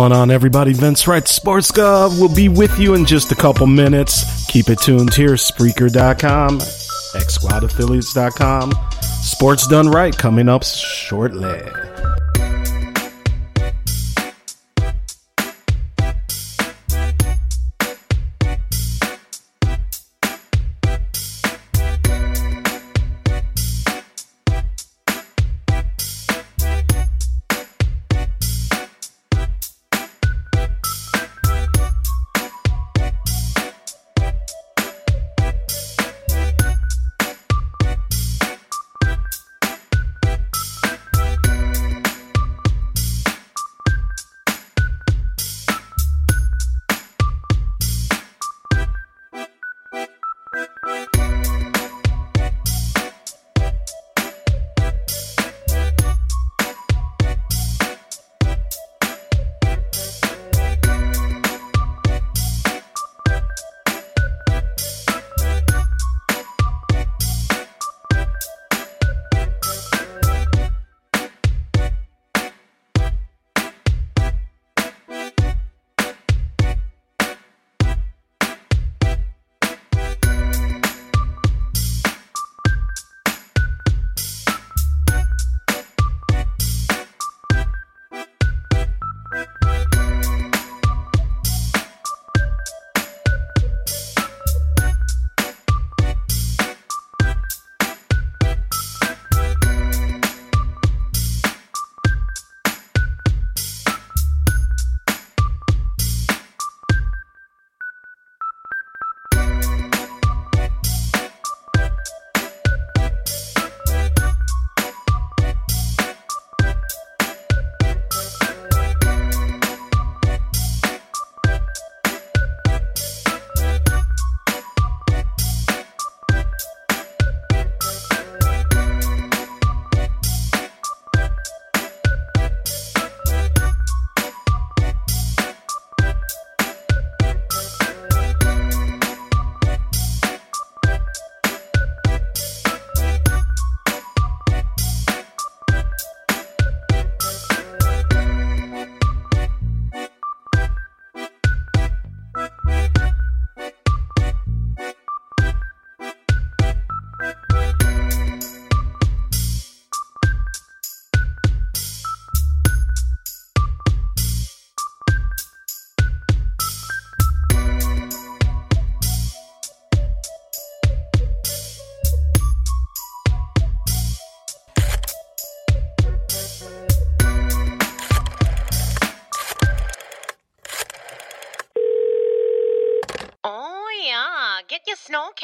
Going on, everybody? Vince Wright, Sports Gov. will be with you in just a couple minutes. Keep it tuned here, Spreaker.com, XSquadAffiliates.com. Sports Done Right coming up shortly.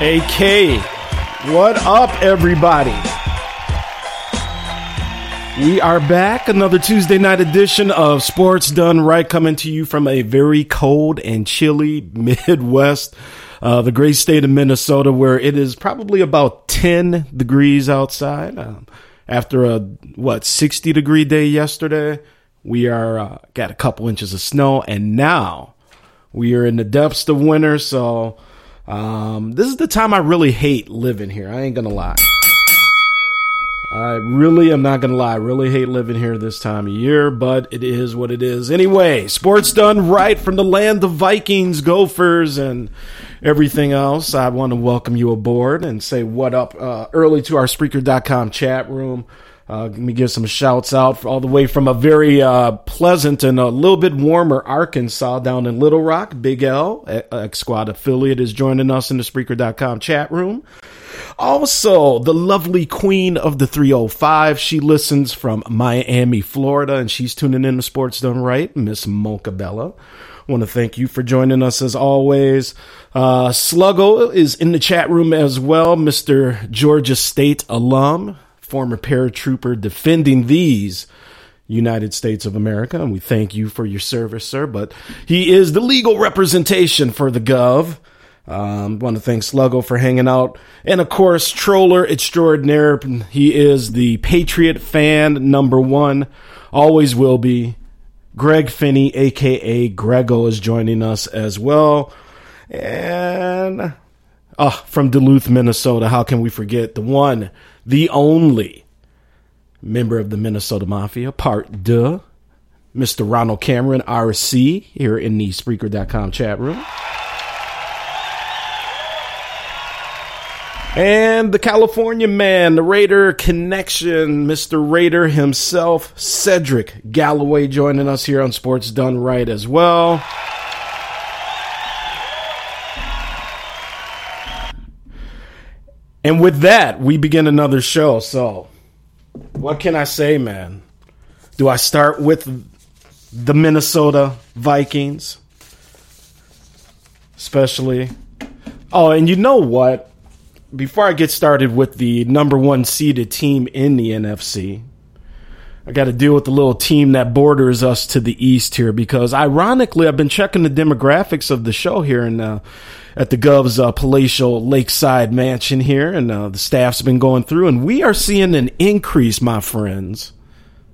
AK, what up, everybody? We are back. Another Tuesday night edition of Sports Done Right coming to you from a very cold and chilly Midwest, uh, the great state of Minnesota, where it is probably about 10 degrees outside. Um, after a, what, 60 degree day yesterday, we are, uh, got a couple inches of snow and now we are in the depths of winter. So, um, this is the time I really hate living here. I ain't gonna lie. I really am not to lie. I really hate living here this time of year, but it is what it is. Anyway, sports done right from the land of Vikings, Gophers, and everything else. I want to welcome you aboard and say what up uh, early to our Spreaker.com chat room. Uh, let me give some shouts out all the way from a very uh, pleasant and a little bit warmer Arkansas down in Little Rock. Big L, X Squad affiliate, is joining us in the Spreaker.com chat room. Also, the lovely queen of the 305. She listens from Miami, Florida, and she's tuning in to Sports Done Right, Miss Mocha Bella. Want to thank you for joining us as always. Uh, Sluggo is in the chat room as well, Mr. Georgia State alum, former paratrooper defending these United States of America, and we thank you for your service, sir. But he is the legal representation for the Gov. Um, want to thank Sluggo for hanging out. And of course, Troller Extraordinaire. He is the Patriot fan number one. Always will be. Greg Finney, aka Grego, is joining us as well. And oh, from Duluth, Minnesota, how can we forget the one, the only member of the Minnesota Mafia, part deux, Mr. Ronald Cameron, RC, here in the Spreaker.com chat room. And the California man, the Raider connection, Mr. Raider himself, Cedric Galloway, joining us here on Sports Done Right as well. And with that, we begin another show. So, what can I say, man? Do I start with the Minnesota Vikings? Especially. Oh, and you know what? before I get started with the number one seeded team in the NFC, I got to deal with the little team that borders us to the east here because, ironically, I've been checking the demographics of the show here and uh, at the Gov's uh, palatial lakeside mansion here, and uh, the staff's been going through, and we are seeing an increase, my friends,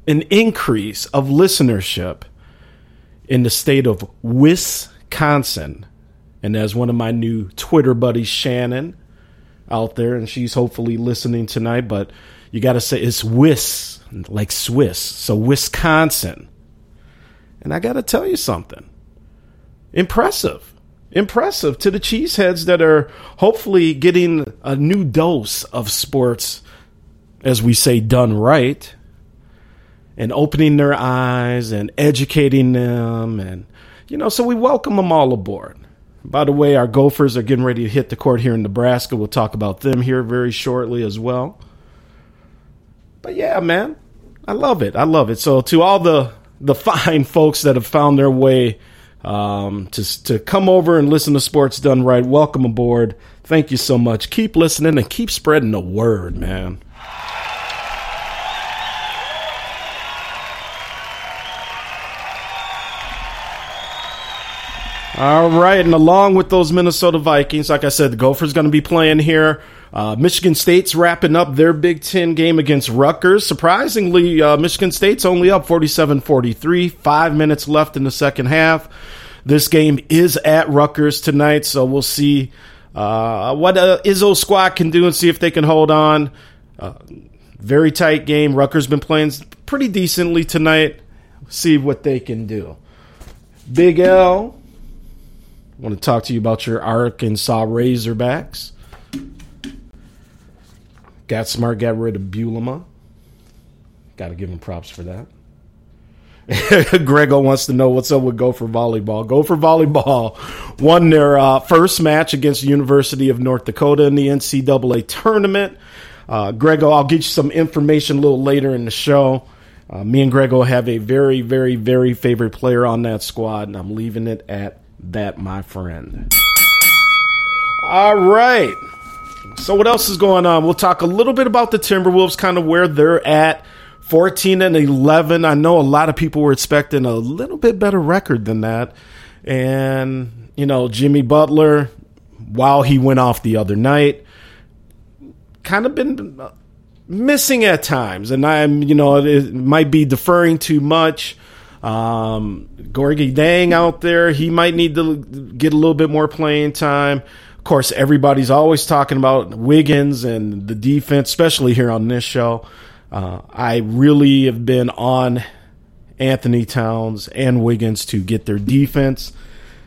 an increase of listenership in the state of Wisconsin. And as one of my new Twitter buddies, Shannon, out there, and she's hopefully listening tonight. But you got to say it's Wis, like Swiss. So Wisconsin. And I got to tell you something impressive. Impressive to the cheeseheads that are hopefully getting a new dose of sports, as we say, done right, and opening their eyes and educating them. And, you know, so we welcome them all aboard. By the way, our Gophers are getting ready to hit the court here in Nebraska. We'll talk about them here very shortly as well. But yeah, man, I love it. I love it. So to all the the fine folks that have found their way um, to to come over and listen to Sports Done Right, welcome aboard. Thank you so much. Keep listening and keep spreading the word, man. All right, and along with those Minnesota Vikings, like I said, the Gophers going to be playing here. Uh, Michigan State's wrapping up their Big Ten game against Rutgers. Surprisingly, uh, Michigan State's only up 47 43, five minutes left in the second half. This game is at Rutgers tonight, so we'll see uh, what uh, Izzo squad can do and see if they can hold on. Uh, very tight game. Rutgers been playing pretty decently tonight. See what they can do. Big L, want to talk to you about your Arkansas Razorbacks. Got smart, got rid of Bielema. Got to give him props for that. Grego wants to know what's up with Gopher Volleyball. Gopher Volleyball won their uh, first match against University of North Dakota in the NCAA tournament. Uh, Grego, I'll get you some information a little later in the show. Uh, me and Grego have a very, very, very favorite player on that squad, and I'm leaving it at that, my friend. All right. So, what else is going on? We'll talk a little bit about the Timberwolves, kind of where they're at 14 and 11. I know a lot of people were expecting a little bit better record than that. And, you know, Jimmy Butler, while he went off the other night, kind of been missing at times. And I'm, you know, it might be deferring too much. Um, Gorgui Dieng out there, he might need to get a little bit more playing time. Of course, everybody's always talking about Wiggins and the defense, especially here on this show. Uh, I really have been on Anthony Towns and Wiggins to get their defense,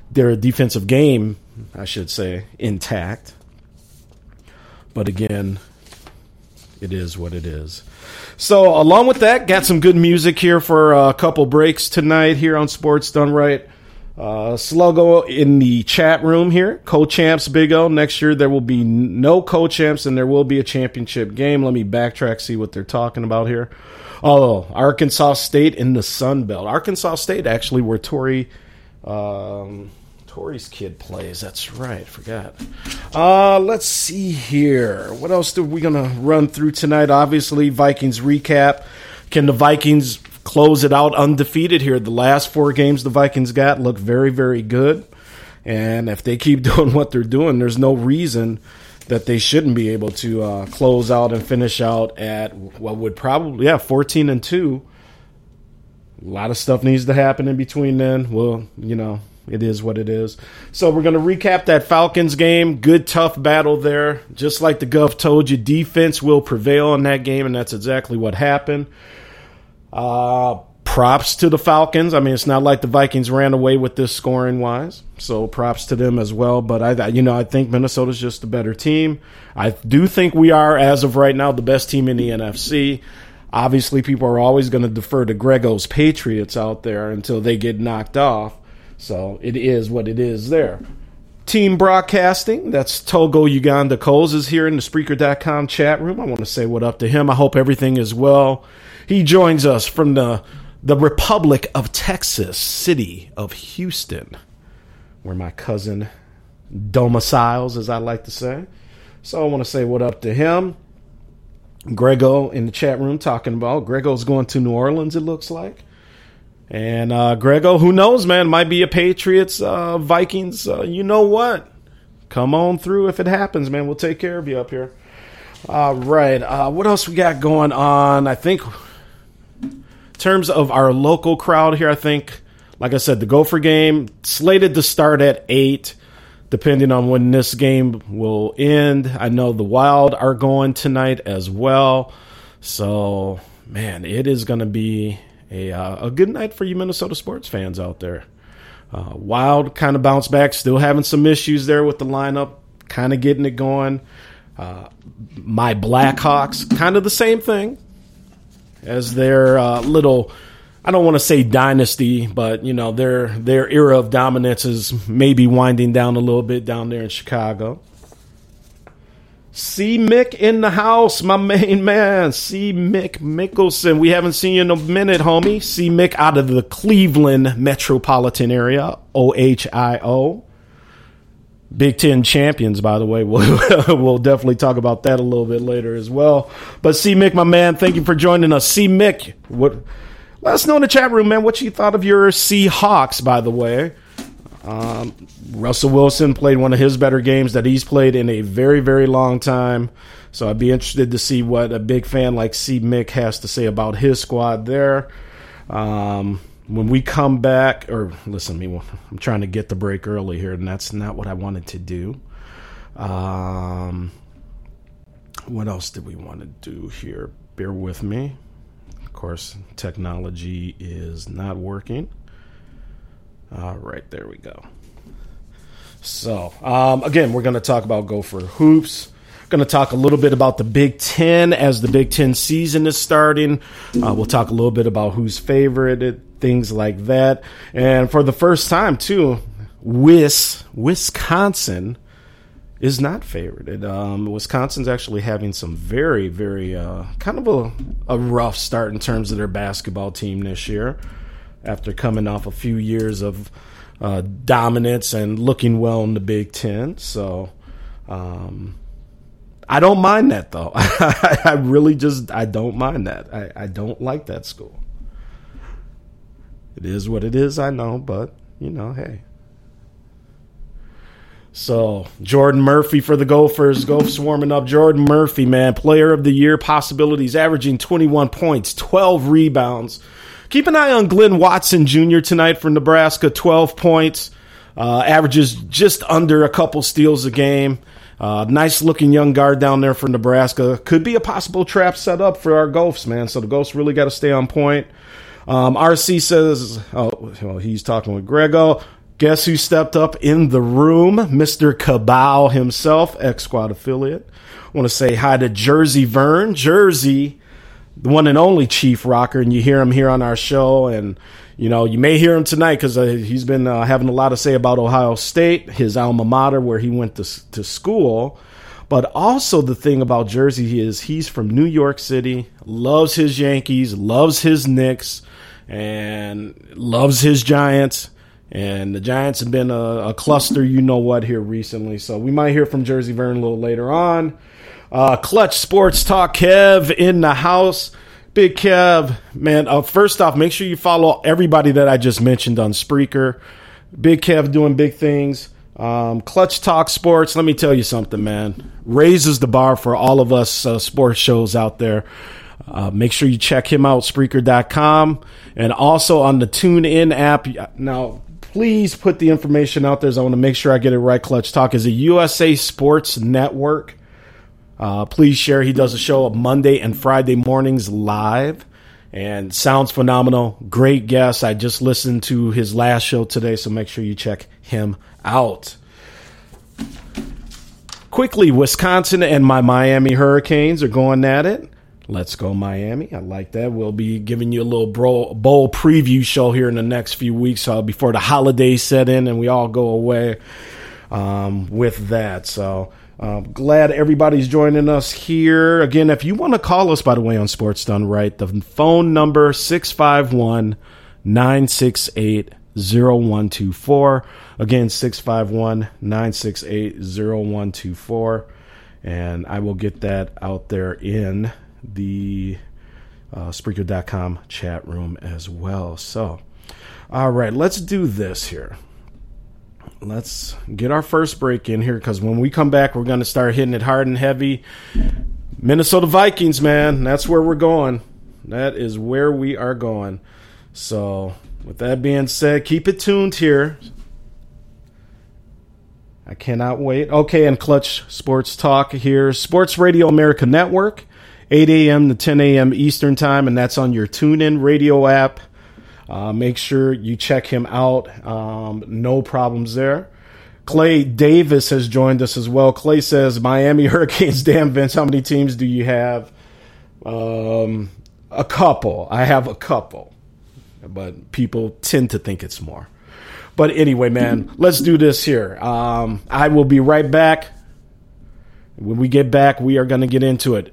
their defensive game, I should say, intact. But again, it is what it is. So, along with that, got some good music here for a couple breaks tonight here on Sports Done Right. Uh, Sluggo in the chat room here. Co-champs, Big O. Next year there will be no co-champs and there will be a championship game. Let me backtrack, see what they're talking about here. Oh, Arkansas State in the Sun Belt. Arkansas State actually where Tori, um, Tori's kid plays. That's right. Forgot. Uh, let's see here. What else are we gonna run through tonight? Obviously, Vikings recap. Can the Vikings close it out undefeated here. The last four games the Vikings got look very, very good. And if they keep doing what they're doing, there's no reason that they shouldn't be able to uh, close out and finish out at what would probably, yeah, 14 and 2. A lot of stuff needs to happen in between then. Well, you know, it is what it is. So we're going to recap that Falcons game. Good, tough battle there. Just like the Gov told you, defense will prevail in that game, and that's exactly what happened. Uh, props to the Falcons. I mean, it's not like the Vikings ran away with this scoring wise, so props to them as well. But I, you know, I think Minnesota's just a better team. I do think we are, as of right now, the best team in the NFC. Obviously, people are always going to defer to Grego's Patriots out there until they get knocked off. So it is what it is there. Team broadcasting, that's Togo Uganda Coles, is here in the Spreaker.com chat room. I want to say what up to him. I hope everything is well. He joins us from the the Republic of Texas, city of Houston, where my cousin domiciles, as I like to say. So I want to say what up to him. Grego in the chat room talking about Grego's going to New Orleans, it looks like. And uh, Grego, who knows, man, might be a Patriots, uh, Vikings. Uh, you know what? Come on through if it happens, man. We'll take care of you up here. All right. Uh, what else we got going on? I think terms of our local crowd here, I think, like I said, the Gopher game slated to start at 8, depending on when this game will end. I know the Wild are going tonight as well. So, man, it is going to be a, uh, a good night for you Minnesota sports fans out there. Uh, Wild kind of bounce back, still having some issues there with the lineup, kind of getting it going. Uh, my Blackhawks, kind of the same thing as their uh, little. I don't want to say dynasty, but you know their their era of dominance is maybe winding down a little bit down there in Chicago. See Mick in the house, my main man. See Mick Mickelson. We haven't seen you in a minute, homie. See Mick out of the Cleveland metropolitan area, OHIO. Big Ten champions, by the way. We'll, we'll definitely talk about that a little bit later as well. But C. Mick, my man, thank you for joining us. C. Mick, what? Let us know in the chat room, man, what you thought of your Seahawks, by the way. Um, Russell Wilson played one of his better games that he's played in a very, very long time. So I'd be interested to see what a big fan like C. Mick has to say about his squad there. Um, when we come back, or listen me, I'm trying to get the break early here, and that's not what I wanted to do. Um, what else did we want to do here? Bear with me. Of course, technology is not working. All right, there we go. So, um, again, we're going to talk about Gopher Hoops. Going to talk a little bit about the Big Ten as the Big Ten season is starting. Uh, we'll talk a little bit about who's favorited, things like that. And for the first time, too, Wis, Wisconsin is not favored. Um, Wisconsin's actually having some very, very uh, kind of a, a rough start in terms of their basketball team this year after coming off a few years of uh, dominance and looking well in the Big Ten. So, um, I don't mind that though. I really just I don't mind that. I, I don't like that school. It is what it is, I know, but you know, hey. So Jordan Murphy for the Gophers, Gophers warming up. Jordan Murphy, man, player of the year possibilities, averaging 21 points, 12 rebounds. Keep an eye on Glynn Watson Jr. tonight for Nebraska, 12 points, uh, averages just under a couple steals a game. Uh, nice looking young guard down there for Nebraska. Could be a possible trap set up for our Gophers, man. So the Gophers really got to stay on point. Um, RC says, oh, well, he's talking with Grego. Guess who stepped up in the room? Mr. Cabal himself, X Squad affiliate. I want to say hi to Jersey Vern. Jersey, the one and only Chief Rocker, and you hear him here on our show. And, you know, you may hear him tonight because uh, he's been uh, having a lot to say about Ohio State, his alma mater, where he went to, to school. But also, the thing about Jersey is he's from New York City, loves his Yankees, loves his Knicks, and loves his Giants. And the Giants have been a, a, cluster, you know what, here recently. So we might hear from Jersey Vern a little later on. Uh, Clutch Sports Talk, Kev in the house. Big Kev, man. Uh, first off, make sure you follow everybody that I just mentioned on Spreaker. Big Kev doing big things. Um, Clutch Talk Sports, let me tell you something, man. Raises the bar for all of us uh, sports shows out there. Uh, make sure you check him out, Spreaker.com, and also on the TuneIn app. Now, please put the information out there. I want to make sure I get it right. Clutch Talk is a USA Sports Network. Uh, please share. He does a show on Monday and Friday mornings live and sounds phenomenal. Great guest. I just listened to his last show today, so make sure you check him out. Quickly, Wisconsin and my Miami Hurricanes are going at it. Let's go Miami. I like that. We'll be giving you a little bowl preview show here in the next few weeks uh, before the holidays set in and we all go away um, with that. So uh, glad everybody's joining us here. Again, if you want to call us, by the way, on Sports Done Right, the phone number 651 968 0124. Again, 651 968 0124. And I will get that out there in the uh, Spreaker.com chat room as well. So, all right, let's do this here. Let's get our first break in here because when we come back, we're going to start hitting it hard and heavy. Minnesota Vikings, man, that's where we're going. That is where we are going. So, with that being said, keep it tuned here. I cannot wait. Okay, and Clutch Sports Talk here, Sports Radio America Network. 8 a.m. to 10 a.m. Eastern Time, and that's on your TuneIn radio app. Uh, make sure you check him out. Um, no problems there. Clay Davis has joined us as well. Clay says, Miami Hurricanes, damn Vince, how many teams do you have? Um, a couple. I have a couple. But people tend to think it's more. But anyway, man, let's do this here. Um, I will be right back. When we get back, we are going to get into it.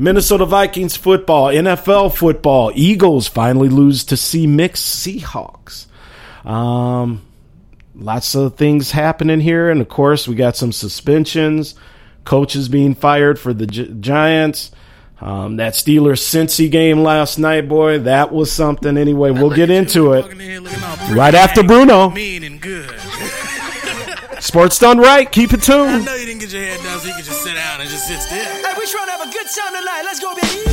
Minnesota Vikings football, NFL football. Eagles finally lose to see mixed Seahawks. Um, lots of things happening here, and of course, we got some suspensions. Coaches being fired for the Gi- Giants. Um, that Steelers Cincy game last night, boy, that was something. Anyway, we'll get into it right after Bruno. Mean and good. Sports done right. Keep it tuned. Trying to time tonight. Let's go, baby.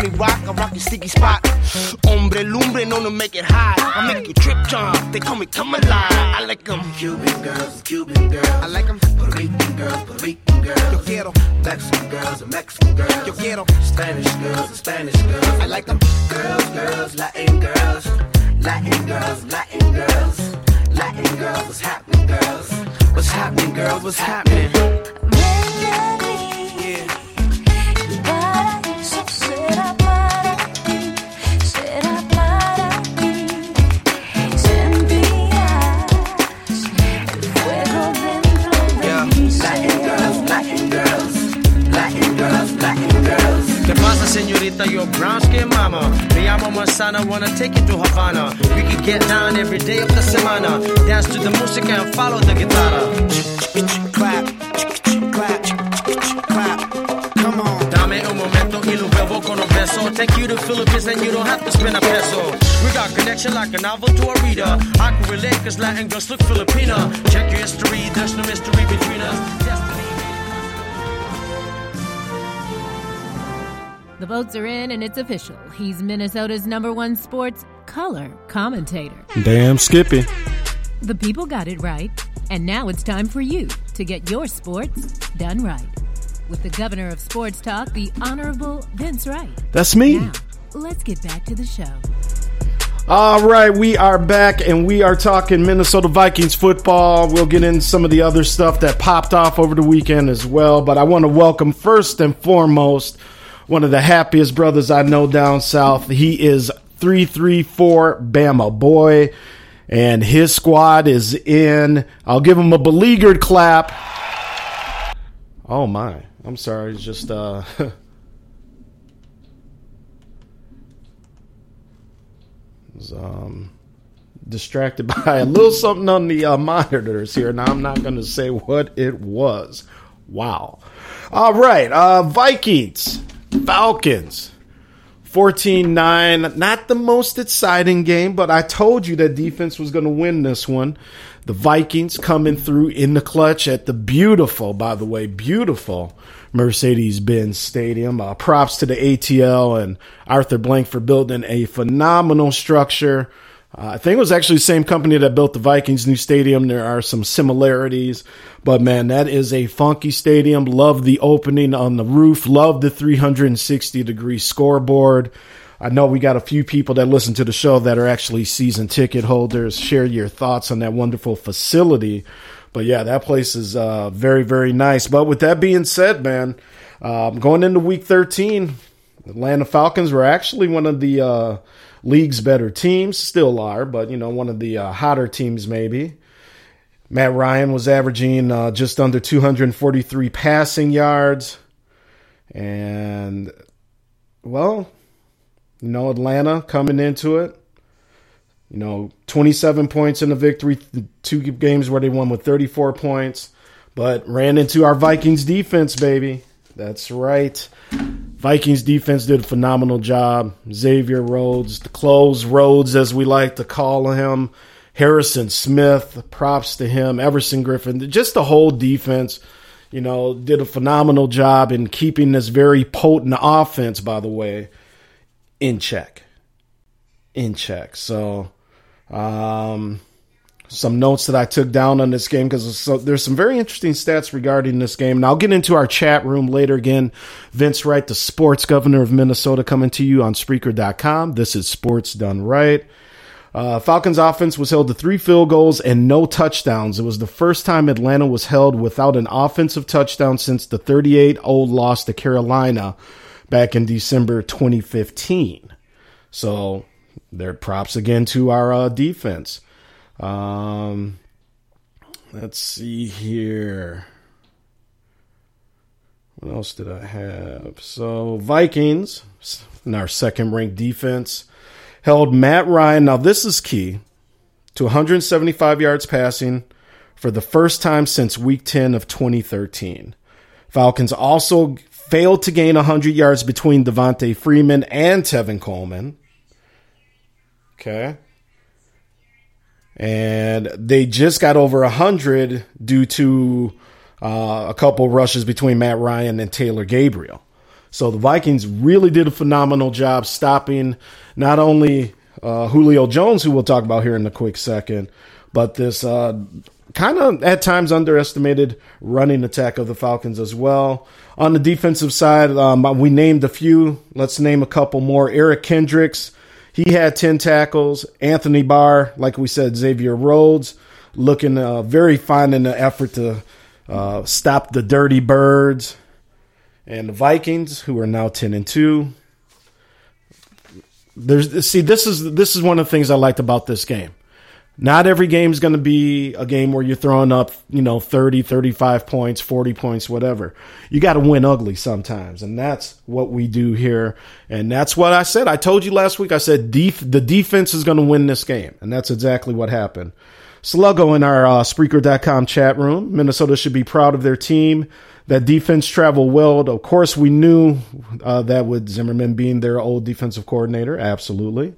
Shoney rock, I rock your sticky spot. Votes are in and it's official. He's Minnesota's number one sports color commentator. Damn Skippy. The people got it right, and now it's time for you to get your sports done right. With the governor of sports talk, the Honorable Vince Wright. That's me. Now, let's get back to the show. All right, we are back and we are talking Minnesota Vikings football. We'll get into some of the other stuff that popped off over the weekend as well. But I want to welcome first and foremost one of the happiest brothers I know down south. He is 334 Bama boy, and his squad is in. I'll give him a beleaguered clap. Oh my. I'm sorry, it's just uh was um, distracted by a little something on the uh, monitors here. Now I'm not going to say what it was. Wow. All right, uh, Vikings, Falcons. 14 9. Not the most exciting game, but I told you that defense was going to win this one. The Vikings coming through in the clutch at the beautiful, by the way, beautiful Mercedes Benz Stadium. Uh, props to the ATL and Arthur Blank for building a phenomenal structure. Uh, I think it was actually the same company that built the Vikings new stadium. There are some similarities, but man, that is a funky stadium. Love the opening on the roof. Love the 360 degree scoreboard. I know we got a few people that listen to the show that are actually season ticket holders. Share your thoughts on that wonderful facility. But yeah, that place is uh, very, very nice. But with that being said, man, um, going into week 13, Atlanta Falcons were actually one of the uh, league's better teams. Still are, but you know, one of the uh, hotter teams maybe. Matt Ryan was averaging uh, just under 243 passing yards, and well, you know, Atlanta coming into it You know, 27 points in the victory, two games where they won with 34 points, but ran into our Vikings defense, baby. That's right. Vikings defense did a phenomenal job. Xavier Rhodes, the close Rhodes, as we like to call him, Harrison Smith, props to him, Everson Griffen, just the whole defense, you know, did a phenomenal job in keeping this very potent offense, by the way, in check. In check. So, um, some notes that I took down on this game because so, there's some very interesting stats regarding this game. And I'll get into our chat room later again. Vince Wright, the sports governor of Minnesota, coming to you on Spreaker.com. This is Sports Done Right. Uh, Falcons offense was held to three field goals and no touchdowns. It was the first time Atlanta was held without an offensive touchdown since the 38 0 loss to Carolina back in December 2015. So, their props again to our uh, defense. Um, let's see here. What else did I have? So Vikings, in our second ranked defense, held Matt Ryan. Now this is key to 175 yards passing for the first time since Week 10 of 2013. Falcons also failed to gain 100 yards between Devonta Freeman and Tevin Coleman. Okay and they just got over 100 due to uh, a couple rushes between Matt Ryan and Taylor Gabriel. So the Vikings really did a phenomenal job stopping not only uh, Julio Jones, who we'll talk about here in a quick second, but this uh, kind of at times underestimated running attack of the Falcons as well. On the defensive side, um, we named a few. Let's name a couple more. Eric Kendricks he had 10 tackles. Anthony Barr, like we said, Xavier Rhodes, looking uh, very fine in the effort to uh, stop the dirty birds. And the Vikings, who are now 10 and 2. There's see this is this is one of the things I liked about this game. Not every game is going to be a game where you're throwing up, you know, 30, 35 points, 40 points, whatever. You got to win ugly sometimes. And that's what we do here. And that's what I said. I told you last week, I said def- the defense is going to win this game. And that's exactly what happened. Sluggo in our uh, Spreaker.com chat room. Minnesota should be proud of their team. That defense traveled well. Of course, we knew uh, that with Zimmerman being their old defensive coordinator. Absolutely.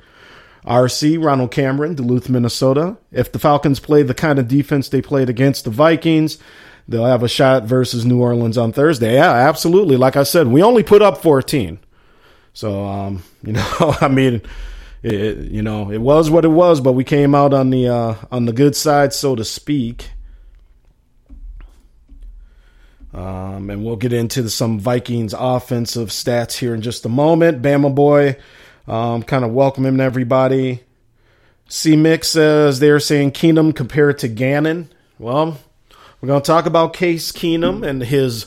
RC, Ronald Cameron, Duluth, Minnesota. If the Falcons play the kind of defense they played against the Vikings, they'll have a shot versus New Orleans on Thursday. Yeah, absolutely. Like I said, we only put up 14. So, um, you know, I mean, it, you know, it was what it was, but we came out on the uh, on the good side, so to speak. Um, and we'll get into some Vikings offensive stats here in just a moment. Bama boy, um, kind of welcoming everybody. C Mix says they're saying Keenum compared to Gannon. Well, we're going to talk about Case Keenum and his,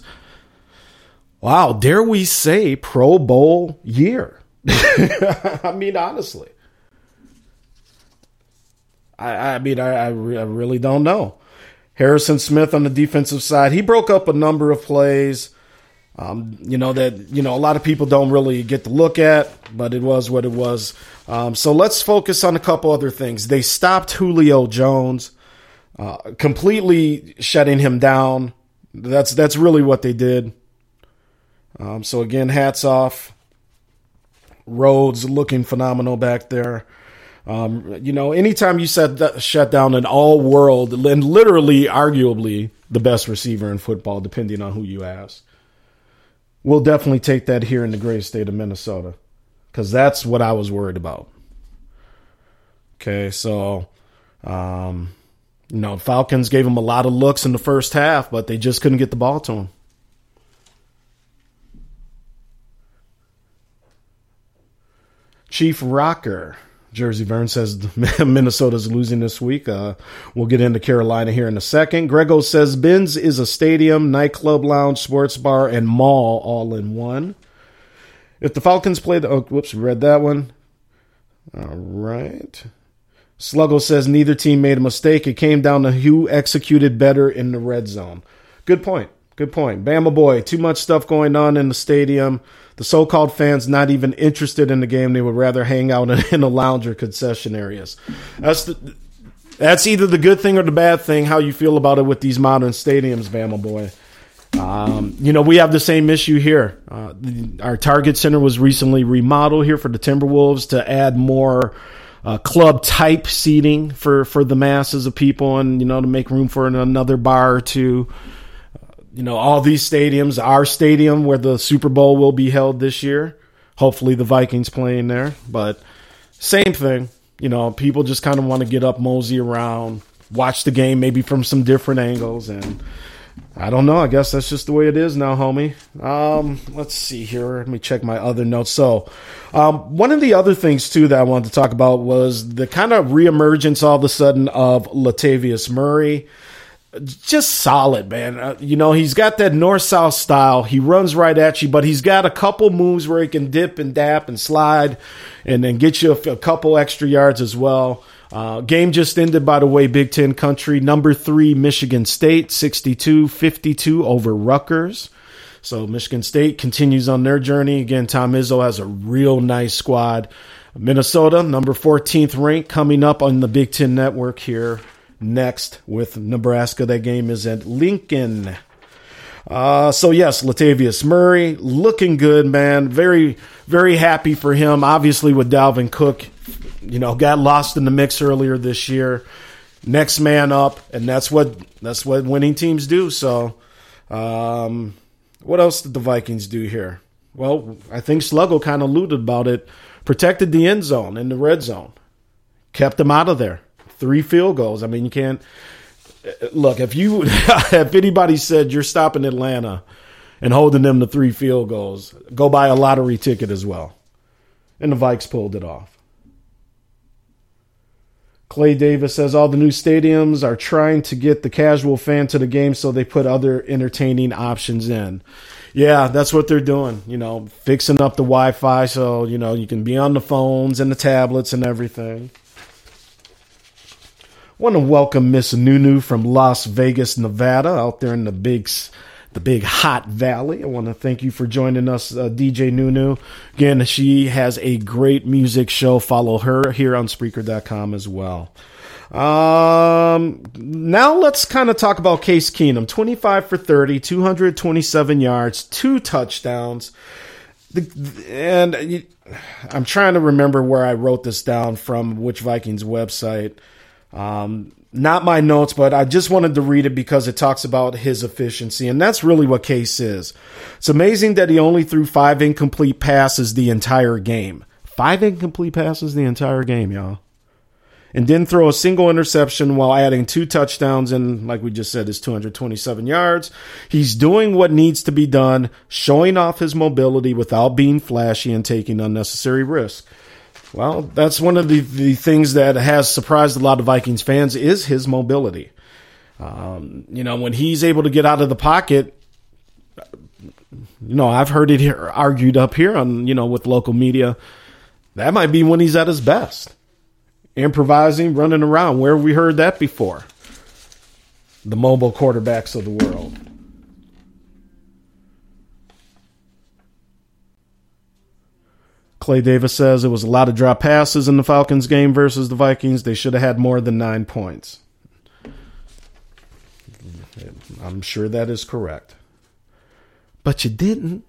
wow, dare we say, Pro Bowl year. I mean, honestly. I, I mean, I, I, re- I really don't know. Harrison Smith on the defensive side, he broke up a number of plays. Um, you know that you know a lot of people don't really get to look at, but it was what it was. Um, so let's focus on a couple other things. They stopped Julio Jones, uh, completely shutting him down. That's that's really what they did. Um, so again, hats off. Rhodes looking phenomenal back there. Um, you know, anytime you set shut down an all world and literally, arguably the best receiver in football, depending on who you ask, we'll definitely take that here in the great state of Minnesota because that's what I was worried about. Okay, so, um, you know, Falcons gave him a lot of looks in the first half, but they just couldn't get the ball to him. Chief Rocker. Jersey Vern says Minnesota's losing this week. Uh, we'll get into Carolina here in a second. Grego says Benz is a stadium, nightclub, lounge, sports bar, and mall all in one. If the Falcons play the, oh, whoops, read that one. All right. Sluggo says neither team made a mistake. It came down to who executed better in the red zone. Good point. Good point. Bama boy, too much stuff going on in the stadium. The so-called fans not even interested in the game; they would rather hang out in, in the lounge or concession areas. That's the, that's either the good thing or the bad thing. How you feel about it with these modern stadiums, Bama boy? Um, you know, we have the same issue here. Uh, the, our Target Center was recently remodeled here for the Timberwolves to add more uh, club type seating for, for the masses of people and, you know, to make room for another bar or two. You know, all these stadiums, our stadium where the Super Bowl will be held this year. Hopefully the Vikings playing there. But same thing. You know, people just kind of want to get up, mosey around, watch the game maybe from some different angles and I don't know. I guess that's just the way it is now, homie. Um, let's see here. Let me check my other notes. So, um, one of the other things too that I wanted to talk about was the kind of reemergence all of a sudden of Latavius Murray. Just solid, man. Uh, you know, he's got that north south style. He runs right at you, but he's got a couple moves where he can dip and dap and slide and then get you a, a couple extra yards as well. Uh, game just ended, by the way, Big Ten country. Number three, Michigan State, 62 52 over Rutgers. So Michigan State continues on their journey. Again, Tom Izzo has a real nice squad. Minnesota, number 14th ranked, coming up on the Big Ten network here next with Nebraska. That game is at Lincoln. Uh, so yes, Latavius Murray looking good, man. Very, very happy for him. Obviously, with Dalvin Cook, you know, got lost in the mix earlier this year. Next man up, and that's what that's what winning teams do. So, um, what else did the Vikings do here? Well, I think Sluggo kind of alluded about it. Protected the end zone in the red zone, kept them out of there. Three field goals. I mean, you can't look if you if anybody said you're stopping Atlanta and holding them to three field goals, go buy a lottery ticket as well. And the Vikes pulled it off. Clay Davis says all the new stadiums are trying to get the casual fan to the game, so they put other entertaining options in. Yeah, that's what they're doing. You know, fixing up the Wi-Fi so you know you can be on the phones and the tablets and everything. Want to welcome Miss Nunu from Las Vegas, Nevada, out there in the big, the big hot valley. I want to thank you for joining us, uh, DJ Nunu. Again, she has a great music show. Follow her here on Spreaker.com as well. Um, now let's kind of talk about Case Keenum. 25 for 30, 227 yards, two touchdowns. The, and I'm trying to remember where I wrote this down from, which Vikings website. Um, not my notes, but I just wanted to read it because it talks about his efficiency, and that's really what Case is. It's amazing that he only threw five incomplete passes the entire game. Five incomplete passes the entire game, y'all. And didn't throw a single interception while adding two touchdowns and, like we just said, his 227 yards. He's doing what needs to be done, showing off his mobility without being flashy and taking unnecessary risks. Well, that's one of the, the things that has surprised a lot of Vikings fans is his mobility. Um, you know, when he's able to get out of the pocket, you know, I've heard it here, argued up here on, you know, with local media. That might be when he's at his best. Improvising, running around. Where have we heard that before? The mobile quarterbacks of the world. Clay Davis says it was a lot of drop passes in the Falcons game versus the Vikings. They should have had more than nine points. I'm sure that is correct. But you didn't.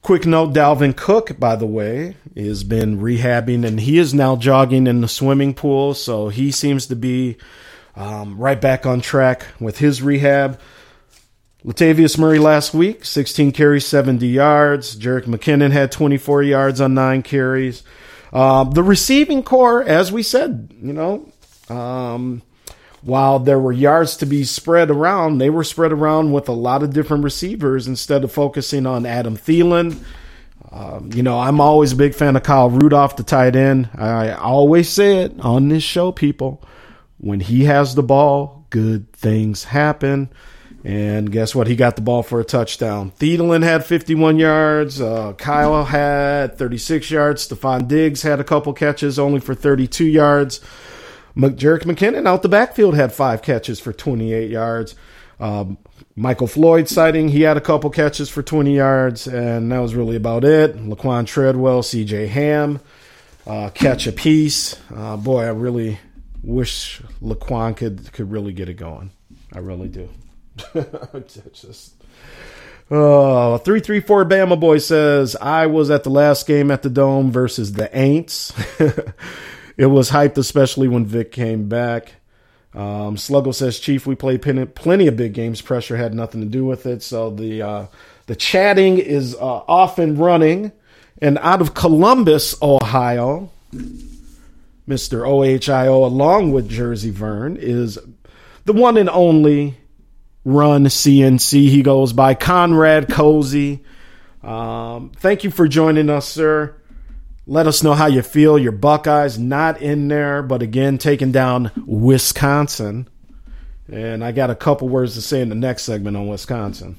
Quick note Dalvin Cook, by the way, has been rehabbing and he is now jogging in the swimming pool. So he seems to be um, right back on track with his rehab. Latavius Murray last week, 16 carries, 70 yards. Jerick McKinnon had 24 yards on nine carries. Um, the receiving core, as we said, you know, um, while there were yards to be spread around, they were spread around with a lot of different receivers instead of focusing on Adam Thielen. Um, you know, I'm always a big fan of Kyle Rudolph, the tight end. I always say it on this show, people. When he has the ball, good things happen. And guess what? He got the ball for a touchdown. Thielen had 51 yards. Uh, Kyle had 36 yards. Stefon Diggs had a couple catches, only for 32 yards. Jerick McKinnon out the backfield had five catches for 28 yards. Um, Michael Floyd sighting, he had a couple catches for 20 yards, and that was really about it. Laquon Treadwell, CJ Ham, uh, catch a piece. Uh, boy, I really wish Laquon could could really get it going. I really do. Just uh, 334 Bama Boy says, I was at the last game at the Dome versus the Aints. it was hyped, especially when Vic came back. Um, says, Chief, we played plenty, plenty of big games. Pressure had nothing to do with it. So the, uh, the chatting is uh, off and running. And out of Columbus, Ohio, Mr. OHIO, along with Jersey Vern, is the one and only Run CNC. He goes by Conrad Cozy. Um, thank you for joining us, sir. Let us know how you feel. Your Buckeyes not in there, but again, taking down Wisconsin. And I got a couple words to say in the next segment on Wisconsin.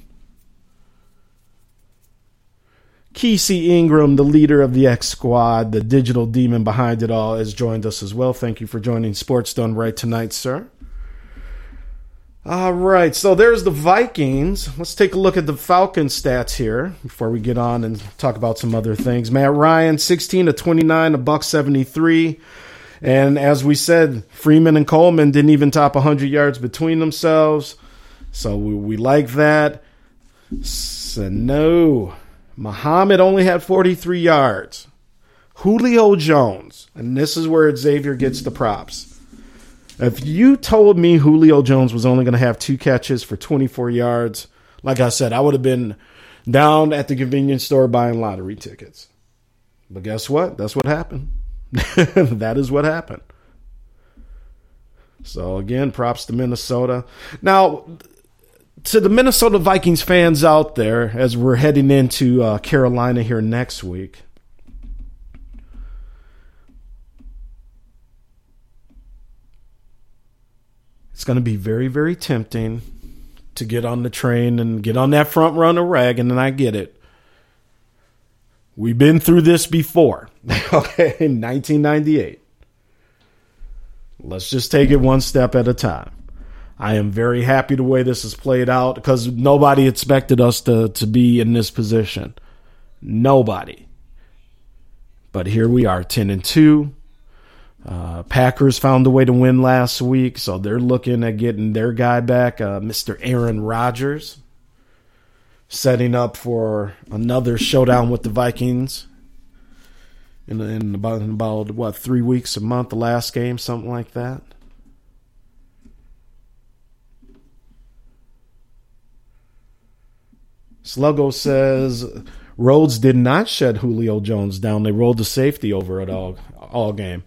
Kesey Ingram, the leader of the X Squad, the digital demon behind it all, has joined us as well. Thank you for joining Sports Done Right tonight, sir. All right, so there's the Vikings. Let's take a look at the Falcon stats here before we get on and talk about some other things. Matt Ryan, 16 to 29, a buck 73. And as we said, Freeman and Coleman didn't even top 100 yards between themselves. So we, we like that. So no, Muhammad only had 43 yards. Julio Jones, and this is where Xavier gets the props. If you told me Julio Jones was only going to have two catches for 24 yards, like I said, I would have been down at the convenience store buying lottery tickets. But guess what? That's what happened. that is what happened. So again, props to Minnesota. Now, to the Minnesota Vikings fans out there, as we're heading into uh, Carolina here next week, it's going to be very, very tempting to get on the train and get on that front runner wagon, and then I get it. We've been through this before, okay, in 1998. Let's just take it one step at a time. I am very happy the way this has played out because nobody expected us to, to be in this position. Nobody. But here we are, 10 and 2. Uh, Packers found a way to win last week, so they're looking at getting their guy back, uh, Mr. Aaron Rodgers, setting up for another showdown with the Vikings in, in about in about what three weeks, a month, the last game, something like that. Sluggo says Rhodes did not shed Julio Jones down. They rolled the safety over it all all game.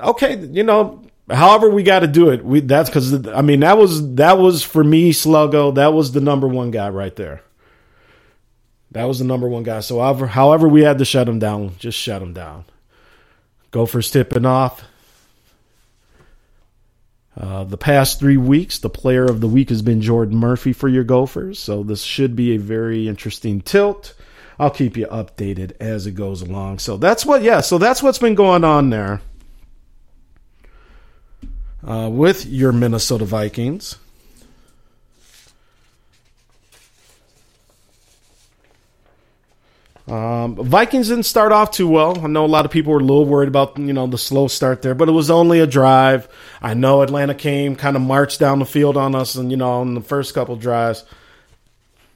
Okay, you know, however we got to do it. We that's because I mean that was that was for me Sluggo. That was the number one guy right there. That was the number one guy. So however, however we had to shut him down, just shut him down. Gophers tipping off. Uh, the past three weeks, the player of the week has been Jordan Murphy for your Gophers. So this should be a very interesting tilt. I'll keep you updated as it goes along. So that's what, yeah. So that's what's been going on there uh, with your Minnesota Vikings. Um, Vikings didn't start off too well. I know a lot of people were a little worried about you know the slow start there, but it was only a drive. I know Atlanta came kind of marched down the field on us, and you know in the first couple drives,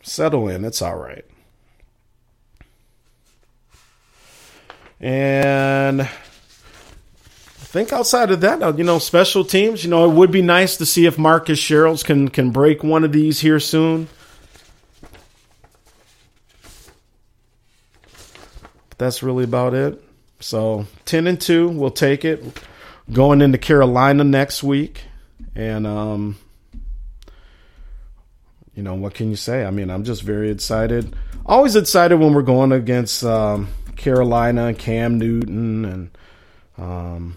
settle in. It's all right. And think outside of that, you know, special teams. You know, it would be nice to see if Marcus Sherels can can break one of these here soon. But that's really about it. So ten and two, we'll take it. Going into Carolina next week, and um, you know what can you say? I mean, I'm just very excited. Always excited when we're going against um, Carolina and Cam Newton and um,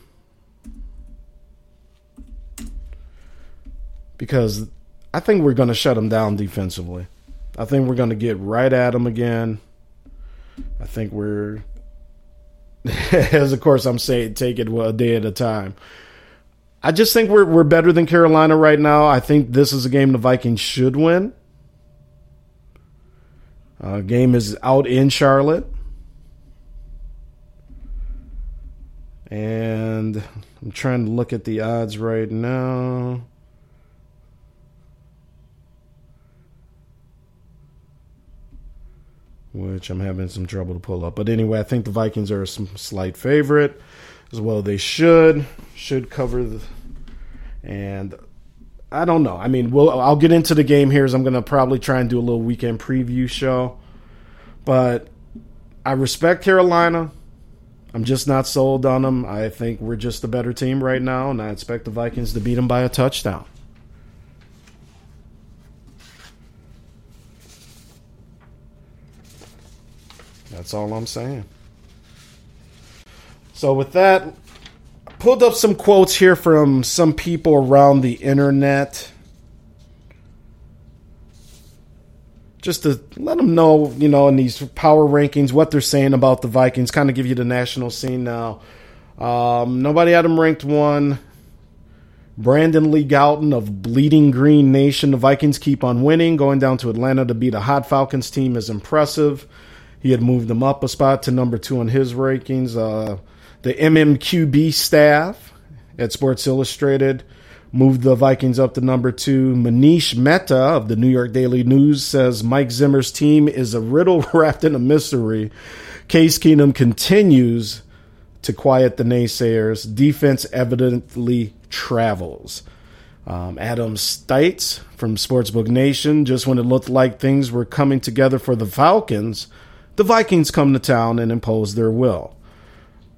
because I think we're going to shut them down defensively. I think we're going to get right at them again. I think we're, as of course I'm saying, take it a day at a time. I just think we're we're better than Carolina right now. I think this is a game the Vikings should win. Uh, game is out in Charlotte. And I'm trying to look at the odds right now. Which I'm having some trouble to pull up. But anyway, I think the Vikings are a slight favorite. As well, they should. Should cover the. And I don't know. I mean, we'll, I'll get into the game here as I'm going to probably try and do a little weekend preview show. But I respect Carolina. I'm just not sold on them. I think we're just a better team right now, and I expect the Vikings to beat them by a touchdown. That's all I'm saying. So, with that, I pulled up some quotes here from some people around the internet. just to let them know, you know, in these power rankings, what they're saying about the Vikings, kind of give you the national scene now. Um, nobody had them ranked one. Brandon Lee Gowton of Bleeding Green Nation. The Vikings keep on winning. Going down to Atlanta to beat a hot Falcons team is impressive. He had moved them up a spot to number two on his rankings. Uh, the MMQB staff at Sports Illustrated moved the Vikings up to number two. Manish Mehta of the New York Daily News says Mike Zimmer's team is a riddle wrapped in a mystery. Case Keenum continues to quiet the naysayers. Defense evidently travels. Um, Adam Stites from Sportsbook Nation, just when it looked like things were coming together for the Falcons, the Vikings come to town and impose their will.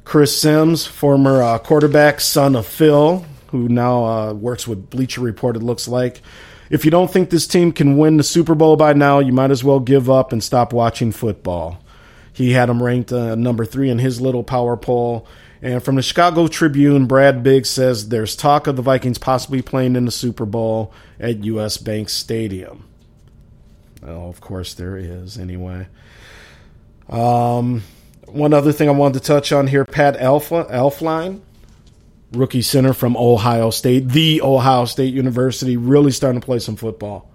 Chris Sims, former uh, quarterback, son of Phil, who now uh, works with Bleacher Report, it looks like. If you don't think this team can win the Super Bowl by now, you might as well give up and stop watching football. He had them ranked uh, number three in his little power poll. And from the Chicago Tribune, Brad Biggs says there's talk of the Vikings possibly playing in the Super Bowl at US Bank Stadium. Well, of course there is, anyway. Um, one other thing I wanted to touch on here Pat Elfla, Elflein, rookie center from Ohio State, the Ohio State University, really starting to play some football.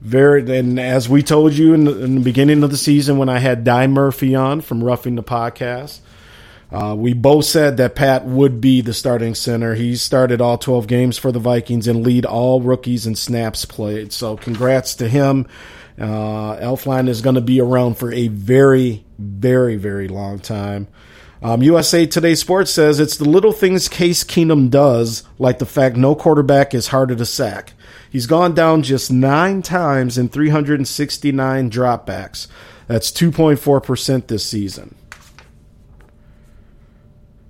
Very, and as we told you in the, in the beginning of the season when I had Di Murphy on from Roughing the Podcast, uh, we both said that Pat would be the starting center. He started all 12 games for the Vikings and lead all rookies and snaps played. So congrats to him. Uh, Elflein is going to be around for a very, very, very long time. Um, USA Today Sports says it's the little things Case Keenum does, like the fact no quarterback is harder to sack. He's gone down just nine times in 369 dropbacks. That's 2.4% this season.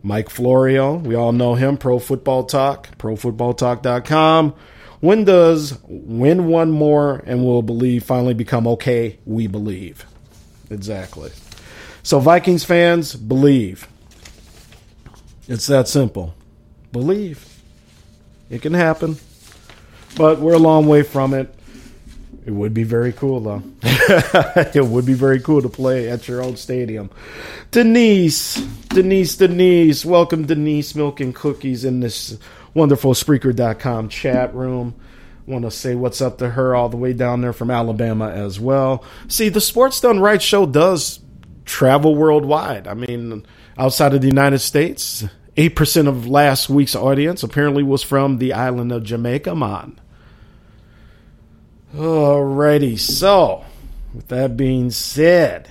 Mike Florio, we all know him, Pro Football Talk, profootballtalk.com. When does win one more and we'll believe finally become okay? We believe. Exactly. So, Vikings fans, believe. It's that simple. Believe. It can happen. But we're a long way from it. It would be very cool, though. it would be very cool to play at your own stadium. Denise, Denise, Denise. Welcome, Denise Milk and Cookies, in this wonderful Spreaker.com chat room. Want to say what's up to her all the way down there from Alabama as well. See, the Sports Done Right show does travel worldwide. I mean, outside of the United States, 8% of last week's audience apparently was from the island of Jamaica, man. Alrighty, so with that being said,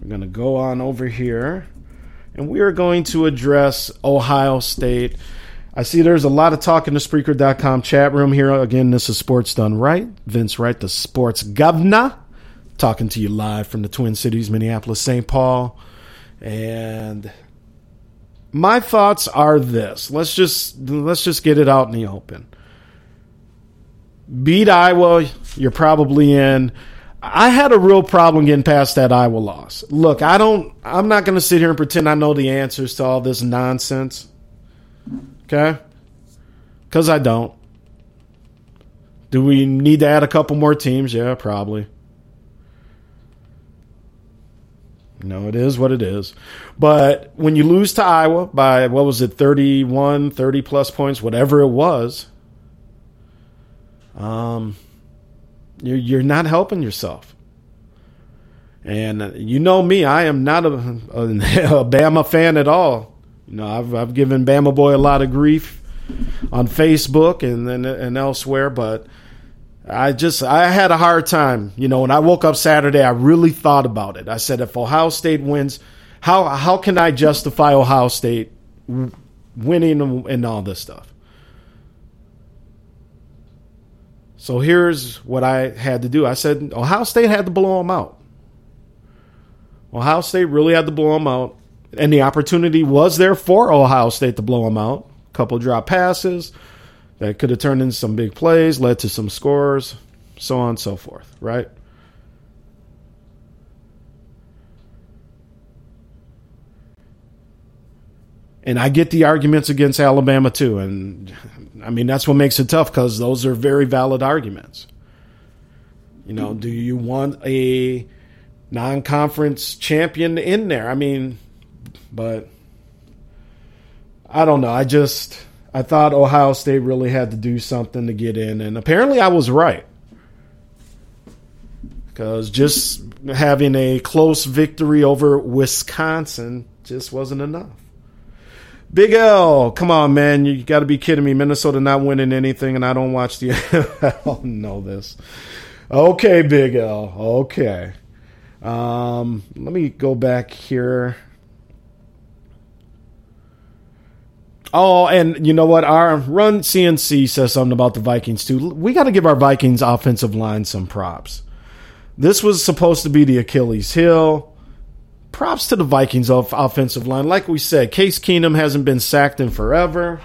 we're going to go on over here and we are going to address Ohio State. I see there's a lot of talk in the Spreaker.com chat room here. Again, this is Sports Done Right. Vince Wright, the sports governor, talking to you live from the Twin Cities, Minneapolis, St. Paul. And my thoughts are this. Let's just let's just get it out in the open. Beat Iowa, you're probably in. I had a real problem getting past that Iowa loss. Look, I don't I'm not going to sit here and pretend I know the answers to all this nonsense. Okay? Cuz I don't. Do we need to add a couple more teams? Yeah, probably. No, it is what it is. But when you lose to Iowa by, what was it, 31, 30 plus points, whatever it was, um, you're, you're not helping yourself. And uh, you know me, I am not a, a, a Bama fan at all. You know, I've, I've given Bama Boy a lot of grief on Facebook and, and, and elsewhere, but I just I had a hard time. You know, when I woke up Saturday, I really thought about it. I said, if Ohio State wins, how how can I justify Ohio State winning and all this stuff? So here's what I had to do. I said Ohio State had to blow them out. Ohio State really had to blow them out, and the opportunity was there for Ohio State to blow them out. A couple drop passes that could have turned into some big plays, led to some scores, so on and so forth, right? And I get the arguments against Alabama too. And I mean, that's what makes it tough because those are very valid arguments. You know, do you want a non conference champion in there? I mean, but I don't know. I just I thought Ohio State really had to do something to get in, and apparently I was right. Because just having a close victory over Wisconsin just wasn't enough. Big L, come on, man. You got to be kidding me. Minnesota not winning anything, and I don't watch the. Don't know this. Okay, Big L. Okay. Um, let me go back here. Oh, and you know what? Our run CNC says something about the Vikings too. We got to give our Vikings offensive line some props. This was supposed to be the Achilles heel. Props to the Vikings off offensive line. Like we said, Case Keenum hasn't been sacked in forever.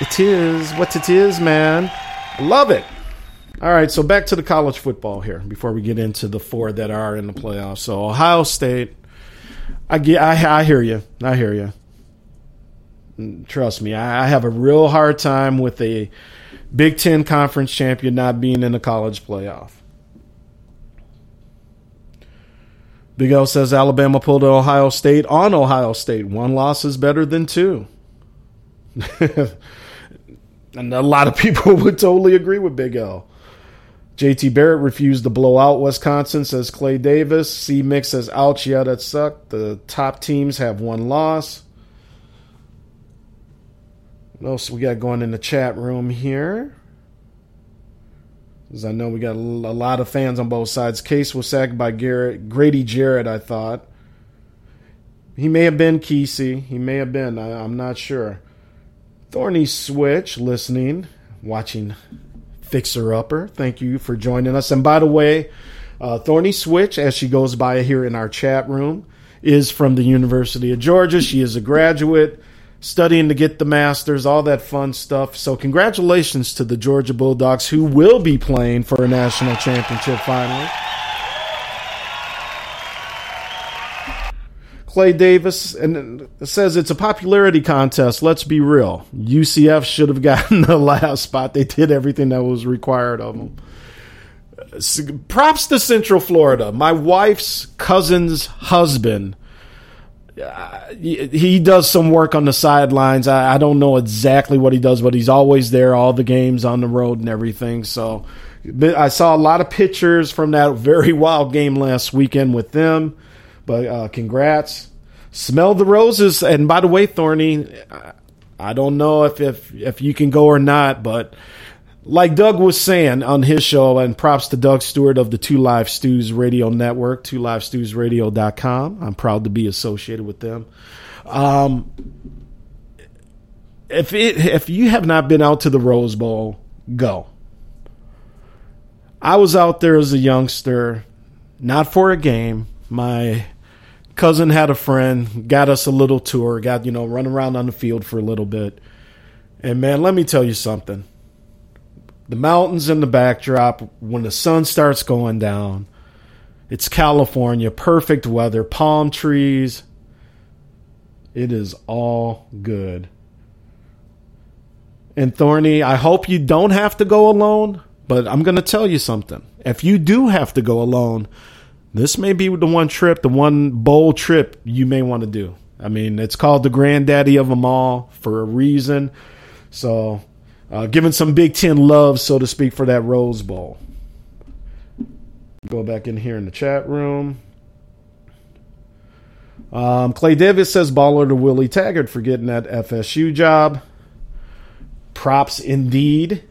It is what it is, man. Love it. All right, so back to the college football here before we get into the four that are in the playoffs. So Ohio State, I get, I, I hear you, I hear you. Trust me, I, I have a real hard time with a Big Ten conference champion not being in the college playoff. Big L says Alabama pulled Ohio State on Ohio State. One loss is better than two. and a lot of people would totally agree with Big L. JT Barrett refused to blow out Wisconsin, says Clay Davis. C Mix says, ouch, yeah, that sucked. The top teams have one loss. What else we got going in the chat room here? As I know we got a lot of fans on both sides. Case was sacked by Garrett, Grady Jarrett, I thought. He may have been Kesey. He may have been. I, I'm not sure. Thorny Switch, listening, watching Fixer Upper. Thank you for joining us. And by the way, uh, Thorny Switch, as she goes by here in our chat room, is from the University of Georgia. She is a graduate, studying to get the master's, all that fun stuff. So, congratulations to the Georgia Bulldogs, who will be playing for a national championship finally. Clay Davis and says it's a popularity contest. Let's be real. UCF should have gotten the last spot. They did everything that was required of them. Props to Central Florida. My wife's cousin's husband. He does some work on the sidelines. I, I don't know exactly what he does, but he's always there, all the games on the road and everything. So I saw a lot of pictures from that very wild game last weekend with them. But uh, congrats. Smell the roses. And by the way, Thorny, I don't know if, if if you can go or not, but like Doug was saying on his show, and props to Doug Stewart of the Two Live Stews Radio Network, twolivestewsradio.com. I'm proud to be associated with them. Um, if it, if you have not been out to the Rose Bowl, go. I was out there as a youngster, not for a game. My cousin had a friend, got us a little tour, got, you know, run around on the field for a little bit. And man, let me tell you something. The mountains in the backdrop, when the sun starts going down, it's California, perfect weather, palm trees. It is all good. And Thorny, I hope you don't have to go alone, but I'm going to tell you something. If you do have to go alone, this may be the one trip, the one bold trip you may want to do. I mean, it's called the granddaddy of them all for a reason. So, uh, giving some Big Ten love, so to speak, for that Rose Bowl. Go back in here in the chat room. Um, Clay Davis says baller to Willie Taggart for getting that FSU job. Props indeed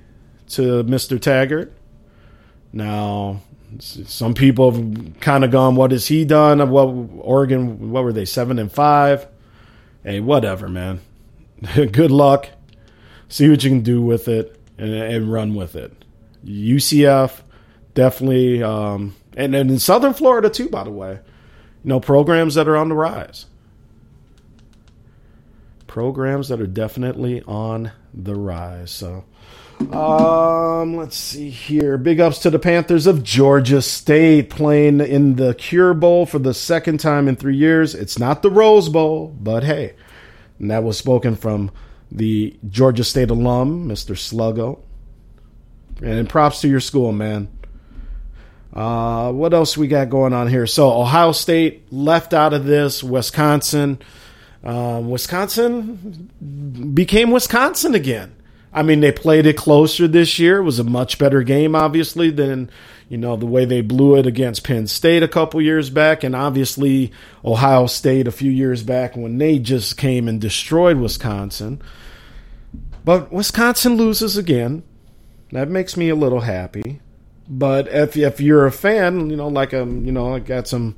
to Mr. Taggart. Now, some people have kind of gone, "What has he done?" What Oregon? What were they? Seven and five. Hey, whatever, man. Good luck. See what you can do with it and, and run with it. UCF definitely, um, and, and in Southern Florida too, by the way. You know, programs that are on the rise. Programs that are definitely on the rise. So, um, let's see here. Big ups to the Panthers of Georgia State playing in the Cure Bowl for the second time in three years. It's not the Rose Bowl, but hey, and that was spoken from the Georgia State alum, Mr. Sluggo. And props to your school, man. Uh, what else we got going on here? So Ohio State left out of this. Wisconsin, um, Wisconsin became Wisconsin again. I mean, they played it closer this year. It was a much better game, obviously, than you know the way they blew it against Penn State a couple years back, and obviously Ohio State a few years back when they just came and destroyed Wisconsin. But Wisconsin loses again. That makes me a little happy. But if if you're a fan, you know, like um, you know, I got some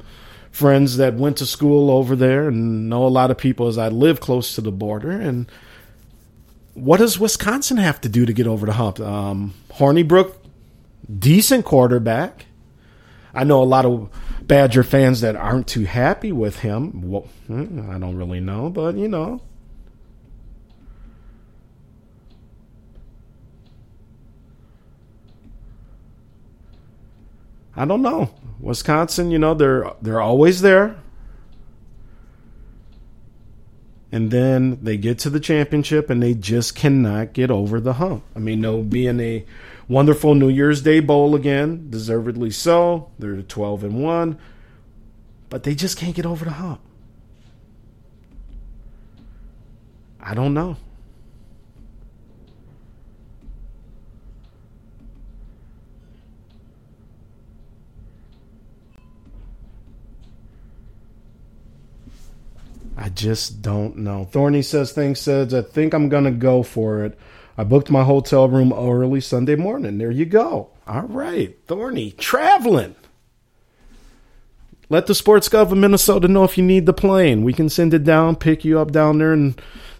friends that went to school over there and know a lot of people as I live close to the border. And what does Wisconsin have to do to get over the hump? Um, Hornibrook, decent quarterback. I know a lot of Badger fans that aren't too happy with him. Well, hmm, I don't really know, but you know, I don't know. Wisconsin, you know, they're they're always there. And then they get to the championship and they just cannot get over the hump. I mean, they'll be in a wonderful New Year's Day bowl again, deservedly so. They're 12 and 1, but they just can't get over the hump. I don't know. I just don't know. Thorny says things says I think I'm gonna go for it. I booked my hotel room early Sunday morning. There you go. All right, Thorny traveling. Let the sports gov of Minnesota know if you need the plane. We can send it down, pick you up down there in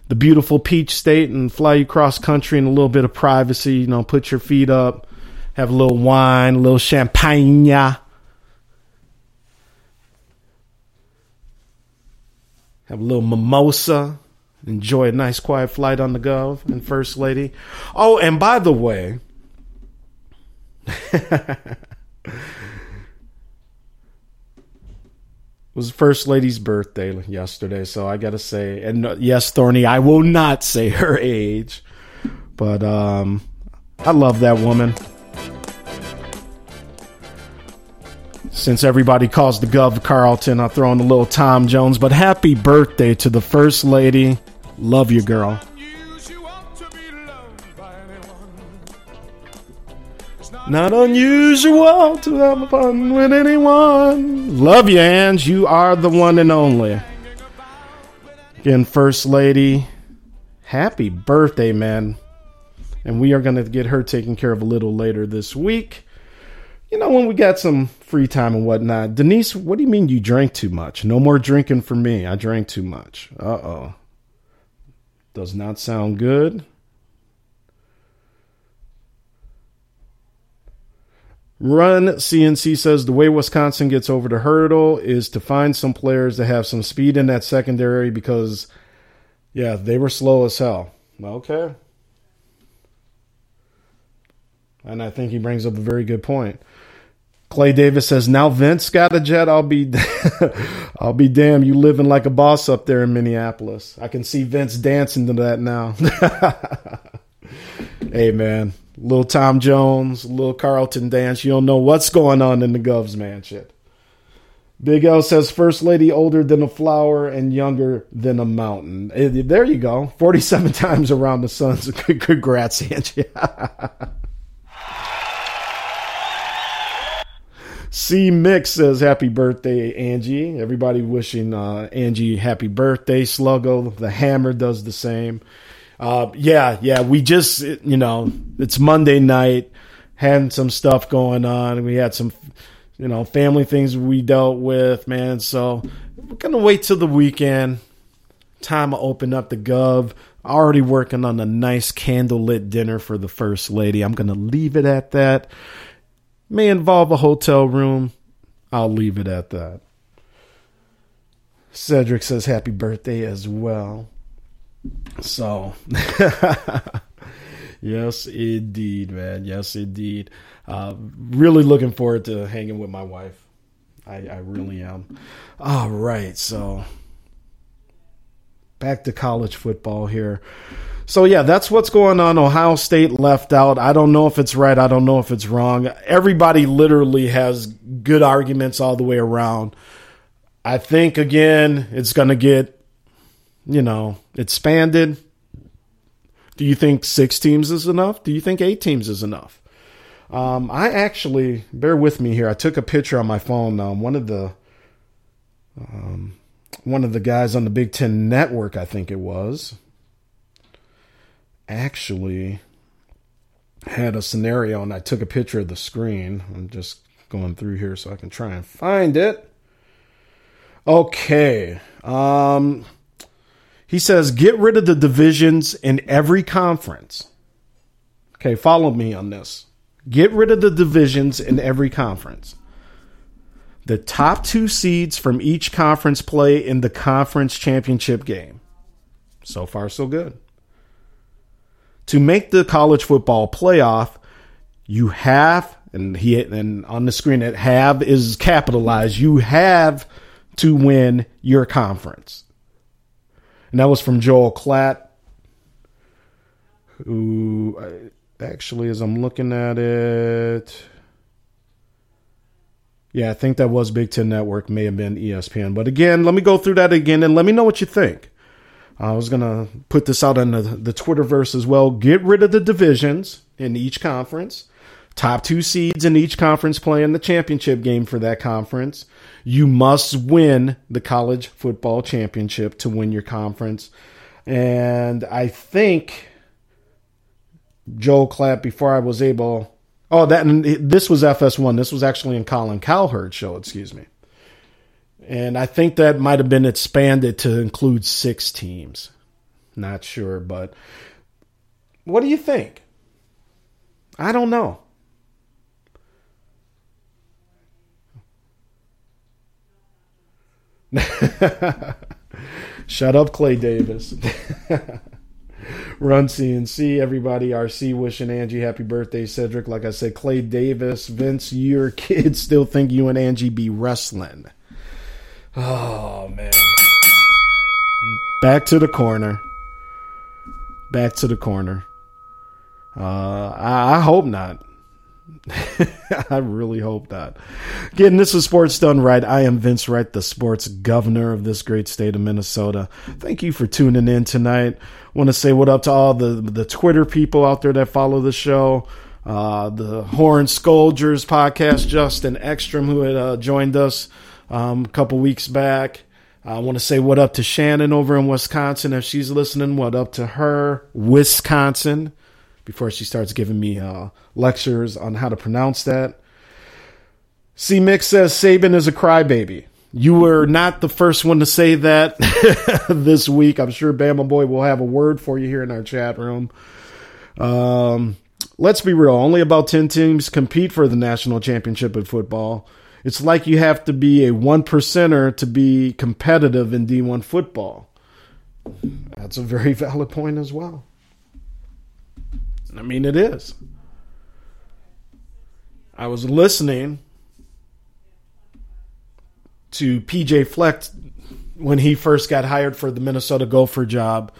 the beautiful Peach State, and fly you cross country in a little bit of privacy. You know, put your feet up, have a little wine, a little champagne. Have a little mimosa, enjoy a nice quiet flight on the Gov and First Lady. Oh, and by the way, it was First Lady's birthday yesterday, so I gotta say, and uh, yes, Thorny, I will not say her age, but um, I love that woman. Since everybody calls the Gov Carlton, I'll throw in a little Tom Jones. But happy birthday to the First Lady. Love you, girl. Not unusual to have fun with anyone. Love you, Ange. You are the one and only. Again, First Lady, happy birthday, man. And we are going to get her taken care of a little later this week you know, when we got some free time and whatnot. Denise, what do you mean you drank too much? No more drinking for me. I drank too much. Uh oh. Does not sound good. Run CNC says the way Wisconsin gets over the hurdle is to find some players that have some speed in that secondary because, yeah, they were slow as hell. Okay. And I think he brings up a very good point. Clay Davis says, "Now Vince got a jet. I'll be, I'll be damned. You living like a boss up there in Minneapolis. I can see Vince dancing to that now." Hey man, little Tom Jones, little Carlton dance. You don't know what's going on in the Govs mansion. Big L says first lady older than a flower and younger than a mountain. Eh, There you go. 47 times around the sun. Congrats, Angie. C Mix says happy birthday, Angie. Everybody wishing uh, Angie happy birthday. Sluggo, the hammer does the same. Uh, yeah, yeah, we just, you know, it's Monday night, had some stuff going on. We had some, you know, family things we dealt with, man. So we're to wait till the weekend. Time to open up the Gov. Already working on a nice candlelit dinner for the First Lady. I'm to leave it at that. May involve a hotel room. I'll leave it at that. Cedric says happy birthday as well. So, yes, indeed, man. Yes, indeed. Uh, really looking forward to hanging with my wife. I, I really am. All right, so back to college football here. So yeah, that's what's going on. Ohio State left out. I don't know if it's right. I don't know if it's wrong. Everybody literally has good arguments all the way around. I think again, it's going to get, you know, expanded. Do you think six teams is enough? Do you think eight teams is enough? Um, I actually, bear with me here. I took a picture on my phone. Um, one of the, um, one of the guys on the Big Ten Network, I think it was, actually had a scenario, and I took a picture of the screen. I'm just going through here so I can try and find it. Okay. Um, he says, get rid of the divisions in every conference. Okay, follow me on this. Get rid of the divisions in every conference. The top two seeds from each conference play in the conference championship game. So far, so good. To make the college football playoff, you have, and he and on the screen it have is capitalized. You have to win your conference. And that was from Joel Klatt, who uh, actually, as I'm looking at it, yeah, I think that was Big Ten Network, may have been ESPN. But again, let me go through that again and let me know what you think. Uh, I was going to put this out on the, the Twitterverse as well. Get rid of the divisions in each conference. Top two seeds in each conference play in the championship game for that conference. You must win the college football championship to win your conference. And I think Joel Klatt, before I was able. Oh, that this was FS1. This was actually in Colin Cowherd's show, excuse me. And I think that might have been expanded to include six teams. Not sure, but what do you think? I don't know. Shut up, Clay Davis. Run CNC, everybody. RC wishing Angie happy birthday. Cedric, like I said, Clay Davis. Vince, your kids still think you and Angie be wrestling. Oh, man. Back to the corner. Back to the corner. Uh, I, I hope not. I really hope not. Again, this is Sports Done Right. I am Vince Wright, the sports governor of this great state of Minnesota. Thank you for tuning in tonight. Want to say what up to all the the Twitter people out there that follow the show. Uh, the Horn Scolders podcast, Justin Ekstrom, who had uh, joined us um, a couple weeks back. I want to say what up to Shannon over in Wisconsin. If she's listening, what up to her, Wisconsin, before she starts giving me uh, lectures on how to pronounce that. C Mix says Saban is a crybaby. You were not the first one to say that this week. I'm sure Bama Boy will have a word for you here in our chat room. Um, let's be real. Only about 10 teams compete for the national championship in football. It's like you have to be a one percenter to be competitive in D1 football. That's a very valid point as well. I mean, it is. I was listening to PJ Fleck when he first got hired for the Minnesota Gopher job.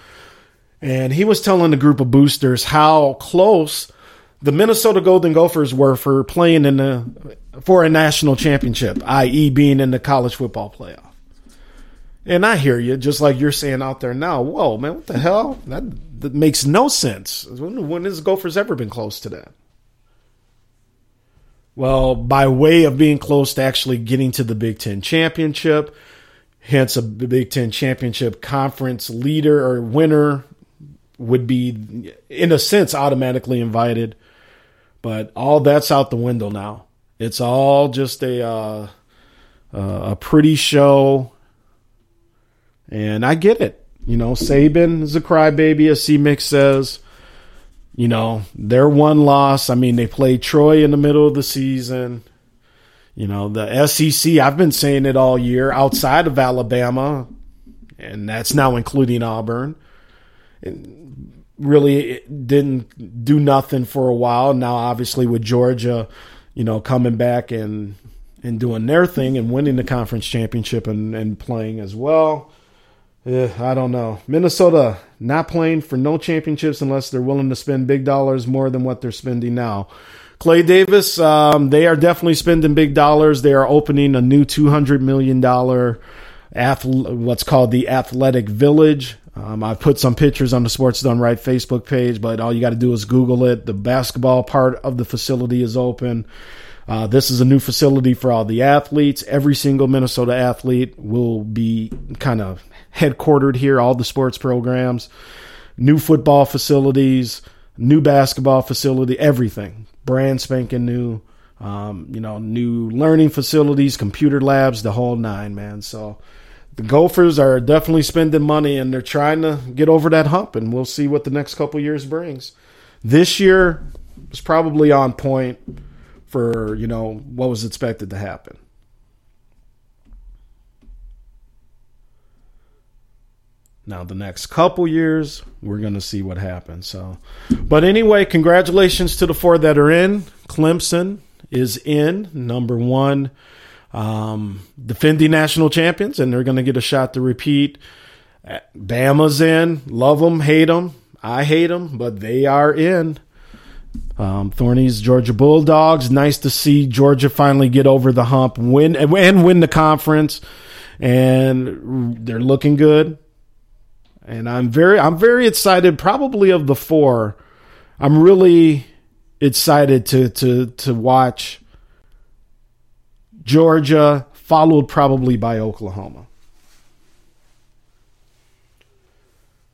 And he was telling the group of boosters how close the Minnesota Golden Gophers were for playing in the for a national championship, i.e., being in the college football playoff. And I hear you, just like you're saying out there now. Whoa, man, what the hell? That, that makes no sense. When, when has Gophers ever been close to that? Well, by way of being close to actually getting to the Big Ten championship, hence a Big Ten championship conference leader or winner would be, in a sense, automatically invited. But all that's out the window now. It's all just a uh, uh, a pretty show, and I get it. You know, Saban is a crybaby, as C Mix says. You know, their one loss. I mean, they played Troy in the middle of the season. You know, the SEC, I've been saying it all year, outside of Alabama, and that's now including Auburn. And really didn't do nothing for a while. Now, obviously, with Georgia, you know, coming back and and doing their thing and winning the conference championship and, and playing as well. Eh, I don't know. Minnesota not playing for no championships unless they're willing to spend big dollars more than what they're spending now. Clay Davis, um, they are definitely spending big dollars. They are opening a new $200 million ath- what's called the Athletic Village. Um, I put some pictures on the Sports Done Right Facebook page, but all you got to do is Google it. The basketball part of the facility is open. Uh, this is a new facility for all the athletes. Every single Minnesota athlete will be kind of headquartered here, all the sports programs, new football facilities, new basketball facility, everything. Brand spanking new. Um, you know, new learning facilities, computer labs, the whole nine, man. So the Gophers are definitely spending money and they're trying to get over that hump, and we'll see what the next couple years brings. This year was probably on point for you know what was expected to happen. Now the next couple years, we're going to see what happens. So, but anyway, congratulations to the four that are in. Clemson is in number one, um, defending national champions, and they're going to get a shot to repeat. Bama's in. Love them, hate them. I hate them, but they are in. Um, Thorny's Georgia Bulldogs. Nice to see Georgia finally get over the hump, win and win the conference, and they're looking good. And I'm very, I'm very excited. Probably of the four, I'm really excited to to to watch Georgia, followed probably by Oklahoma.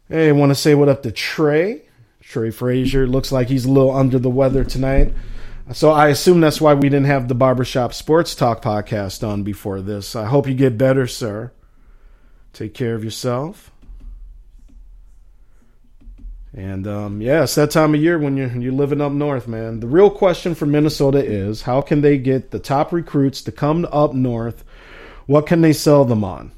Hey, I want to say what up to Trey. Trey Frazier looks like he's a little under the weather tonight. So I assume that's why we didn't have the Barbershop Sports Talk podcast on before this. I hope you get better, sir. Take care of yourself. And um, yeah, it's that time of year when you're you're living up north, man. The real question for Minnesota is how can they get the top recruits to come up north? What can they sell them on?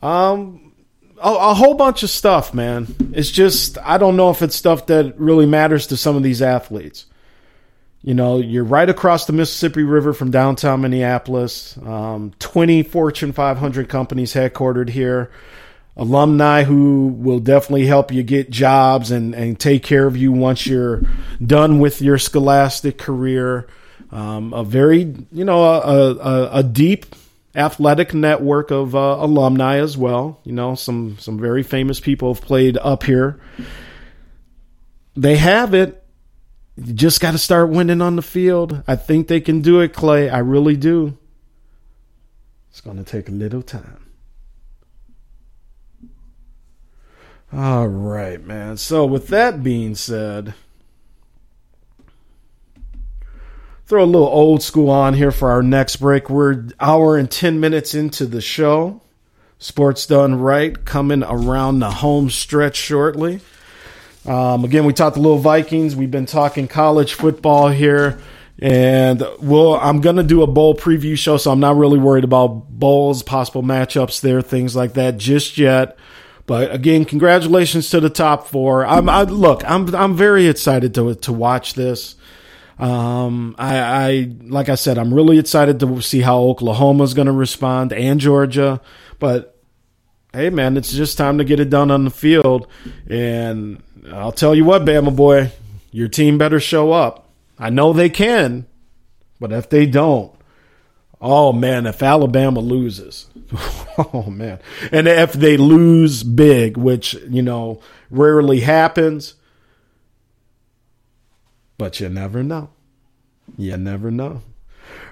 Um, a, a whole bunch of stuff, man. It's just I don't know if it's stuff that really matters to some of these athletes. You know, you're right across the Mississippi River from downtown Minneapolis. Um, 20 Fortune 500 companies headquartered here alumni who will definitely help you get jobs and, and take care of you once you're done with your scholastic career. Um, a very, you know, a, a, a deep athletic network of uh, alumni as well. You know, some some very famous people have played up here. They have it. You just got to start winning on the field. I think they can do it, Clay. I really do. It's going to take a little time. All right, man. So, with that being said, throw a little old school on here for our next break. We're hour and 10 minutes into the show. Sports done right, coming around the home stretch shortly. Um, again, we talked a little Vikings. We've been talking college football here. And well, I'm gonna do a bowl preview show, so I'm not really worried about bowls, possible matchups there, things like that just yet. But again, congratulations to the top four. I'm I, look, I'm I'm very excited to to watch this. Um, I, I like I said, I'm really excited to see how Oklahoma's going to respond and Georgia. But hey man, it's just time to get it done on the field. And I'll tell you what, Bama boy, your team better show up. I know they can, but if they don't, oh man, if Alabama loses, oh man, and if they lose big, which you know rarely happens, but you never know. You never know.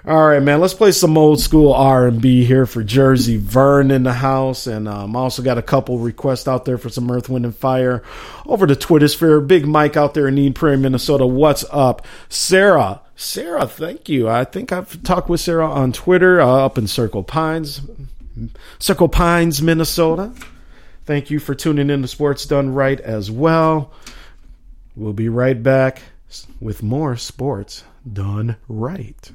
All right, man. Let's play some old school R and B here for Jersey Vern in the house, and um, also got a couple requests out there for some Earth, Wind, and Fire over the Twitter sphere. Big Mike out there in Eden Prairie, Minnesota. What's up, Sarah? Sarah, thank you. I think I've talked with Sarah on Twitter uh, up in Circle Pines, Circle Pines, Minnesota. Thank you for tuning in to Sports Done Right as well. We'll be right back with more sports done right.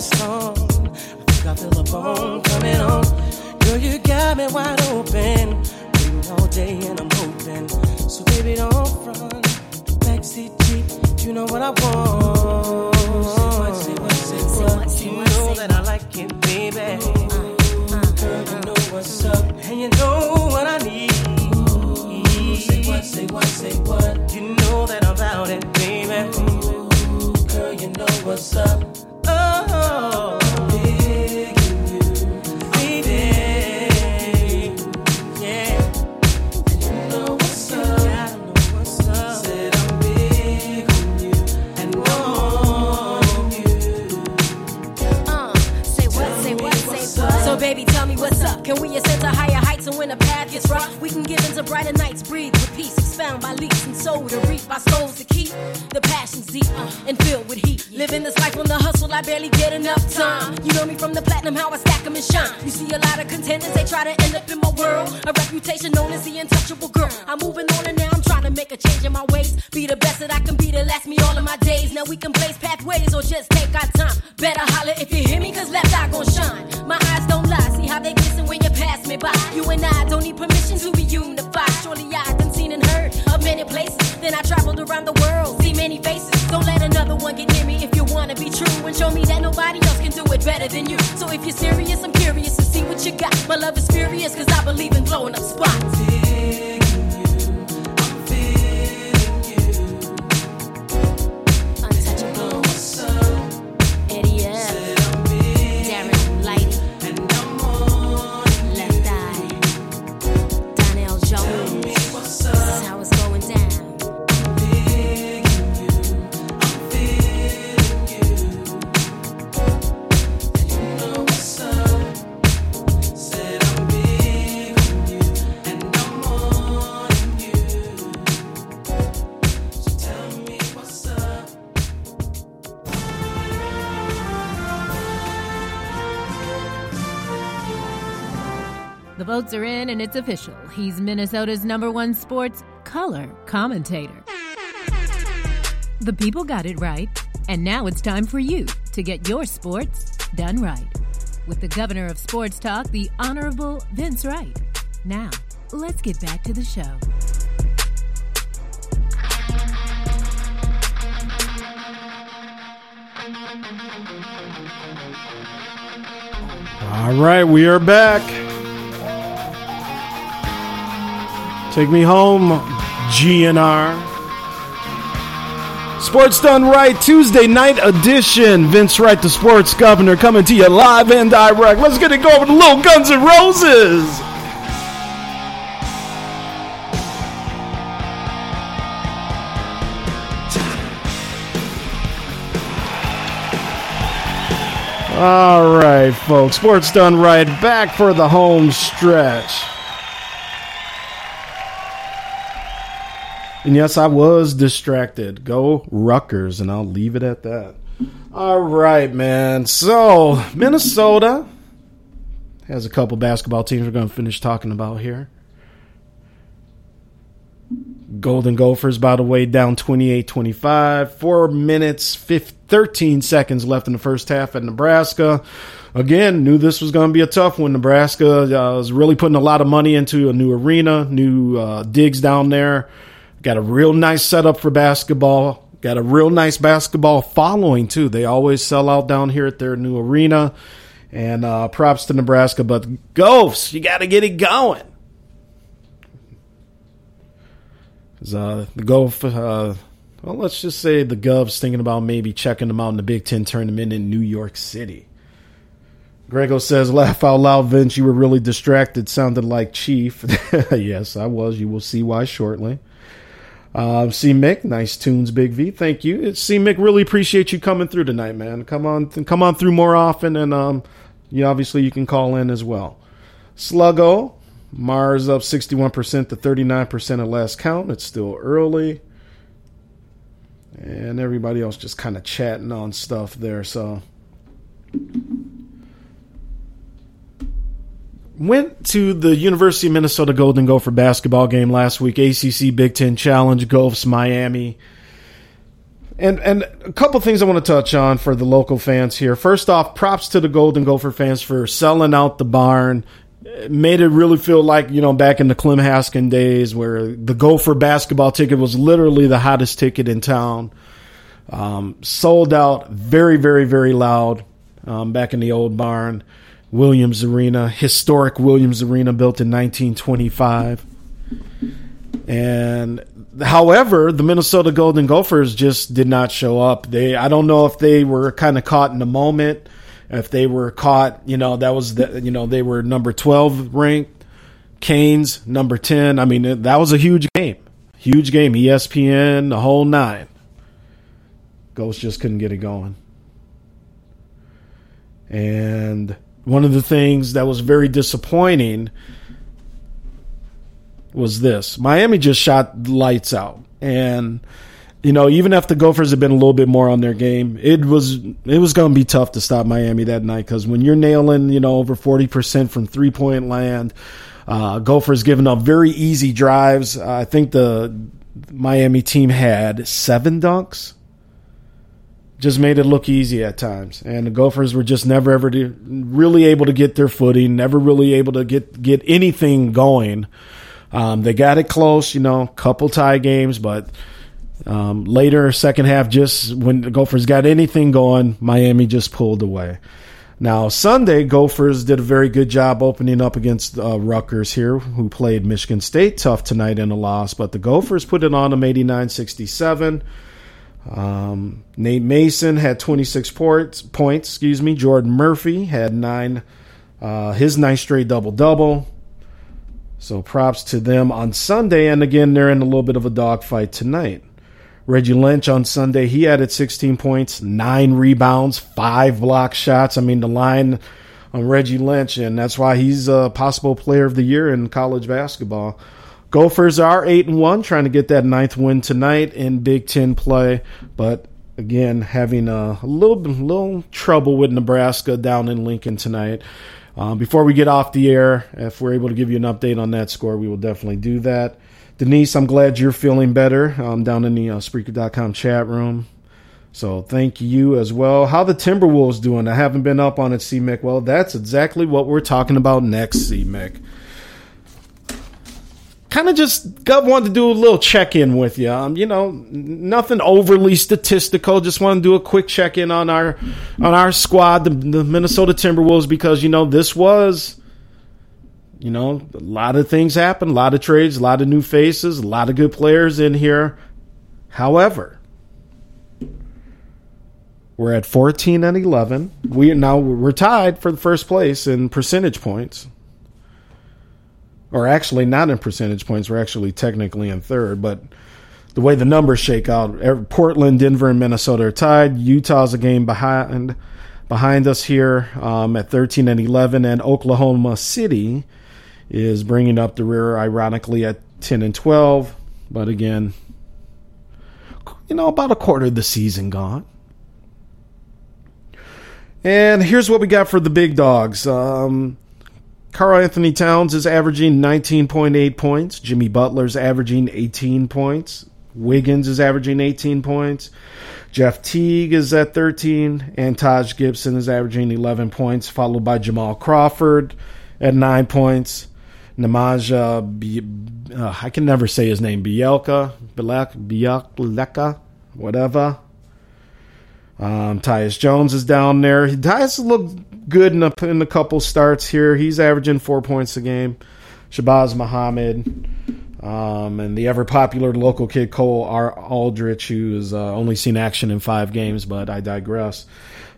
I think I feel a bone coming on. Girl, you got me wide open. Waiting all day and I'm hoping. So baby, don't front. Backseat Jeep, you know what I want. Say what, say what, say what. You know that I like it, baby. Girl, you know what's up, and you know what I need. Say what, say what, say what. You know that I'm about it, baby. Girl, you know what's up. We can give into brighter nights, breathe with peace, expound by leaps and soul to reap our souls to keep the passions deep and filled with heat. Living this life on the hustle, I barely get enough time. You know me from the platinum, how I stack 'em and shine. You see a lot of contenders, they try to end up in my world. A reputation known as the untouchable girl. I'm moving on and now I'm trying to make a change in my ways. Be the best that I can be to last me all of my days. Now we can blaze pathways or just take our time. Better holler if you hear me, cause left eye gon' shine. My eyes don't lie, see how they glisten when you pass me by. You and I don't need permission be unified. Surely I done seen and heard of many places. Then I traveled around the world, see many faces. Don't let another one get near me if you wanna be true and show me that nobody else can do it better than you. So if you're serious, I'm curious to see what you got. My love is furious, cause I believe in blowing up spots. Votes are in and it's official. He's Minnesota's number one sports color commentator. The people got it right, and now it's time for you to get your sports done right. With the governor of sports talk, the Honorable Vince Wright. Now, let's get back to the show. All right, we are back. Take me home, GNR. Sports Done Right, Tuesday night edition. Vince Wright, the sports governor, coming to you live and direct. Let's get it going with the Little Guns and Roses. All right, folks. Sports Done Right, back for the home stretch. And yes, I was distracted. Go Ruckers, and I'll leave it at that. All right, man. So, Minnesota has a couple basketball teams we're going to finish talking about here. Golden Gophers, by the way, down 28 25. Four minutes, 15, 13 seconds left in the first half at Nebraska. Again, knew this was going to be a tough one. Nebraska uh, was really putting a lot of money into a new arena, new uh, digs down there. Got a real nice setup for basketball. Got a real nice basketball following, too. They always sell out down here at their new arena. And uh, props to Nebraska. But Gophs, you got to get it going. uh, the Gulf, uh, well, let's just say the Govs thinking about maybe checking them out in the Big Ten tournament in New York City. Grego says, laugh out loud, Vince. You were really distracted. Sounded like Chief. yes, I was. You will see why shortly. Uh, C. Mick, nice tunes, Big V. Thank you. C. Mick, really appreciate you coming through tonight, man. Come on, come on through more often, and um, you obviously you can call in as well. Sluggo, Mars up 61% to 39% at last count. It's still early. And everybody else just kind of chatting on stuff there. So went to the University of Minnesota Golden Gopher basketball game last week. ACC Big Ten Challenge, Gophs, Miami. And and a couple things I want to touch on for the local fans here. First off, props to the Golden Gopher fans for selling out the barn. It made it really feel like you know back in the Clem Haskins days where the Gopher basketball ticket was literally the hottest ticket in town. Um, sold out, very very very loud um, back in the old barn. Williams Arena, historic Williams Arena built in 1925. And however, the Minnesota Golden Gophers just did not show up. They I don't know if they were kind of caught in the moment, if they were caught, you know, that was the you know, they were number 12 ranked, Canes number 10. I mean, that was a huge game. Huge game, ESPN, the whole 9. Ghosts just couldn't get it going. And one of the things that was very disappointing was this Miami just shot lights out. And, you know, even if the Gophers had been a little bit more on their game, it was it was going to be tough to stop Miami that night because when you're nailing, you know, over 40% from three point land, uh, Gophers giving up very easy drives. I think the Miami team had seven dunks just made it look easy at times. And the Gophers were just never ever really able to get their footing, never really able to get get anything going. Um, they got it close, you know, couple tie games, but um, later second half, just when the Gophers got anything going, Miami just pulled away. Now Sunday, Gophers did a very good job opening up against uh, Rutgers here, who played Michigan State tough tonight in a loss, but the Gophers put it on them 89-67. Um, Nate Mason had 26 points. Excuse me. Jordan Murphy had nine. Uh, his nine straight double double. So props to them on Sunday, and again they're in a little bit of a dogfight tonight. Reggie Lynch on Sunday, he added 16 points, nine rebounds, five block shots. I mean the line on Reggie Lynch, and that's why he's a possible player of the year in college basketball. Gophers are eight and one, trying to get that ninth win tonight in Big Ten play, but again having a, little little trouble with Nebraska down in Lincoln tonight. Um, before we get off the air, if we're able to give you an update on that score, we will definitely do that. Denise, I'm glad you're feeling better um, down in the uh, Spreaker.com chat room. So thank you as well. How the Timberwolves doing? I haven't been up on it, C Mick. Well, that's exactly what we're talking about next, C Mick kind of just got wanted to do a little check in with you. Um, you know, nothing overly statistical. Just want to do a quick check in on our on our squad, the, the Minnesota Timberwolves, because you know this was. You know, a lot of things happened, a lot of trades, a lot of new faces, a lot of good players in here. However, we're at 14 and 11. We now we're tied for the first place in percentage points or actually not in percentage points. We're actually technically in third, but the way the numbers shake out, Portland, Denver, and Minnesota are tied. Utah's a game behind behind us here um, at 13 and 11, and Oklahoma City is bringing up the rear, ironically, at 10 and 12. But again, you know, about a quarter of the season gone. And here's what we got for the big dogs. Um, Carl Anthony Towns is averaging 19.8 points. Jimmy Butler's averaging 18 points. Wiggins is averaging 18 points. Jeff Teague is at 13. And Taj Gibson is averaging 11 points, followed by Jamal Crawford at 9 points. Nemanja, uh, I can never say his name, Bielka, Bielka, whatever. Um, Tyus Jones is down there. Tyus looked good in a, in a couple starts here. He's averaging four points a game. Shabazz Muhammad, um, and the ever popular local kid Cole R. Aldrich, who has uh, only seen action in five games, but I digress.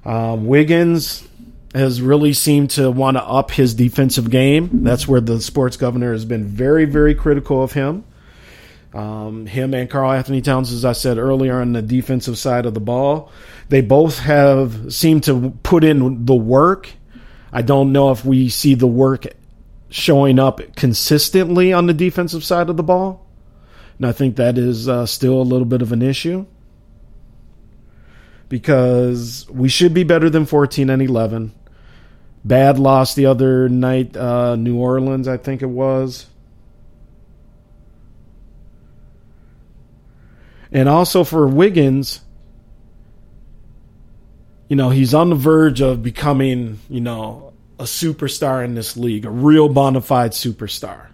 Um, Wiggins, has really seemed to want to up his defensive game. That's where the sports governor has been very, very critical of him. Um, him and Carl Anthony Towns, as I said earlier, on the defensive side of the ball, they both have seemed to put in the work. I don't know if we see the work showing up consistently on the defensive side of the ball. And I think that is uh, still a little bit of an issue because we should be better than 14 and 11. Bad loss the other night, uh, New Orleans, I think it was. And also for Wiggins, you know, he's on the verge of becoming, you know, a superstar in this league, a real bona fide superstar.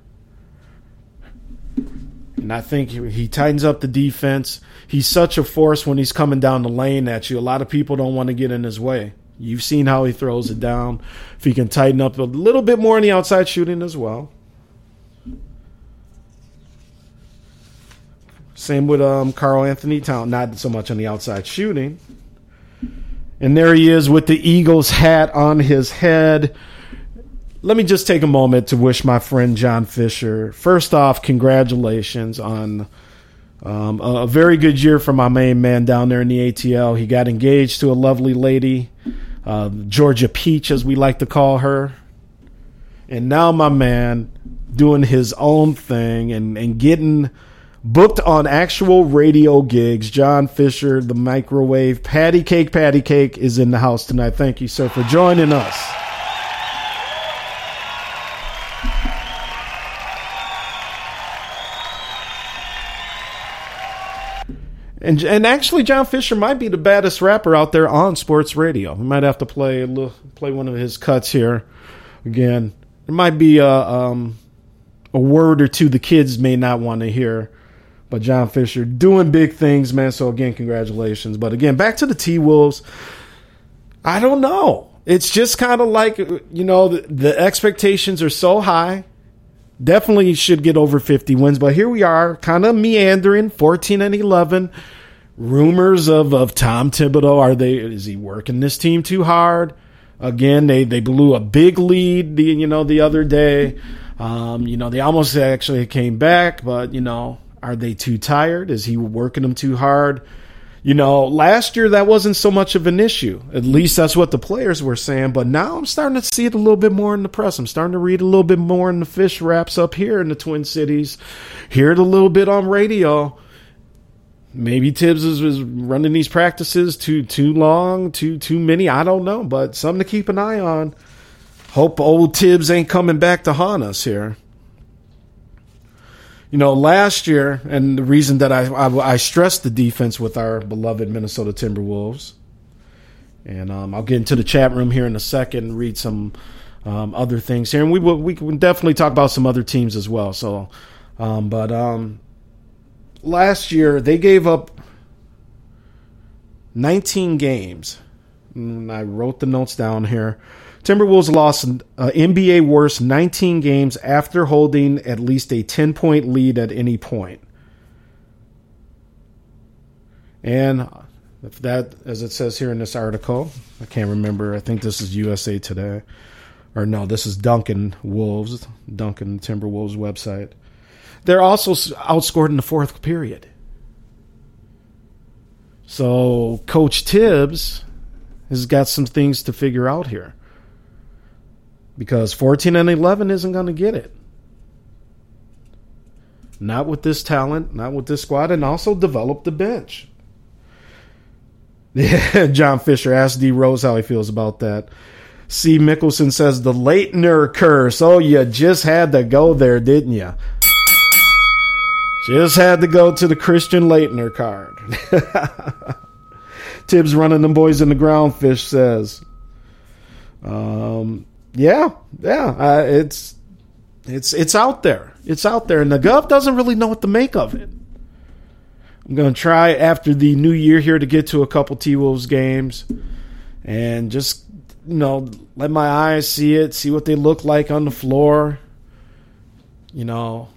And I think he, he tightens up the defense. He's such a force when he's coming down the lane at you. A lot of people don't want to get in his way. You've seen how he throws it down. If he can tighten up a little bit more in the outside shooting as well. Same with um, Carl Anthony Town, not so much on the outside shooting. And there he is with the Eagles hat on his head. Let me just take a moment to wish my friend John Fisher, first off, congratulations on um, a, very good year for my main man down there in the ATL. He got engaged to a lovely lady, uh, Georgia Peach, as we like to call her. And now my man doing his own thing and, and getting booked on actual radio gigs. John Fisher, the microwave, Patty Cake, Patty Cake is in the house tonight. Thank you, sir, for joining us. And and actually, John Fisher might be the baddest rapper out there on sports radio. We might have to play play one of his cuts here again. It might be a um, a word or two the kids may not want to hear, but John Fisher doing big things, man. So again, congratulations. But again, back to the T Wolves. I don't know. It's just kind of like you know the, the expectations are so high. Definitely should get over 50 wins, but here we are, kind of meandering, 14 and 11. Rumors of, of Tom Thibodeau. Are they? Is he working this team too hard? Again, they they blew a big lead, the you know the other day. Um, you know they almost actually came back, but you know are they too tired? Is he working them too hard? You know, last year that wasn't so much of an issue. At least that's what the players were saying. But now I'm starting to see it a little bit more in the press. I'm starting to read a little bit more in the fish wraps up here in the Twin Cities. Hear it a little bit on radio. Maybe Tibbs is, is running these practices too too long, too too many. I don't know, but something to keep an eye on. Hope old Tibbs ain't coming back to haunt us here you know, last year, and the reason that I, I, I stressed the defense with our beloved Minnesota Timberwolves, and um, I'll get into the chat room here in a second, read some um, other things here, and we will we can definitely talk about some other teams as well. So, um, but um, last year they gave up 19 games. And I wrote the notes down here. Timberwolves lost uh, NBA worst 19 games after holding at least a 10 point lead at any point. And if that, as it says here in this article, I can't remember. I think this is USA Today. Or no, this is Duncan Wolves, Duncan Timberwolves website. They're also outscored in the fourth period. So Coach Tibbs has got some things to figure out here because 14 and 11 isn't going to get it. Not with this talent, not with this squad, and also develop the bench. John Fisher asked D Rose how he feels about that. C. Mickelson says the Laettner curse. Oh, you just had to go there, didn't you? Just had to go to the Christian Laettner card. Tibbs running them boys in the ground, Fish says. Um, yeah, yeah, uh, it's it's it's out there. It's out there, and the Gov doesn't really know what to make of it. I'm going to try after the new year here to get to a couple T Wolves games, and just you know let my eyes see it, see what they look like on the floor. You know,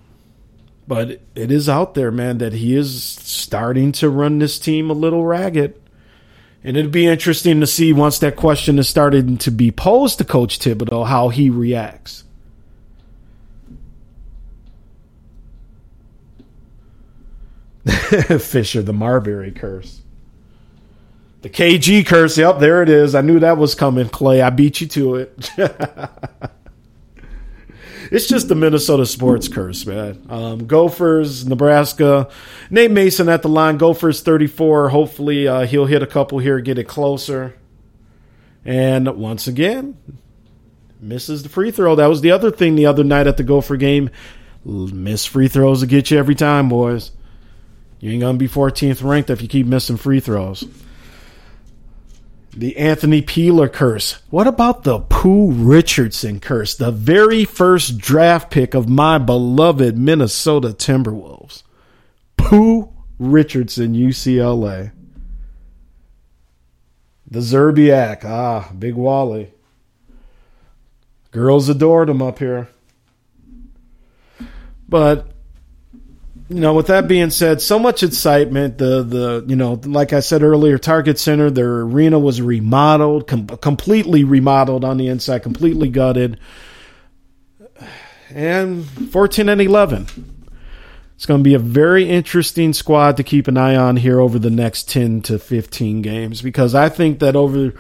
but it is out there, man, that he is starting to run this team a little ragged. And it'd be interesting to see once that question is started to be posed to Coach Thibodeau how he reacts. Fisher, the Marbury curse. The KG curse. Yep, there it is. I knew that was coming, Clay. I beat you to it. it's just the Minnesota sports curse, man. Um, Gophers, Nebraska. Nate Mason at the line. Gophers 34. Hopefully, uh, he'll hit a couple here, get it closer. And once again, misses the free throw. That was the other thing the other night at the Gopher game. Miss free throws will get you every time, boys. You ain't gonna be 14th ranked if you keep missing free throws. The Anthony Peeler curse. What about the Pooh Richardson curse? The very first draft pick of my beloved Minnesota Timberwolves. Pooh Richardson, UCLA. The Szczerbiak. Ah, Big Wally. Girls adored him up here. But you know, with that being said, so much excitement. The the you know, like I said earlier, Target Center, their arena was remodeled, com- completely remodeled on the inside, completely gutted, and fourteen and eleven. It's going to be a very interesting squad to keep an eye on here over the next ten to fifteen games because I think that over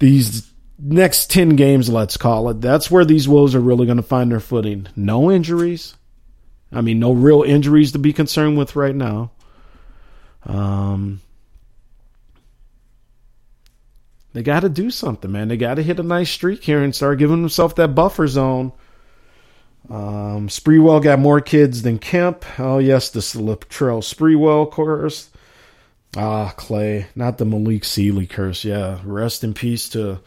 these next ten games, let's call it, that's where these Wolves are really going to find their footing. No injuries I mean, no real injuries to be concerned with right now. Um, they got to do something, man. They got to hit a nice streak here and start giving themselves that buffer zone. Um, Sprewell got more kids than Kemp. Oh, yes, the Latrell Sprewell curse. Ah, Clay, not the Malik Sealy curse. Yeah, rest in peace to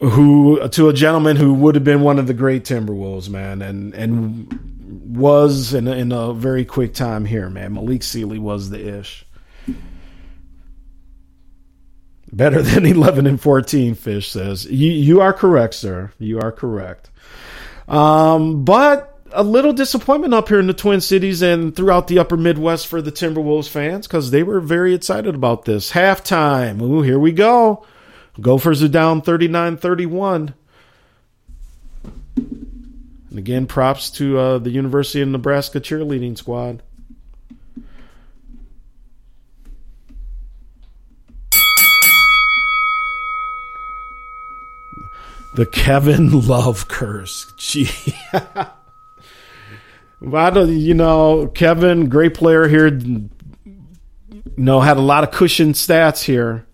who to a gentleman who would have been one of the great Timberwolves, man, and and was in a, in a very quick time here, man. Malik Sealy was the ish. Better than eleven and fourteen. Fish says you you are correct, sir. You are correct. Um, but a little disappointment up here in the Twin Cities and throughout the upper Midwest for the Timberwolves fans because they were very excited about this. Halftime. Ooh, here we go. Gophers are down 39 31. And again, props to uh, the University of Nebraska cheerleading squad. The Kevin Love curse. Gee. I don't, you know, Kevin, great player here. You know, had a lot of cushion stats here.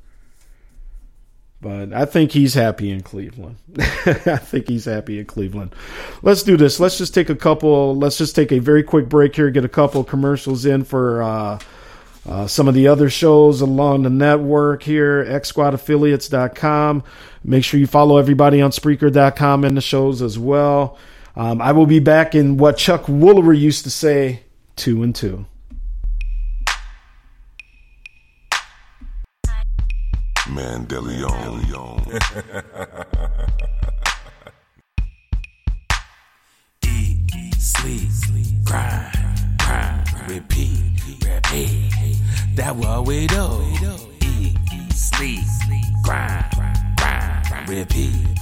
But I think he's happy in Cleveland. I think he's happy in Cleveland. Let's do this. Let's just take a couple. Let's just take a very quick break here. Get a couple commercials in for uh, uh, some of the other shows along the network here. XSquadAffiliates.com. Make sure you follow everybody on Spreaker.com and the shows as well. Um, I will be back in what Chuck Woolery used to say, two and two. Mandelion. Eat, sleep, grind, grind, repeat, repeat. That what we do. Eat, sleep, grind, grind, repeat,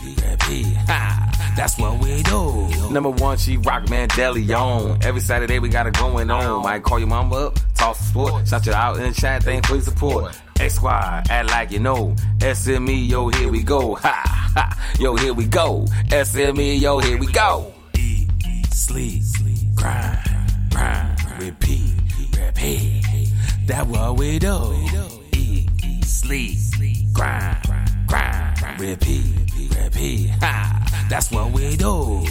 Ha, that's what we do. Number one, she rock Mandelion. Every Saturday we got it going on. Might call your mama up, talk sport, shout you out in the chat, thank for your support. X Squad, act like you know. SME, yo, here we go. Ha, ha, yo, here we go. SME, yo, here we go. Eat, sleep, grind, grind, repeat, repeat. That what we do. Eat, sleep, grind, grind, repeat, repeat. Ha, that's what we do.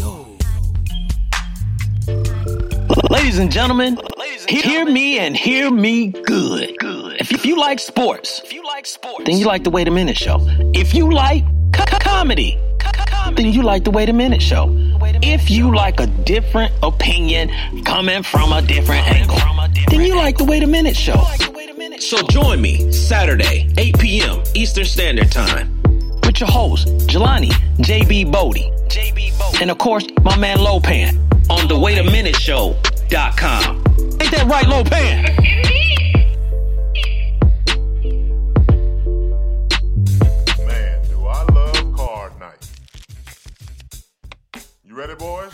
Ladies and gentlemen, hear me and hear me good. If, you, if you like sports, then you like the Wait a Minute Show. If you like co- co- comedy, then you like the Wait a Minute Show. If you like a different opinion coming from a different angle, then you like the Wait a Minute Show. So join me Saturday, 8 p.m. Eastern Standard Time with your host, Jelani JB Bodie. JB Bodie. And of course, my man Lopan on the Wait a Minute Show.com. Ain't that right, Lopan? ready, boys?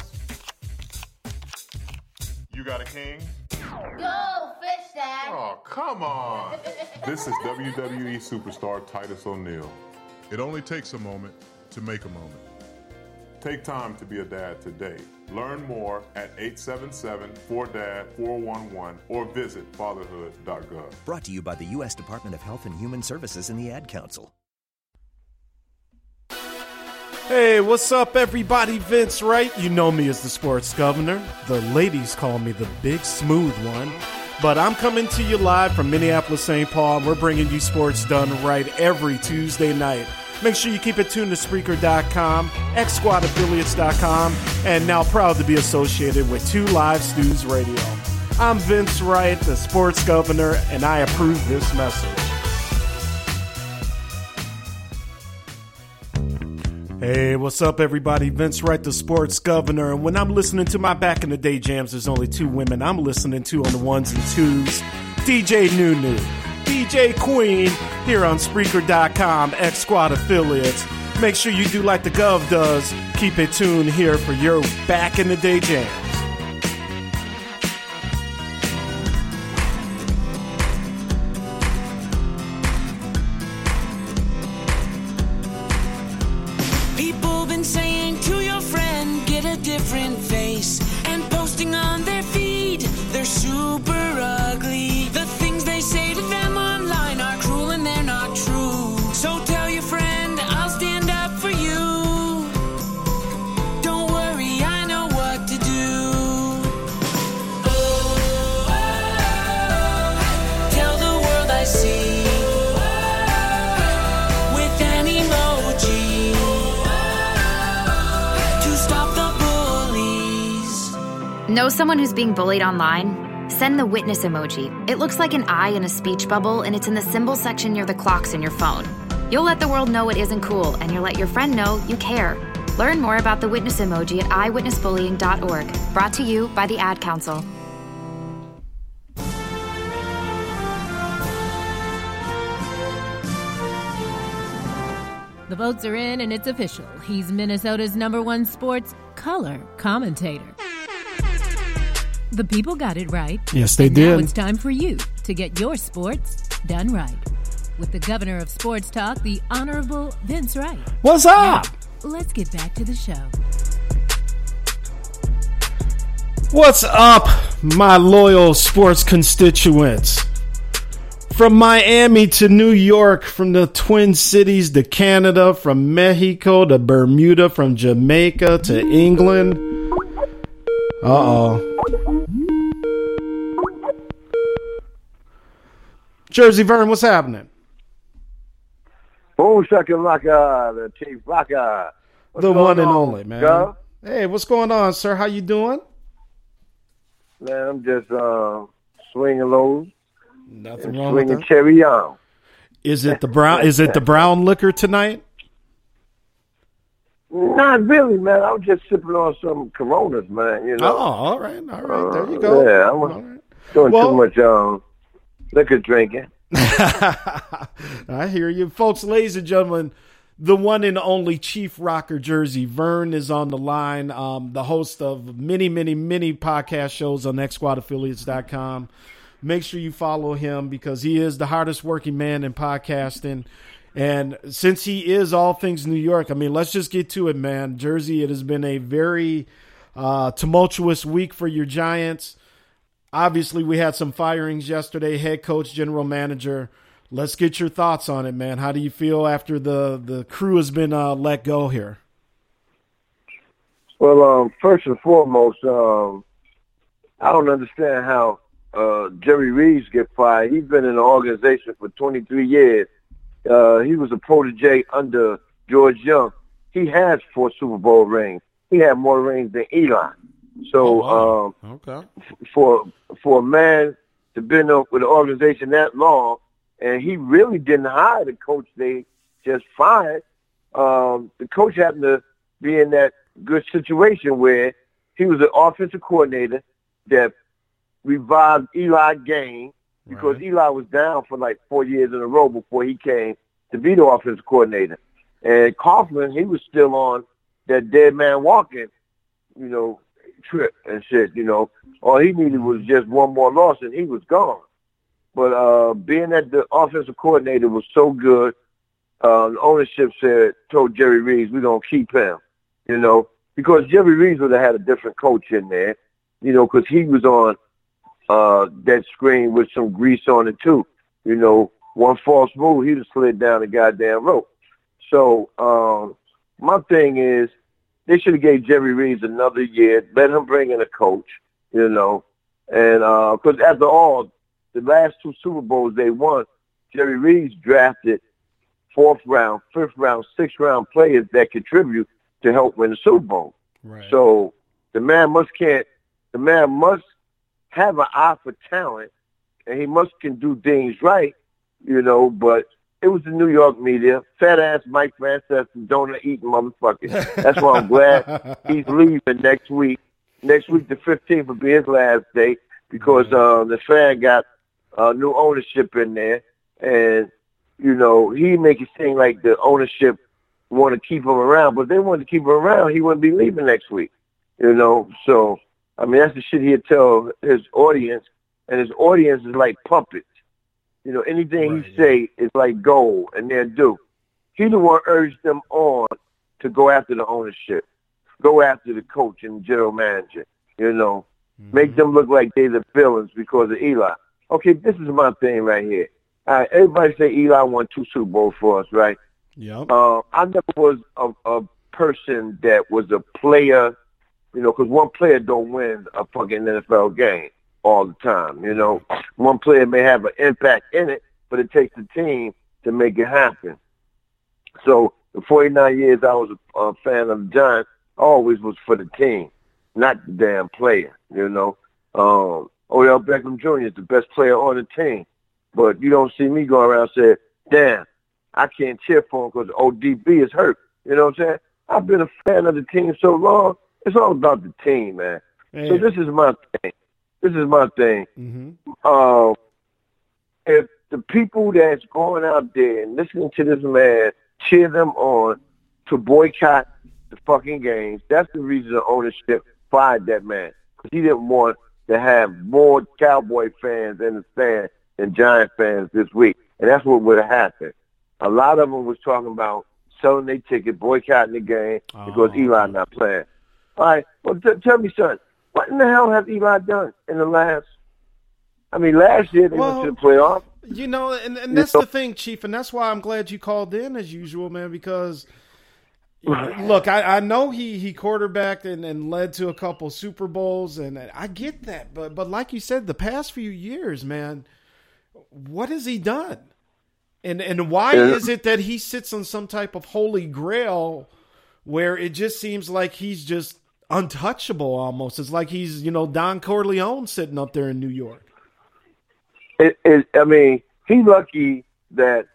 You got a king? Go, fish that! Oh, come on! this is WWE superstar Titus O'Neil. It only takes a moment to make a moment. Take time to be a dad today. Learn more at 877-4DAD-411 or visit fatherhood.gov. Brought to you by the U.S. Department of Health and Human Services and the Ad Council. Hey, what's up, everybody? Vince Wright. You know me as the sports governor. The ladies call me the big smooth one. But I'm coming to you live from Minneapolis, St. Paul, and we're bringing you sports done right every Tuesday night. Make sure you keep it tuned to Spreaker.com, XSquadAffiliates.com, and now proud to be associated with Two Live Stews Radio. I'm Vince Wright, the sports governor, and I approve this message. Hey, what's up, everybody? Vince Wright, the sports governor. And when I'm listening to my back in the day jams, there's only two women I'm listening to on the ones and twos DJ Nunu, DJ Queen, here on Spreaker.com, X Squad affiliates. Make sure you do like the Gov does. Keep it tuned here for your back in the day jams. Know someone who's being bullied online? Send the witness emoji. It looks like an eye in a speech bubble, and it's in the symbol section near the clocks in your phone. You'll let the world know it isn't cool, and you'll let your friend know you care. Learn more about the witness emoji at eyewitnessbullying.org. Brought to you by the Ad Council. The votes are in and it's official. He's Minnesota's number one sports color commentator. The people got it right. Yes, they And Now did. it's time for you to get your sports done right. With the governor of sports talk, the Honorable Vince Wright. What's up? Now, let's get back to the show. What's up, my loyal sports constituents? From Miami to New York, from the Twin Cities to Canada, from Mexico to Bermuda, from Jamaica to England. Uh oh. Jersey Vern, what's happening? Boom shakalaka, the chief. What's the one and on, only, man. Hey, what's going on, sir? How you doing? Man, I'm just uh, swinging low. Nothing wrong with swinging that. cherry on. Is it the brown? Is it the brown liquor tonight? Not really, man. I was just sipping on some Coronas, man. You know. Oh, all right, all right. There you Uh, go. Yeah, I was doing Well- too much um, liquor drinking. I hear you, folks. Ladies and gentlemen, the one and only Chief Rocker Jersey Vern is on the line. Um, the host of many, many, many podcast shows on XSquadAffiliates.com. Make sure you follow him because he is the hardest working man in podcasting. And since he is all things New York, I mean, let's just get to it, man. Jersey, it has been a very uh, tumultuous week for your Giants. Obviously, we had some firings yesterday. Head coach, general manager. Let's get your thoughts on it, man. How do you feel after the the crew has been uh, let go here? Well, um, first and foremost, um, I don't understand how uh, Jerry Reeves get fired. He's been in the organization for 23 years. Uh, he was a protege under George Young. He has four Super Bowl rings. He had more rings than Eli. So um, Okay. for for a man to been up with the organization that long, and he really didn't hire the coach they just fired. Um, the coach happened to be in that good situation where he was an offensive coordinator that revived Eli Gain because Eli was down for like four years in a row before he came to be the offensive coordinator. And Coughlin, he was still on that dead man walking, you know, trip and shit, you know. All he needed was just one more loss, and he was gone. But uh, being that the offensive coordinator was so good, uh, the ownership said, told Jerry Reeves, we're going to keep him, you know, because Jerry Reeves would have had a different coach in there, you know, because he was on uh, that screen with some grease on it too. You know, one false move, he'd have slid down the goddamn rope. So um, my thing is, they should have gave Jerry Reeves another year, let him bring in a coach, you know, and uh, because after all, the last two Super Bowls they won, Jerry Reeves drafted fourth round, fifth round, sixth round players that contribute to help win the Super Bowl. Right. So the man must can't, the man must have an eye for talent, and he must can do things right, you know. But it was the New York media, fat ass Mike Francesa, donut eating motherfucker. That's why I'm glad he's leaving next week. Next week, the 15th will be his last day because uh, the fan got uh, new ownership in there, and you know he make it seem like the ownership want to keep him around, but if they wanted to keep him around, he wouldn't be leaving next week. You know, so I mean that's the shit he'd tell his audience, and his audience is like puppets. You know, anything he say is like gold, and they're due. He the one urged them on to go after the ownership, go after the coach and general manager. You know, make them look like they're the villains because of Eli. Okay, this is my thing right here. All right, everybody say Eli won two Super Bowls for us, right? Yeah. Uh, I never was a, a person that was a player, you know, because one player don't win a fucking NFL game all the time. You know, one player may have an impact in it, but it takes a team to make it happen. So the 49 years I was a, a fan of the Giants, always was for the team, not the damn player. You know, um, Odell Beckham Jr. is the best player on the team, but you don't see me going around saying, "Damn, I can't cheer for him because ODB is hurt." You know what I'm saying? I've been a fan of the team so long. It's all about the team, man. So this is my thing. This is my thing. Mm-hmm. Uh, if the people that's going out there and listening to this man cheer them on to boycott the fucking games, that's the reason the ownership fired that man. Because he didn't want to have more Cowboy fans in the stand than Giant fans this week. And that's what would have happened. A lot of them was talking about selling their ticket, boycotting the game because Eli not playing. All right, well, t- tell me, son, what in the hell has Eli done in the last? I mean, last year they went to the playoffs. You know, and, and that's the thing, Chief, and that's why I'm glad you called in as usual, man, because look, I, I know he he quarterbacked and, and led to a couple Super Bowls, and I get that, but but like you said, the past few years, man, what has he done? And and why Yeah. is it that he sits on some type of holy grail where it just seems like he's just untouchable almost? It's like he's, you know, Don Corleone sitting up there in New York. It, it, I mean, he's lucky that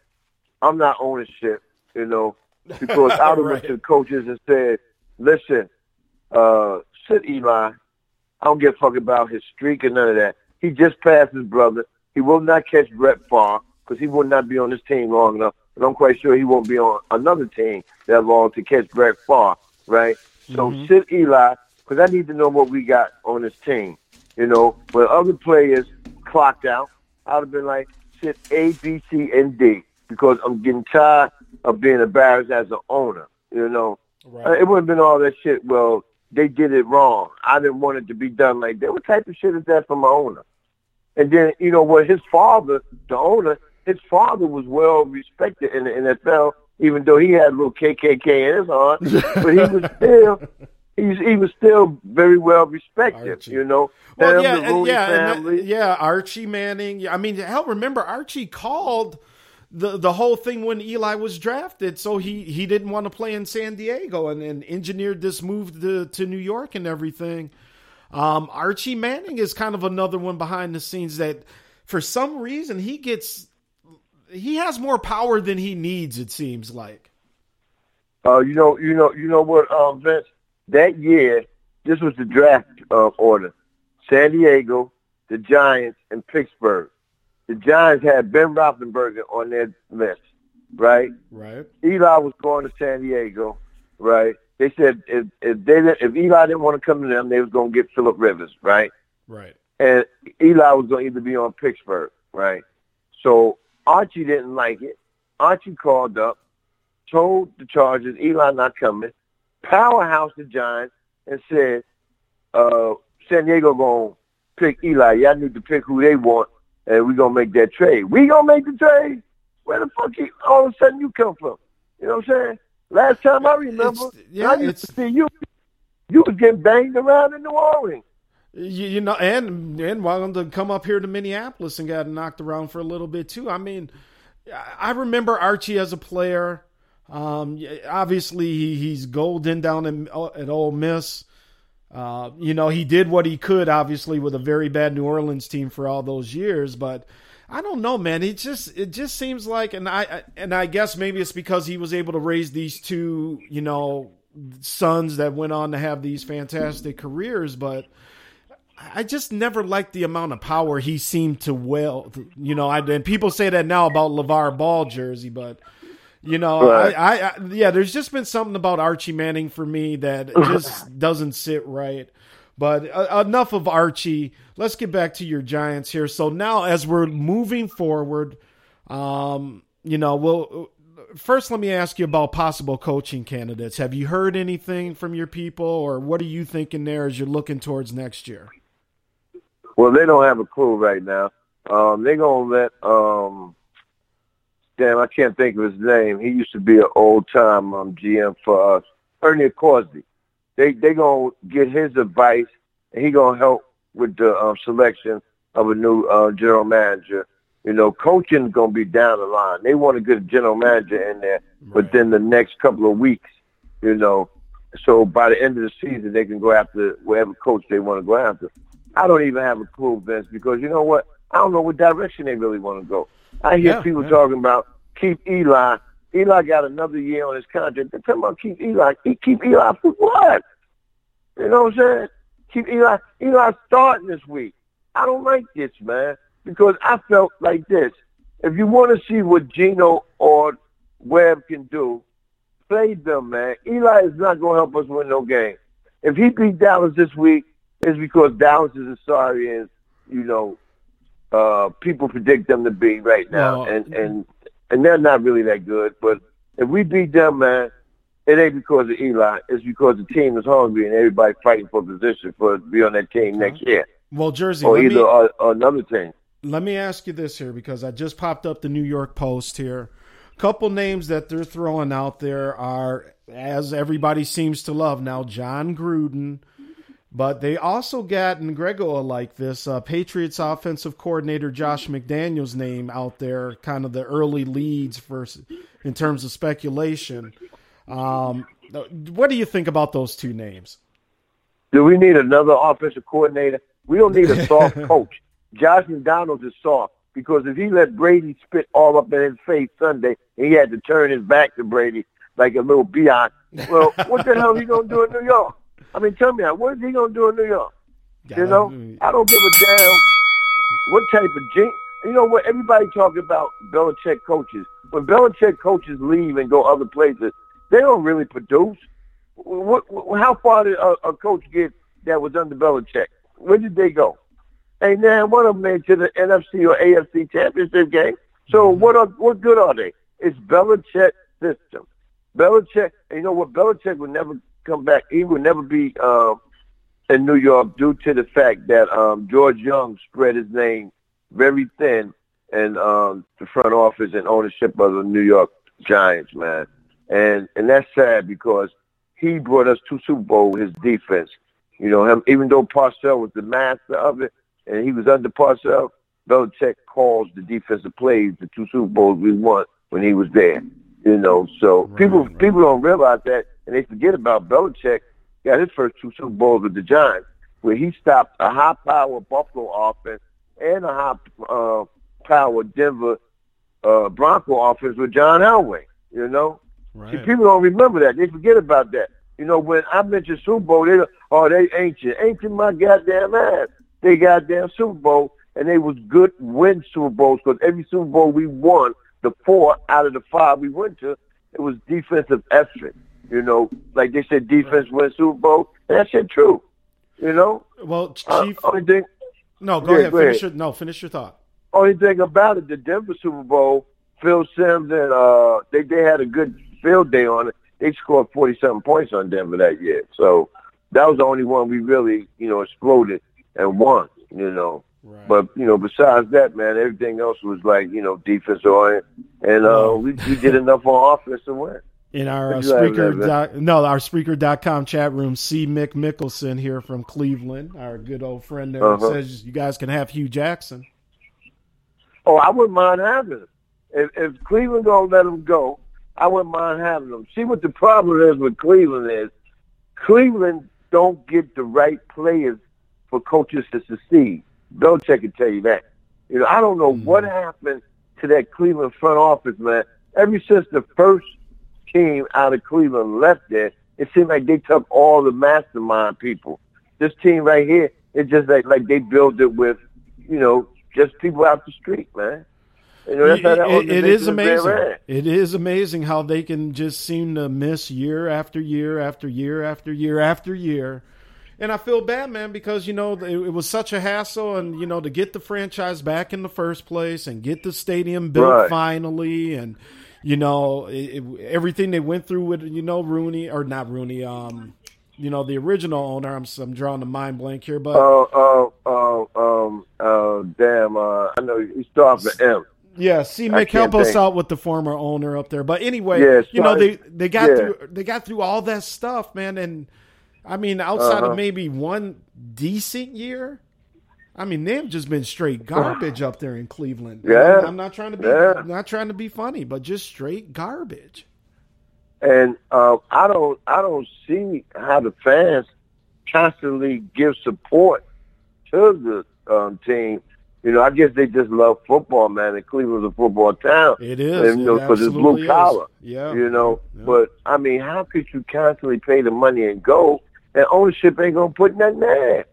I'm not ownership, you know, because I would have went to the coaches and said, listen, uh, sit Eli. I don't give a fuck about his streak or none of that. He just passed his brother. He will not catch Brett Favre because he will not be on this team long enough. And I'm quite sure he won't be on another team that long to catch Brett Favre, right? So Mhm. sit Eli because I need to know what we got on this team. You know, when other players clocked out, I'd have been like, sit A, B, C, and D because I'm getting tired of being embarrassed as an owner. You know, Uh, it wouldn't have been all that shit. Well, they did it wrong. I didn't want it to be done like that. What type of shit is that from an owner? And then, you know what, his father, the owner, his father was well respected in the NFL, even though he had a little KKK in his heart, but he was still, he's, he was still very well respected, you know. Well, yeah, yeah, that- yeah. Archie Manning. I mean, hell, remember Archie called the the whole thing when Eli was drafted, so he he didn't want to play in San Diego and, and engineered this move to to New York and everything. Um, Archie Manning is kind of another one behind the scenes that, for some reason, he gets he has more power than he needs. It seems like. Uh, you know, you know, you know what, um, Vince? That year, this was the draft uh, order: San Diego, the Giants, and Pittsburgh. The Giants had Ben Roethlisberger on their list, right? Right. Eli was going to San Diego, right? They said if if they if Eli didn't want to come to them, they was going to get Philip Rivers, right? Right. and Eli was going to either be on Pittsburgh, right? So Archie didn't like it. Archie called up, told the Chargers Eli not coming, powerhouse the Giants, and said, uh, "San Diego gonna pick Eli. Y'all need to pick who they want, and we gonna make that trade. We gonna make the trade. Where the fuck you, all of a sudden you come from? You know what I'm saying? Last time I remember, yeah, I used to see you. You was getting banged around in New Orleans. You, you know, and and wanted to come up here to Minneapolis and got knocked around for a little bit too. I mean, I remember Archie as a player. Um, obviously, he, he's golden down in, at Ole Miss. Uh, you know, he did what he could, obviously, with a very bad New Orleans team for all those years. But I don't know, man. It just it just seems like, and I and I guess maybe it's because he was able to raise these two, you know, sons that went on to have these fantastic careers, but. I just never liked the amount of power he seemed to will. You know, I, and people say that now about LaVar Ball jersey, but you know, Right. I, I, I yeah, there's just been something about Archie Manning for me that just doesn't sit right. But uh, enough of Archie. Let's get back to your Giants here. So now, as we're moving forward, um, you know, well, first let me ask you about possible coaching candidates. Have you heard anything from your people, or what are you thinking there as you're looking towards next year? Well, they don't have a clue right now. Um, they're gonna let um, damn, I can't think of his name. He used to be an old time um, GM for us, Ernie Accorsi. They they gonna get his advice, and he gonna help with the um, selection of a new uh, general manager. You know, coaching's gonna be down the line. They want to get a general manager in there within the next couple of weeks. You know, so by the end of the season, they can go after whatever coach they want to go after. I don't even have a clue, Vince, because you know what? I don't know what direction they really want to go. I hear Yeah, people yeah. talking about keep Eli. Eli got another year on his contract. They're talking about keep Eli. Keep Eli for what? You know what I'm saying? Keep Eli. Eli starting this week. I don't like this, man, because I felt like this. If you want to see what Geno or Webb can do, play them, man. Eli is not going to help us win no game. If he beat Dallas this week, it's because Dallas is as sorry as you know uh, people predict them to be right now, Well, and and and they're not really that good. But if we beat them, man, it ain't because of Eli. It's because the team is hungry and everybody fighting for a position for to be on that team next year, Well, Jersey, or either me, or, or another team. let me ask you this here because I just popped up the New York Post here. Couple names that they're throwing out there are, as everybody seems to love now, Jon Gruden, but they also got, and Grego like this, uh, Patriots offensive coordinator Josh McDaniels' name out there, kind of the early leads for in terms of speculation. Um, what do you think about those two names? Do we need another offensive coordinator? We don't need a soft coach. Josh McDonald's is soft because if he let Brady spit all up in his face Sunday and he had to turn his back to Brady like a little biatch, well, what the hell is he going to do in New York? I mean, tell me, what is he going to do in New York? You know, mm. I don't give a damn what type of jinx. You know what? Everybody talking about Belichick coaches. When Belichick coaches leave and go other places, they don't really produce. What, what, how far did a, a coach get that was under Belichick? Where did they go? Ain't now one of them made to the NFC or AFC championship game. So mm-hmm. what are, what good are they? It's Belichick system. Belichick, you know what? Belichick would never come back. He would never be um, in New York due to the fact that um, George Young spread his name very thin in um, the front office and ownership of the New York Giants, man. And and that's sad because he brought us to Super Bowl with his defense. You know, him even though Parcell was the master of it and he was under Parcell, Belichick calls the defensive plays the two Super Bowls we won when he was there. You know, so people people don't realize that and they forget about Belichick got his first two Super Bowls with the Giants, where he stopped a high power Buffalo offense and a high uh, power Denver uh, Bronco offense with John Elway. You know, see people don't remember that. They forget about that. You know, when I mention Super Bowl, they oh they ancient, ancient my goddamn ass. They goddamn Super Bowl, and they was good win Super Bowls because every Super Bowl we won, the four out of the five we went to, it was defensive effort. You know, like they said, defense wins Super Bowl, and that shit true. You know, Well, Uh, Chief, only thing, No, go Yeah, ahead. go Finish ahead. your no. Finish your thought. Only thing about it, the Denver Super Bowl, Phil Simms and uh, they they had a good field day on it. They scored forty something points on Denver that year. So that was the only one we really, you know, exploded and won. You know. Right. But you know, besides that, man, everything else was like you know defense oriented, and uh, we we did enough on offense to win. In our uh, What you have, Spreaker, doc, no, our Spreaker.com chat room, See Mick Mickelson here from Cleveland, our good old friend there, Uh-huh. says you guys can have Hue Jackson. Oh, I wouldn't mind having him. If, if Cleveland gonna let him go, I wouldn't mind having him. See what the problem is with Cleveland is Cleveland don't get the right players for coaches to succeed. Belichick can tell you that. You know, I don't know what happened to that Cleveland front office, man. Ever since the first team out of Cleveland left there, it seemed like they took all the mastermind people. This team right here, it's just like like they built it with, you know, just people out the street, man. You know, that's how that It- it- it is amazing. It is amazing how they can just seem to miss year after year after year after year after year. And I feel bad, man, because you know it, it was such a hassle, and you know to get the franchise back in the first place and get the stadium built Right. finally, and you know it, it- everything they went through with you know Rooney or not Rooney, um, you know the original owner. I'm I'm drawing a mind blank here, but Oh, oh, oh, um, oh, damn. Uh, I know you start with M. Yeah, see, Mick, help us think. out with the former owner up there. But anyway, Yeah, you know they they got Yeah. through they got through all that stuff, man. And I mean, outside Uh-huh. of maybe one decent year, I mean, they've just been straight garbage up there in Cleveland. Yeah. I'm, not trying to be Yeah. not trying to be funny, but just straight garbage. and uh, I don't I don't see how the fans constantly give support to the um, team. You know, I guess they just love football, man. And Cleveland's a football town. It is. and, you know, It it's blue collar. Yeah. you know. But I mean, how could you constantly pay the money and go, and ownership ain't gonna put nothing there?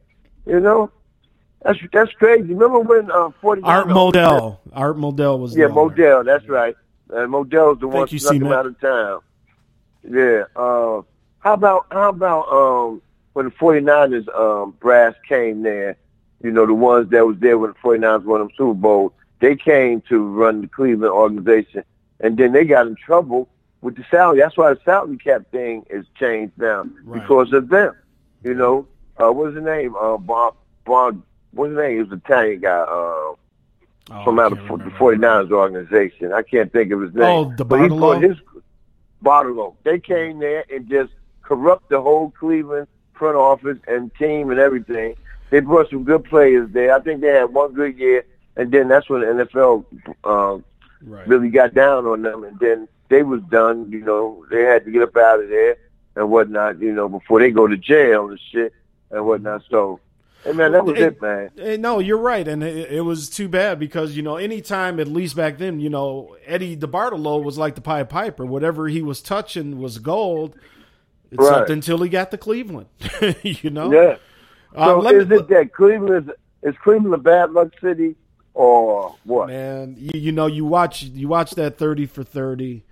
You know, that's that's crazy. Remember when uh, forty Art Modell, Art Modell was yeah. Modell. That's right. And Modell's the one Thank you, snuck him out of town. Yeah. Uh, how about how about um when the 49ers um brass came there? You know, the ones that was there when the 49ers won them Super Bowl. They came to run the Cleveland organization, and then they got in trouble with the salary. That's why the salary cap thing is changed now because of them. You know, uh, what's the name? Uh, Bob. Bob. What's his name? He was an Italian guy. Uh, Oh, from out of the 49ers organization. I can't think of his name. Oh, the But he Bartolo? put his Bartolo. They came there and just corrupt the whole Cleveland front office and team and everything. They brought some good players there. I think they had one good year, and then that's when the NFL uh, really got down on them, and then they was done. You know, they had to get up out of there and whatnot. You know, before they go to jail and shit and whatnot. So, hey man, that was Hey, it, man. No, you're right, and it, it was too bad because you know, anytime at least back then, you know, Eddie DeBartolo was like the Pied Piper. Whatever he was touching was gold, except Right. until he got to Cleveland. you know, Yeah. Uh, So is me- it that Cleveland is, is Cleveland a bad luck city or what? Man, you, you know, you watch you watch that thirty for thirty,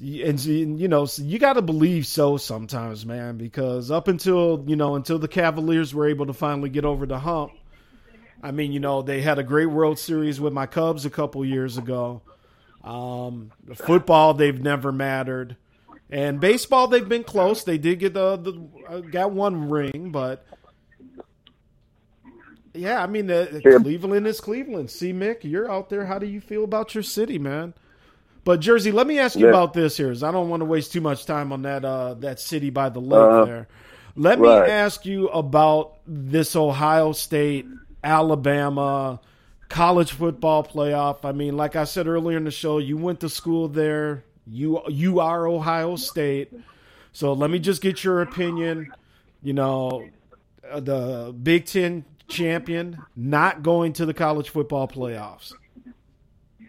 and you know you got to believe so sometimes, man. Because up until you know until the Cavaliers were able to finally get over the hump, I mean, you know, they had a great World Series with my Cubs a couple years ago. Um, football, they've never mattered, and baseball, they've been close. They did get the, the uh, got one ring, but yeah, I mean, uh, Cleveland is Cleveland. See, Mick, you're out there. How do you feel about your city, man? But Jersey, let me ask you Yeah. about this here. I don't want to waste too much time on that uh, that city by the lake Uh-huh. there. Let Right. me ask you about this Ohio State, Alabama college football playoff. I mean, like I said earlier in the show, you went to school there. You you are Ohio State. So let me just get your opinion. You know, uh, the Big Ten champion not going to the college football playoffs.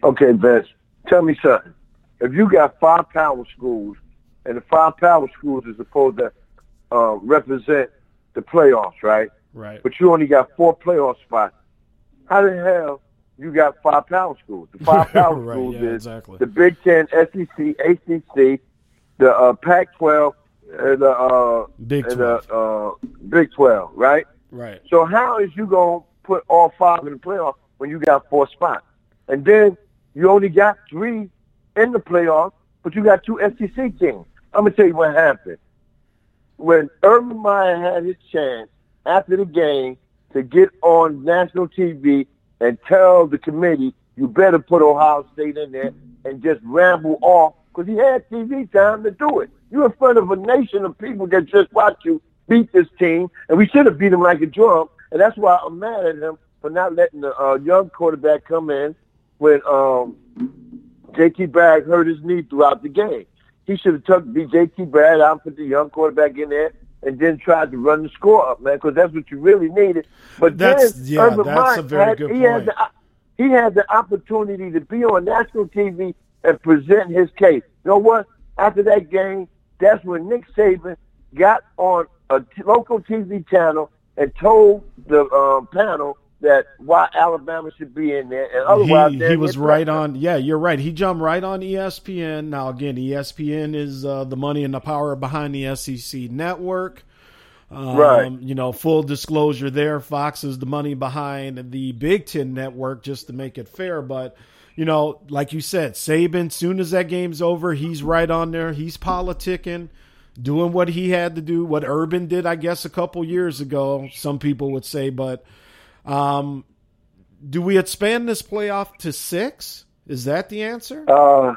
Okay, Vince, tell me something. If you got five power schools, and the five power schools is supposed to uh, represent the playoffs, right? Right. But you only got four playoff spots. How the hell you got five power schools? The five power Right, schools yeah, is exactly. the Big Ten, SEC, ACC, the uh, Pac-12, and the uh, Big and the uh, Big 12, right? Right. So how is you gonna put all five in the playoff when you got four spots. And then you only got three in the playoffs, but you got two SEC teams. I'm gonna tell you what happened. When Urban Meyer had his chance after the game to get on national TV and tell the committee, you better put Ohio State in there and just ramble off because he had TV time to do it. You're in front of a nation of people that just watch you beat this team, and we should have beat him like a drum. And that's why I'm mad at him for not letting the uh, young quarterback come in when um, JT Barrett hurt his knee throughout the game. He should have took the JT Barrett out, and put the young quarterback in there, and then tried to run the score up, man, because that's what you really needed. But That's- then yeah, Urban that's Meyer a very had, good he Had the, he had the opportunity to be on national TV and present his case. You know what? After that game, that's when Nick Saban got on a t- local TV channel and told the um, panel that why Alabama should be in there, and otherwise he, he was right on. Yeah, you're right. He jumped right on ESPN. Now again, ESPN is uh, the money and the power behind the SEC network. Um, Right. You know, full disclosure there. Fox is the money behind the Big Ten network, just to make it fair. But you know, like you said, Saban. Soon as that game's over, he's right on there. He's politicking, doing what he had to do. What Urban did, I guess, a couple years ago. Some people would say, but um, do we expand this playoff to six? Is that the answer? Uh,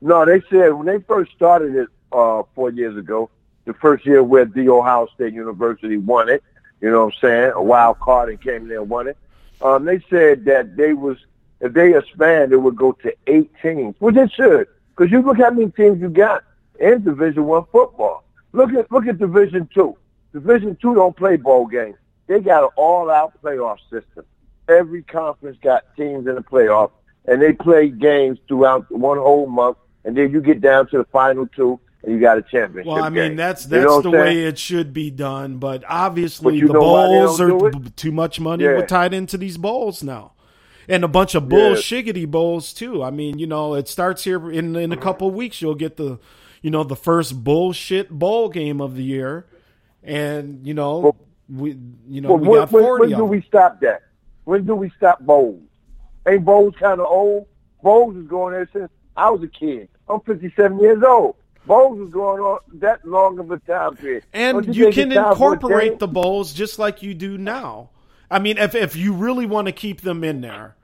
no, they said when they first started it uh, four years ago, the first year where the Ohio State University won it, you know what I'm saying, a wild card and came there and won it. Um, they said that they was if they expand, it would go to eight teams, which it should, because you look how many teams you got in Division One football. Look at look at Division Two. Division Two don't play bowl games. They got an all-out playoff system. Every conference got teams in the playoff, and they play games throughout one whole month, and then you get down to the final two, and you got a championship. Well, I mean game. that's You that's know the way it should be done, but obviously But you the know why they bowls are too much money Yeah. were tied into these bowls now, and a bunch of Yeah. bullshiggity bowls too. I mean, you know, it starts here in in a couple of weeks. You'll get the, you know, the first bullshit bowl game of the year, and you know, we you know Well, we when, got forty. when of do we stop that? When do we stop bowls? Ain't bowls kind of old? Bowls is going there since I was a kid. I'm 57 years old. Bowls is going on that long of a time period. And you think can it's time for a incorporate the bowls just like you do now. I mean, if if you really want to keep them in there,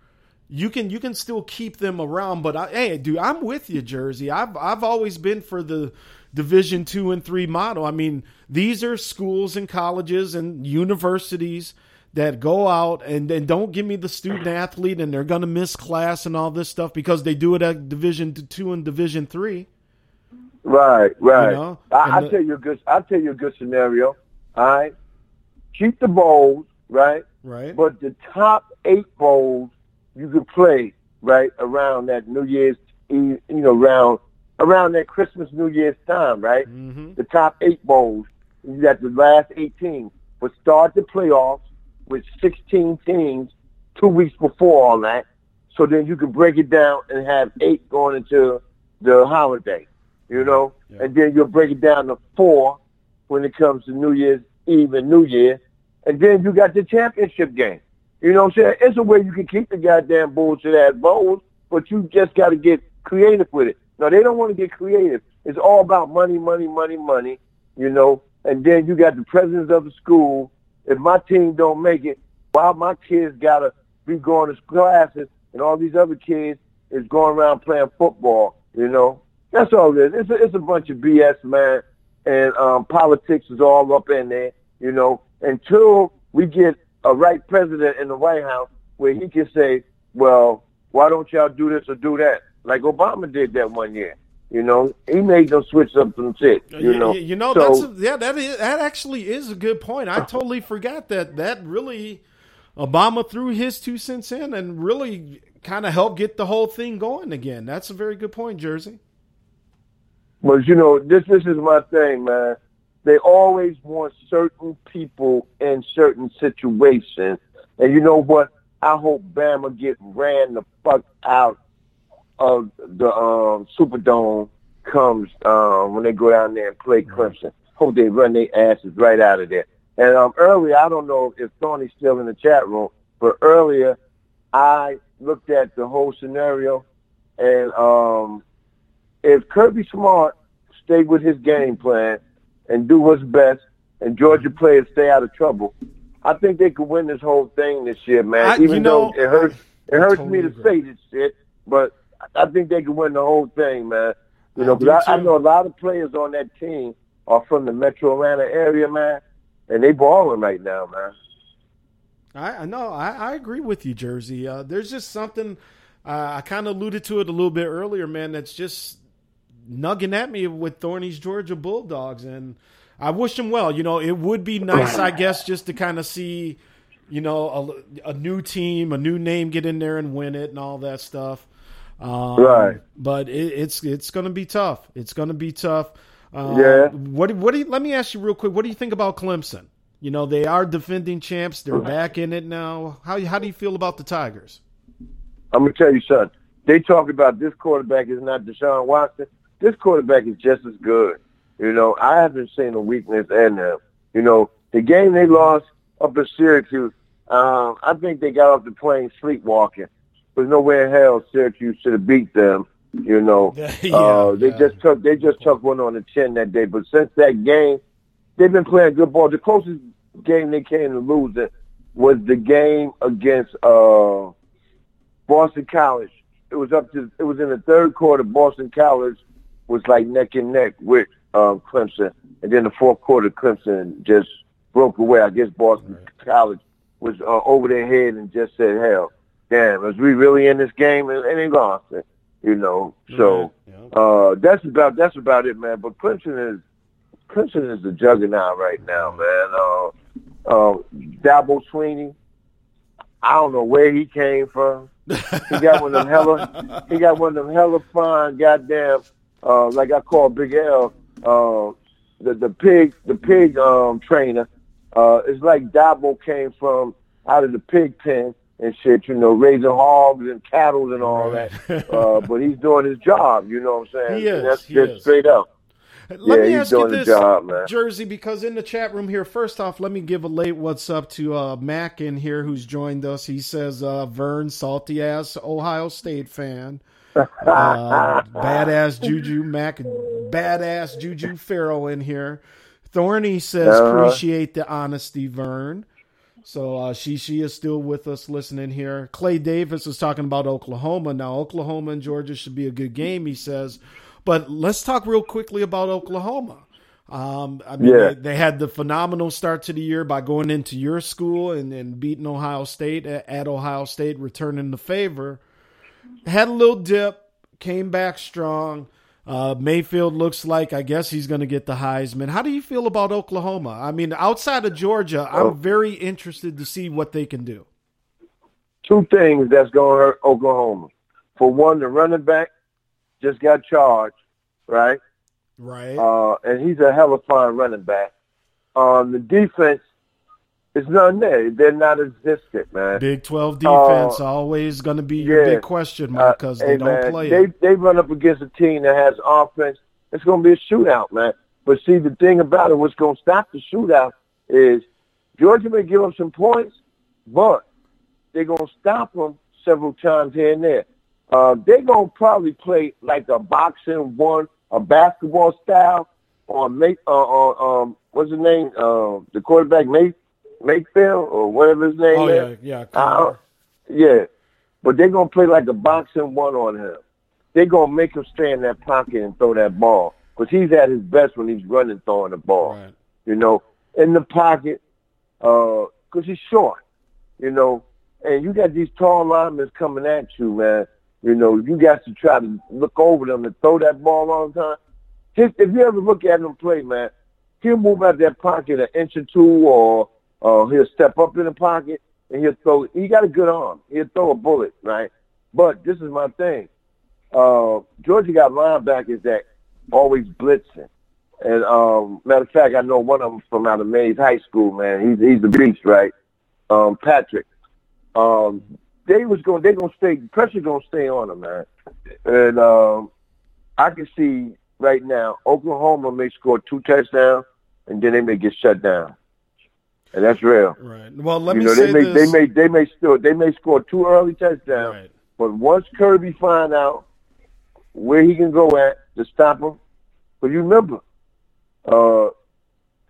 you can you can still keep them around. But I, hey, dude, I'm with you, Jersey. I've I've always been for the Division two and three model. I mean, these are schools and colleges and universities that go out and, and don't give me the student athlete and they're going to miss class and all this stuff because they do it at Division two and Division three. Right, right. You know? I, I'll the- tell you a good. I'll tell you a good scenario. All right, keep the bowls, right? Right. But the top eight bowls you could play right around that New Year's you know, around around that Christmas New Year's time, right? Mm-hmm. The top eight bowls. You got the last eighteen, but start the playoffs with sixteen teams two weeks before all that. So then you can break it down and have eight going into the holiday, you know, and then you'll break it down to four when it comes to New Year's Eve and New Year, and then you got the championship game. You know what I'm saying? It's a way you can keep the goddamn bullshit ass bowls, but you just got to get creative with it. No, they don't want to get creative. It's all about money, money, money, money. You know, and then you got the presidents of the school. If my team don't make it, while my kids gotta be going to classes, and all these other kids is going around playing football. You know, that's all it is. It's a, it's a bunch of BS, man. And um, politics is all up in there. You know, until we get a right president in the White House where he can say, well, why don't y'all do this or do that? Like Obama did that one year. You know, he made them switch up some shit. You know, you know So- that's a, yeah that is, that actually is a good point. I totally forgot that that really Obama threw his two cents in and really kind of helped get the whole thing going again. That's a very good point, Jersey. But you know, this this is my thing, man. They always want certain people in certain situations, and you know what? I hope Bama get ran the fuck out of the um, Superdome comes um, when they go down there and play Clemson. Hope they run their asses right out of there. And um, earlier, I don't know if Tony's still in the chat room, But earlier, I looked at the whole scenario, and um, if Kirby Smart stayed with his game plan and do what's best, and Georgia players stay out of trouble, I think they could win this whole thing this year, man. I- Even though know, it hurts, it hurts totally me to say this shit, but I think they could win the whole thing, man. You know, because I, I know a lot of players on that team are from the Metro Atlanta area, man, and they balling right now, man. I, I know. I, I agree with you, Jersey. Uh, there's just something uh, I kind of alluded to it a little bit earlier, man. That's just nugging at me with Thorny's Georgia Bulldogs, and I wish them well. You know, it would be nice, I guess, just to kind of see, you know, a, a new team, a new name get in there and win it, and all that stuff. Um, Right. But it, it's it's going to be tough. It's going to be tough. Uh, Yeah. What what do you, let me ask you real quick? What do you think about Clemson? You know, they are defending champs. They're back in it now. How how do you feel about the Tigers? I'm gonna tell you something. They talk about this quarterback is not Deshaun Watson. This quarterback is just as good. You know, I haven't seen a weakness in them. You know, the game they lost up in Syracuse, um, I think they got off the plane sleepwalking. There's no way in hell Syracuse should have beat them. You know, Yeah, uh, they yeah. just took they just took one on the chin that day. But since that game, they've been playing good ball. The closest game they came to losing was the game against uh, Boston College. It was up to it was in the third quarter. Boston College was like neck and neck with um, Clemson, and then the fourth quarter, Clemson just broke away. I guess Boston College was uh, over their head and just said, "Hell, damn, is we really in this game?" And, and they lost it. You know, so uh, that's about that's about it, man. But Clemson is Clemson is the juggernaut right now, man. Uh, uh, Dabo Swinney, I don't know where he came from. He got one of them hella, he got one of them hella fine goddamn, uh, like I call Big L, uh, the the pig the pig um trainer. Uh, it's like Dabo came from out of the pig pen and shit, you know, raising hogs and cattle and all that. Uh, but he's doing his job, you know what I'm saying? He is, That's he just is. straight up. Let yeah, me he's ask you this, his job, man. Jersey, because in the chat room here, first off, let me give a late what's up to uh, Mac in here who's joined us. He says, uh, Vern, salty ass Ohio State fan. Uh, badass Juju Mac, badass Juju Farrell in here. Thorny says, Uh-huh. appreciate the honesty, Vern. So uh, she she is still with us listening here. Clay Davis is talking about Oklahoma now. Oklahoma and Georgia should be a good game, he says. But let's talk real quickly about Oklahoma. Um, I mean, Yeah. they, they had the phenomenal start to the year by going into your school and, and beating Ohio State at, at Ohio State, returning the favor. Had a little dip, came back strong. Uh, Mayfield looks like I guess he's going to get the Heisman. How do you feel about Oklahoma? I mean, outside of Georgia. I'm very interested to see what they can do. two things that's going to hurt Oklahoma. For one, the running back just got charged, right? Right. Uh, and he's a hell of a fine running back. Um, the defense is not there. They're not existent, man. Big 12 defense Uh, always going to be your yeah. big question mark because Uh, they hey, don't man, play They it. they run up against a team that has offense. It's going to be a shootout, man. But see, the thing about it, what's going to stop the shootout is Georgia may give up some points, but they're going to stop them several times here and there. Uh, they're going to probably play like a boxing one, a basketball style, or make, uh, or, um, what's the name? Uh, the quarterback, May, Mayfield, or whatever his name Oh, is. yeah, yeah. Uh, yeah. But they're going to play like a boxing one on him. They're going to make him stay in that pocket and throw that ball. Because he's at his best when he's running, throwing the ball. You know, in the pocket, because he's short. You know, and you got these tall linemen coming at you, man. You know, you got to try to look over them and throw that ball all the time. Just, if you ever look at him play, man, he'll move out of that pocket an inch or two, or uh, he'll step up in the pocket and he'll throw. He got a good arm. He'll throw a bullet, right? But this is my thing. Uh, Georgia got linebackers that always blitzing. And um, matter of fact, I know one of them from out of Mays High School, man. He's he's the beast, right? Um, Patrick. Um, they was going. They gonna stay. Pressure gonna stay on them, man. And um, I can see right now Oklahoma may score two touchdowns, and then they may get shut down. And that's real. Right. Well, let you me know, say they may this. they may they may still they may score two early touchdowns, but once Kirby find out where he can go at to stop him, but you remember, uh,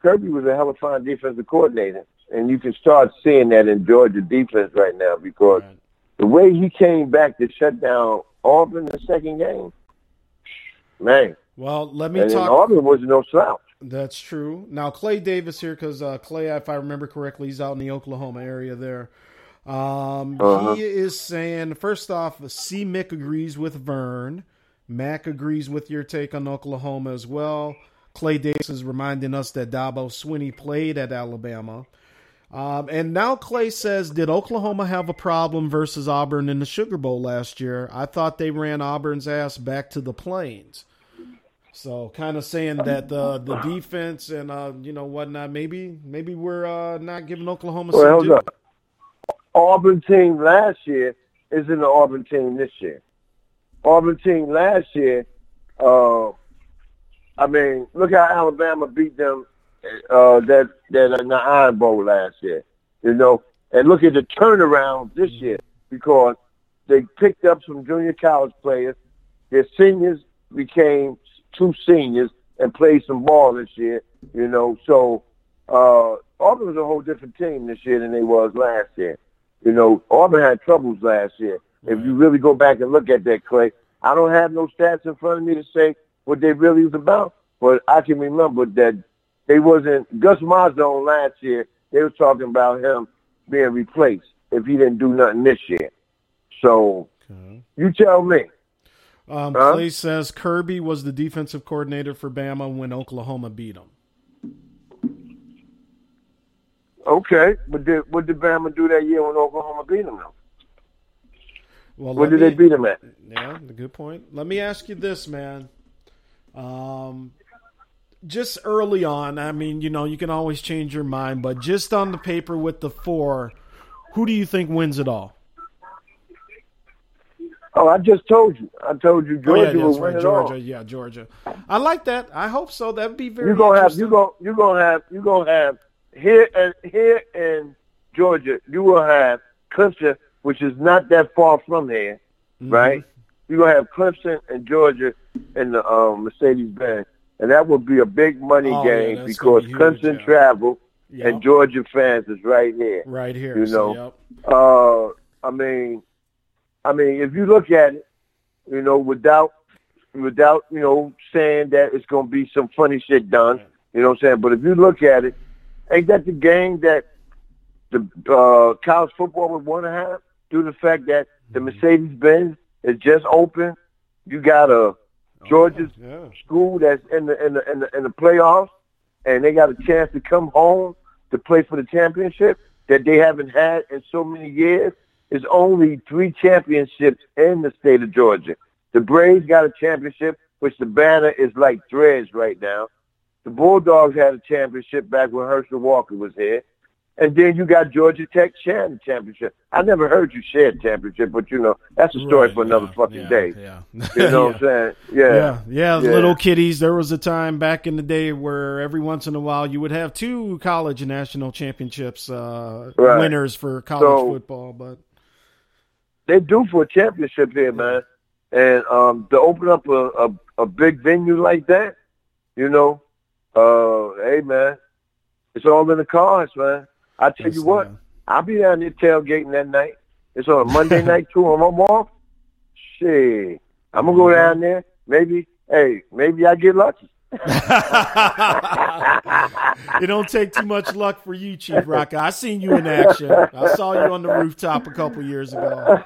Kirby was a hell of a fine defensive coordinator, and you can start seeing that in Georgia defense right now because the way he came back to shut down Auburn in the second game, man. Well, let me and talk. Auburn was no slouch. That's true. Now Clay Davis here because uh, Clay, if I remember correctly, he's out in the Oklahoma area there. Um, Uh-huh. He is saying first off, C. Mick agrees with Vern. Mac agrees with your take on Oklahoma as well. Clay Davis is reminding us that Dabo Swinney played at Alabama. Um, and now Clay says, did Oklahoma have a problem versus Auburn in the Sugar Bowl last year? I thought they ran Auburn's ass back to the plains. So kind of saying that the the defense and uh, you know whatnot, maybe maybe we're uh, not giving Oklahoma Well, some hold. Auburn team last year is in the Auburn team this year. Auburn team last year, uh, I mean, look how Alabama beat them uh, that that in the Iron Bowl last year. You know, and look at the turnaround this year because they picked up some junior college players. Their seniors became true seniors and played some ball this year. You know, so uh, Auburn was a whole different team this year than they was last year. You know, Auburn had troubles last year. If you really go back and look at that, Clay, I don't have no stats in front of me to say what they really was about, but I can remember that they wasn't Gus Malzahn last year. They was talking about him being replaced if he didn't do nothing this year. So you tell me. Um, Huh? Clay says Kirby was the defensive coordinator for Bama when Oklahoma beat him. Okay, but did, what did Bama do that year when Oklahoma beat them? Though? Well, What did they beat them at? Yeah, good point. Let me ask you this, man. Um, just early on, I mean, you know, you can always change your mind, but just on the paper with the four, who do you think wins it all? Oh, I just told you. I told you Oh, yeah, Georgia will right, win it Georgia. all. Yeah, Georgia. I like that. I hope so. That'd be very. You gonna have you go you gonna have you gonna have here and here in Georgia you will have Clemson, which is not that far from here, Mm-hmm. right? You are gonna have Clemson and Georgia in the um, Mercedes Benz, and that will be a big money Oh, game that's because be huge, Clemson yeah. travel Yep. and Georgia fans is right here. Right here, you so, know. Uh, I mean, I mean, if you look at it, you know, without without you know saying that it's gonna be some funny shit done, you know what I'm saying? But if you look at it, ain't that the game that the uh, college football would want to have due to the fact that the Mercedes Benz is just open. You got a Georgia school that's in the in the in the in the playoffs, and they got a chance to come home to play for the championship that they haven't had in so many years. There's only three championships in the state of Georgia. The Braves got a championship, which the banner is like threads right now. The Bulldogs had a championship back when Herschel Walker was here. And then you got Georgia Tech sharing championship. I never heard you share championship, but you know, that's a story for another fucking day. Yeah. You know what I'm saying? Yeah. yeah, yeah, Little kiddies. There was a time back in the day where every once in a while you would have two college national championships uh, Right. winners for college So- football, but They due for a championship here, man. And um to open up a, a, a big venue like that, you know, uh, hey man, it's all in the cards, man. I tell you what, I'll be down there tailgating that night. It's on a Monday night too. I'm off. Shit, I'm gonna go down there. Maybe, hey, maybe I get lucky. It don't take too much luck for you, Chief Rocker. I seen you in action. I saw you on the rooftop a couple years ago.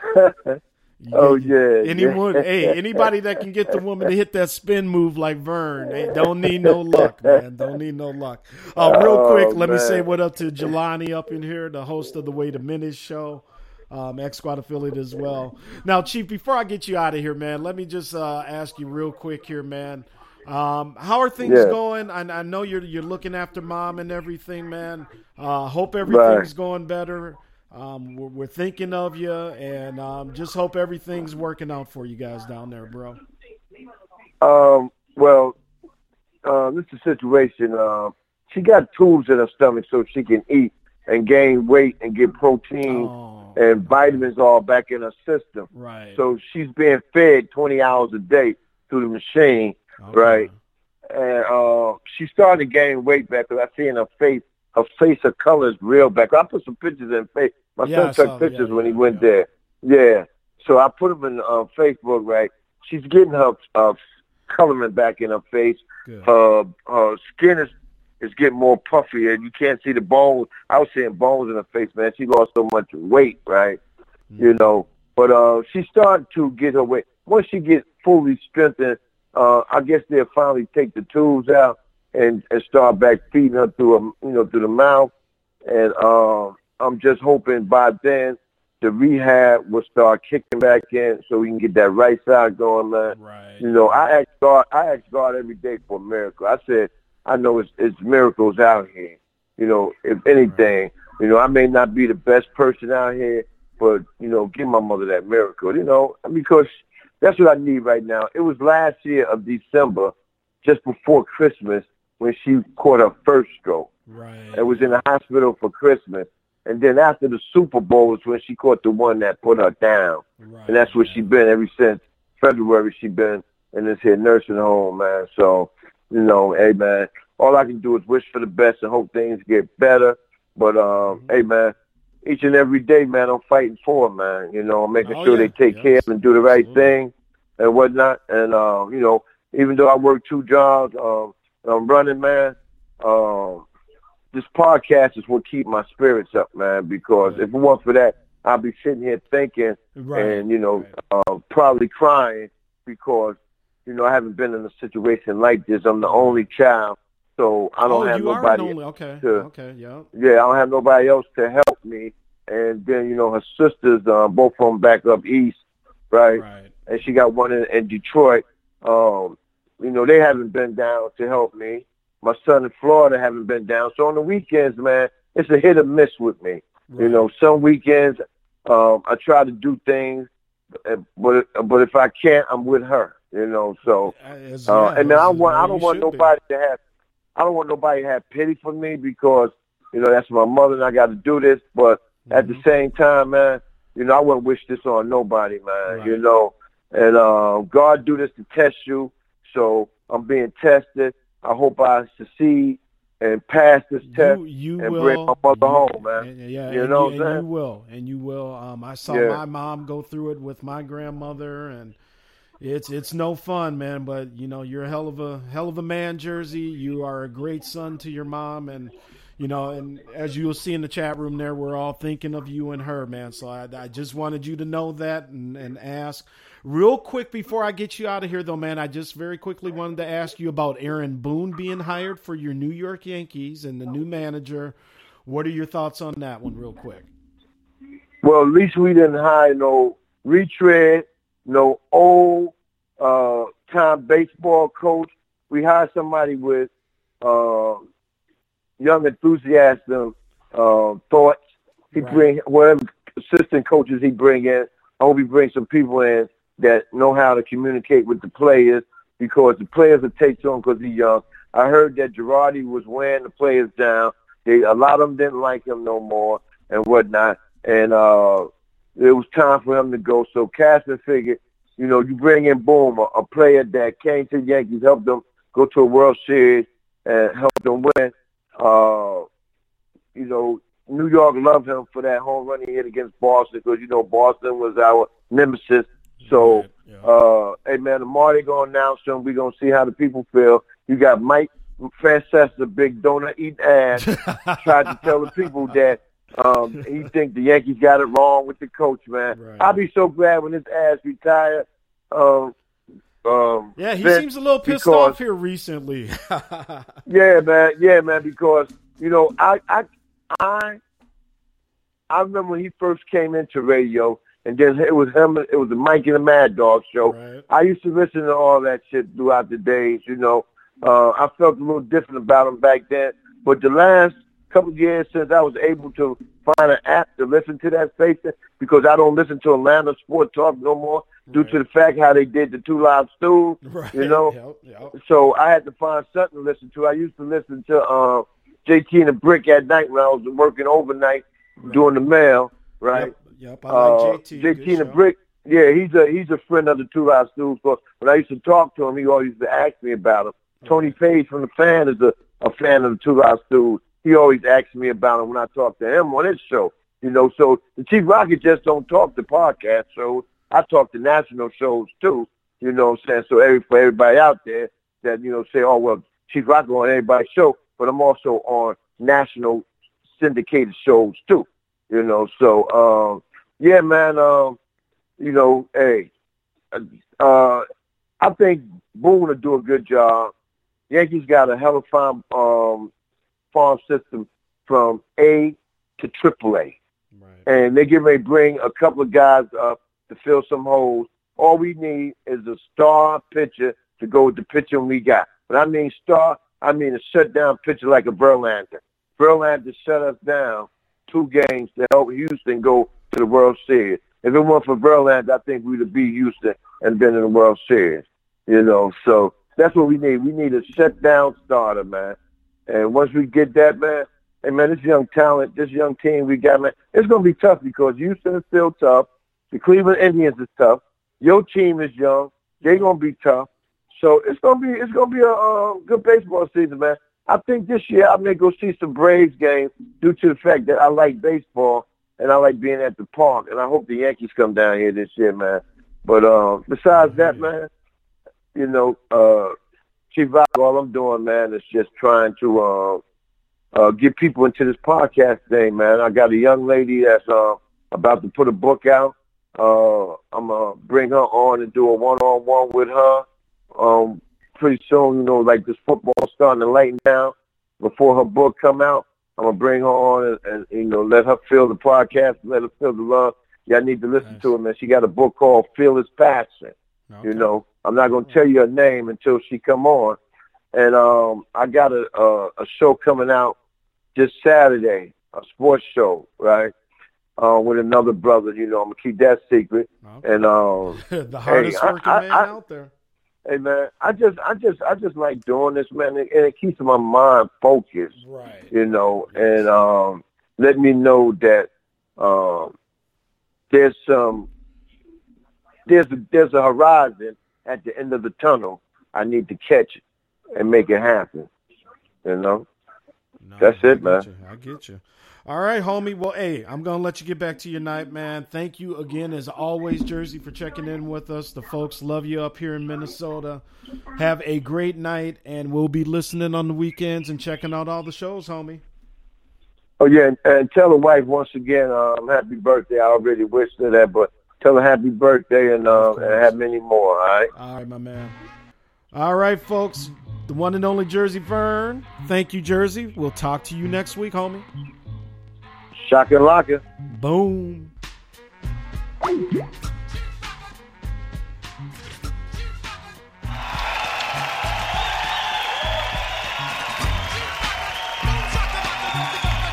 oh yeah. Anyone, yeah. hey, anybody that can get the woman to hit that spin move like Vern, they don't need no luck, man. Don't need no luck. Uh, real Oh, quick, let me say what up to Jelani up in here, the host of the Wait a Minute show. Um, X Squad affiliate as well. Now, Chief, before I get you out of here, man, let me just uh, ask you real quick here, man. Um, how are things Yeah. going? I, I know you're you're looking after mom and everything, man. Uh, hope everything's Right. going better. Um, we're, we're thinking of you, and um, just hope everything's working out for you guys down there, bro. Um, well, uh, this is a situation. Uh, she got tubes in her stomach so she can eat and gain weight and get protein and vitamins all back in her system. Right. So she's being fed 20 hours a day through the machine, right? And uh, she started gaining weight back because I see in her face, her face, her color is real back. I put some pictures in face. My Yeah, son took pictures yeah, when he went there. Yeah. So I put them in uh, Facebook, right? She's getting her uh, coloring back in her face. Her her skin is is getting more puffy, and you can't see the bones. I was seeing bones in her face, man. She lost so much weight, right? You know, but uh, she started to get her weight. Once she gets fully strengthened, uh, I guess they'll finally take the tools out and and start back feeding her through a you know through the mouth. And uh, I'm just hoping by then the rehab will start kicking back in so we can get that right side going, man. Right. You know, I ask God, I ask God every day for a miracle. I said, I know it's, it's miracles out here. You know, if anything, you know, I may not be the best person out here, but you know, give my mother that miracle. You know, because that's what I need right now. It was last year of December, just before Christmas, when she caught her first stroke. Right. And was in the hospital for Christmas. And then after the Super Bowl was when she caught the one that put her down. Right. and that's where she's been ever since February. She's been in this here nursing home, man. So, you know, hey man, all I can do is wish for the best and hope things get better. But um, hey man, each and every day, man, I'm fighting for her, man. You know, I'm making Oh, sure yeah. they take care of and do the right thing and whatnot. And uh, you know, even though I work two jobs, um, I'm running, man. Um, this podcast is what keep my spirits up, man. Because if it weren't for that, I'd be sitting here thinking Right. and you know, uh, probably crying because you know I haven't been in a situation like this. I'm the only child, so I don't oh, have nobody. only. Okay. to- okay. Yeah. yeah, I don't have nobody else to help me. And then, you know, her sisters, uh, both of them back up east, right? Right. And she got one in, in Detroit. Um, you know, they haven't been down to help me. My son in Florida haven't been down. So on the weekends, man, it's a hit or miss with me. You know, some weekends um, I try to do things, uh, but but if I can't, I'm with her. You know, so uh, and then I want I don't want should be. nobody to have I don't want nobody to have pity for me because you know that's my mother and I got to do this. But at Mm-hmm. the same time, man, you know I wouldn't wish this on nobody, man. You know, and uh, God do this to test you. So I'm being tested. I hope I succeed and pass this test you and will, bring my mother home, man. And, yeah, you know you, what I'm and saying? you will, and you will. Um, I saw Yeah. my mom go through it with my grandmother, and it's it's no fun, man. But you know, you're a hell of a hell of a man, Jersey. You are a great son to your mom, and you know, and as you will see in the chat room there, we're all thinking of you and her, man. So I, I just wanted you to know that and, and ask. Real quick before I get you out of here, though, man, I just very quickly wanted to ask you about Aaron Boone being hired for your New York Yankees and the new manager. What are your thoughts on that one, real quick? Well, at least we didn't hire no retread, no old uh, time baseball coach. We hired somebody with uh, young enthusiasm, uh, thoughts. He bring whatever assistant coaches he bring in. I hope he brings some people in that know how to communicate with the players because the players will take to him because he's young. I heard that Girardi was wearing the players down. They, a lot of them didn't like him no more and whatnot. And uh, it was time for him to go. So Casper figured, you know, you bring in Boone, a, a player that came to the Yankees, helped them go to a World Series, and helped them win. Uh, you know, New York loved him for that home run he hit against Boston because you know Boston was our nemesis. So, uh, hey man, the Marty gonna announce him. We gonna see how the people feel. You got Mike Francesa, big donut eating ass, tried to tell the people that um, he think the Yankees got it wrong with the coach, man. I'll be so glad when his ass retired. Um, um, Yeah, he Vince, seems a little pissed because- off here recently. yeah, man. Yeah, man. Because you know, I, I, I, I remember when he first came into radio, and then it was him. It was the Mike and the Mad Dog show. I used to listen to all that shit throughout the days. You know, uh, I felt a little different about him back then. But the last couple of years since I was able to find an app to listen to that station, because I don't listen to Atlanta Sport Talk no more due to the fact how they did the two live Stews. You know, so I had to find something to listen to. I used to listen to uh, JT and the Brick at night when I was working overnight doing the mail, right? Yep, I like Uh, JT. JT and the. Brick. Yeah, he's a he's a friend of the Two Live Stews. But when I used to talk to him, he always used to ask me about him. Tony Paige from the fan is a, a fan of the Two Live Stews. He always asks me about it when I talk to him on his show. You know, so the Chief Rocker just don't talk to podcast shows. I talk to national shows too. You know what I'm saying? So every for everybody out there that, you know, say, Oh well, Chief Rocker on everybody's show, but I'm also on national syndicated shows too. You know, so um yeah, man, um, you know, hey, uh, I think Boone will do a good job. Yankees got a hell of a farm, um, farm system from A to Triple A, and they get ready to bring a couple of guys up to fill some holes. All we need is a star pitcher to go with the pitcher we got. But I mean star, I mean a shutdown pitcher like a Verlander. Verlander shut us down two games to help Houston go to the World Series. If it weren't for Verlander, I think we'd have beat Houston and been in the World Series. You know, so that's what we need. We need a shutdown starter, man. And once we get that, man, hey man, this young talent, this young team we got, man, it's gonna be tough because Houston is still tough. The Cleveland Indians is tough. Your team is young. They're gonna be tough. So it's gonna be it's gonna be a good baseball season, man. I think this year I may go see some Braves games due to the fact that I like baseball and I like being at the park, and I hope the Yankees come down here this year, man. But uh, besides that, man, you know, uh, Chief all I'm doing, man, is just trying to uh, uh, get people into this podcast thing, man. I got a young lady that's uh, about to put a book out. Uh, I'm gonna bring her on and do a one-on-one with her. Um, pretty soon, you know, like this football starting to lighten down before her book come out. I'm gonna bring her on and, and you know let her feel the podcast, let her feel the love. Y'all need to listen to her, man. She got a book called Feel His Passion. You know, I'm not gonna tell you her name until she come on. And um, I got a, a a show coming out this Saturday, a sports show, right? Uh, with another brother. You know, I'm gonna keep that secret. And um, the hardest hey, working I- man I- out there. Hey man, I just, I just, I just like doing this, man, and it keeps my mind focused. Right. You know, and um, let me know that um, there's some, there's a, there's a horizon at the end of the tunnel. I need to catch it and make it happen. You know, that's it, man. I get you. All right, homie. Well, hey, I'm gonna let you get back to your night, man. Thank you again, as always, Jersey, for checking in with us. The folks love you up here in Minnesota. Have a great night, and we'll be listening on the weekends and checking out all the shows, homie. Oh yeah, and, and tell the wife once again, um, happy birthday. I already wished her that, but tell her happy birthday and uh, and have many more. All right. All right, my man. All right, folks. The one and only Jersey Vern. Thank you, Jersey. We'll talk to you next week, homie. Shaka locker. Boom.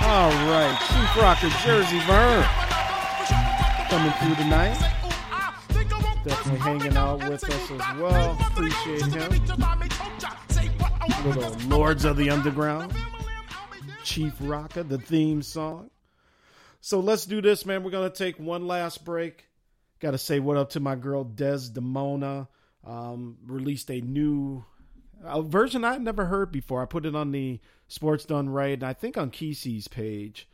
All right, Chief Rocker Jersey Vern coming through tonight. Definitely hanging out with us as well. Appreciate him. Little Lords of the Underground. Chief Rocker, the theme song. So let's do this, man. We're gonna take one last break. Got to say what up to my girl Desdemona. Um, released a new a version I'd never heard before. I put it on the Sports Done Right, and I think on Kesey's page,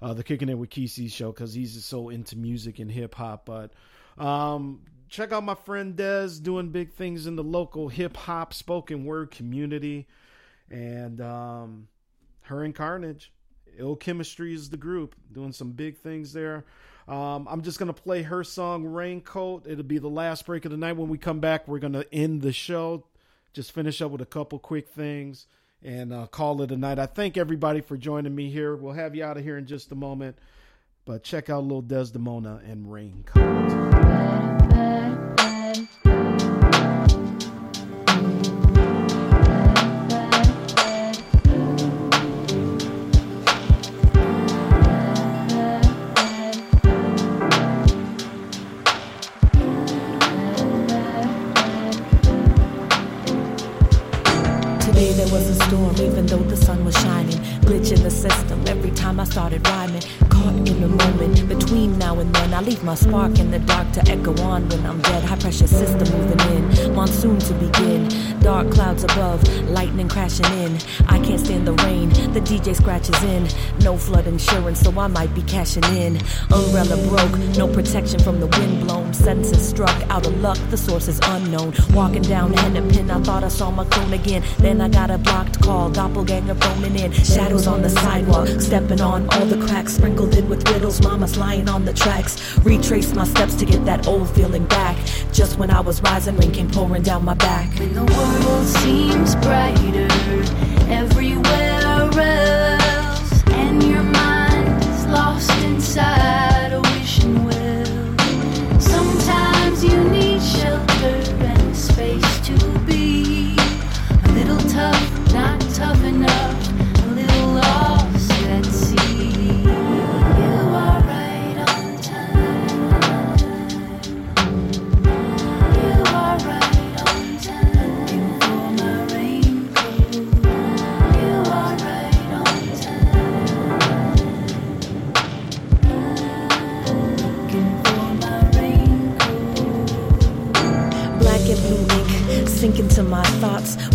uh, the Kicking It with Kesey show, because he's so into music and hip hop. But um, check out my friend Dez doing big things in the local hip hop spoken word community, and um, her and Carnage. Ill Chemistry is the group doing some big things there. Um, I'm just gonna play her song "Raincoat." It'll be the last break of the night. When we come back, we're gonna end the show. Just finish up with a couple quick things and uh, call it a night. I thank everybody for joining me here. We'll have you out of here in just a moment, but check out Little Desdemona and Raincoat. Even though the sun was shining. Glitches the system every time I started rhyming. Caught in the moment between now and then. I leave my spark in the dark to echo on when I'm dead. High pressure system moving in. Monsoon to begin. Dark clouds above, lightning crashing in. I can't stand the rain. The DJ scratches in. No flood insurance, so I might be cashing in. Umbrella broke, no protection from the wind blown. Senses struck, out of luck, the source is unknown. Walking down Hennepin, I thought I saw my clone again. Then I got a blocked call, doppelganger phoning in. Shadows on the sidewalk, stepping on all the cracks, sprinkled with riddles. Mama's lying on the tracks. Retrace my steps to get that old feeling back. Just when I was rising, rain came pouring down my back. When the world seems brighter everywhere else,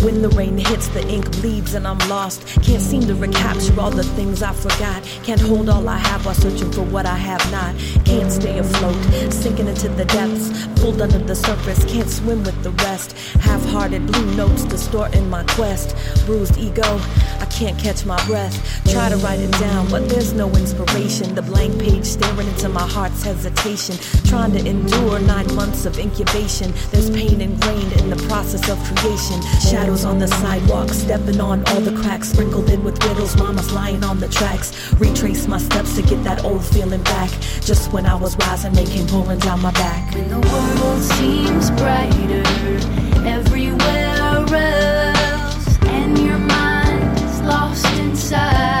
When the rain hits, the ink bleeds and I'm lost. Can't seem to recapture all the things I forgot. Can't hold all I have while searching for what I have not. Can't stay afloat, sinking into the depths. Pulled under the surface, can't swim with the rest. Half hearted blue notes distorting my quest. Bruised ego, can't catch my breath. Try to write it down, but there's no inspiration. The blank page staring into my heart's hesitation. Trying to endure nine months of incubation. There's pain ingrained in the process of creation. Shadows on the sidewalk, stepping on all the cracks, sprinkled in with riddles. Mama's lying on the tracks. Retrace my steps to get that old feeling back. Just when I was rising, they came pouring down my back. When the world seems brighter everywhere else, lost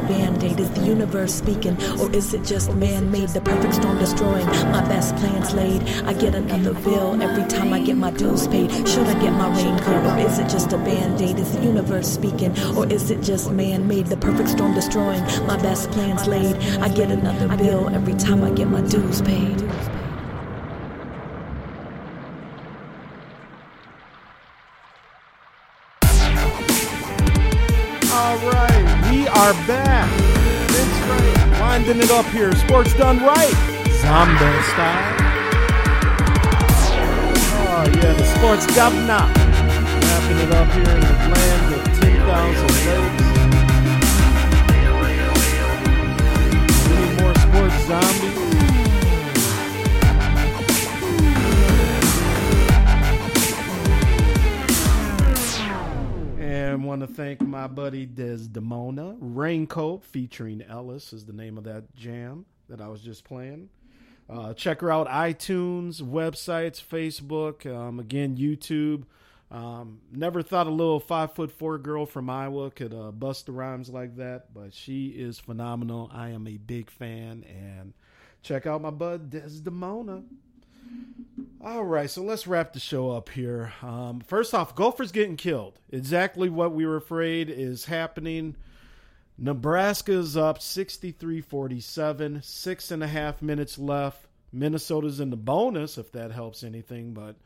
a band-aid? Is the universe speaking or is it just man-made? The perfect storm destroying my best plans laid. I get another bill every time I get my dues paid. Should I get my raincoat or is it just a band-aid? Is the universe speaking or is it just man-made? The perfect storm destroying my best plans laid. I get another bill every time I get my dues paid. Winding it up here. Sports done right. Zombie style. Oh, yeah, the sports governor. Wrapping it up here in the land of 10,000 lakes. Any more sports zombies? And want to thank my buddy Desdemona. Raincoat featuring Ellis is the name of that jam that I was just playing. Uh, check her out iTunes, websites, Facebook, um, again YouTube. Um, never thought a little five foot four girl from Iowa could uh, bust the rhymes like that, but she is phenomenal. I am a big fan, and check out my bud Desdemona. All right, so let's wrap the show up here. Um, first off, Gophers getting killed. Exactly what we were afraid is happening. Nebraska's up 63 47, six and a half minutes left. Minnesota's in the bonus, if that helps anything, but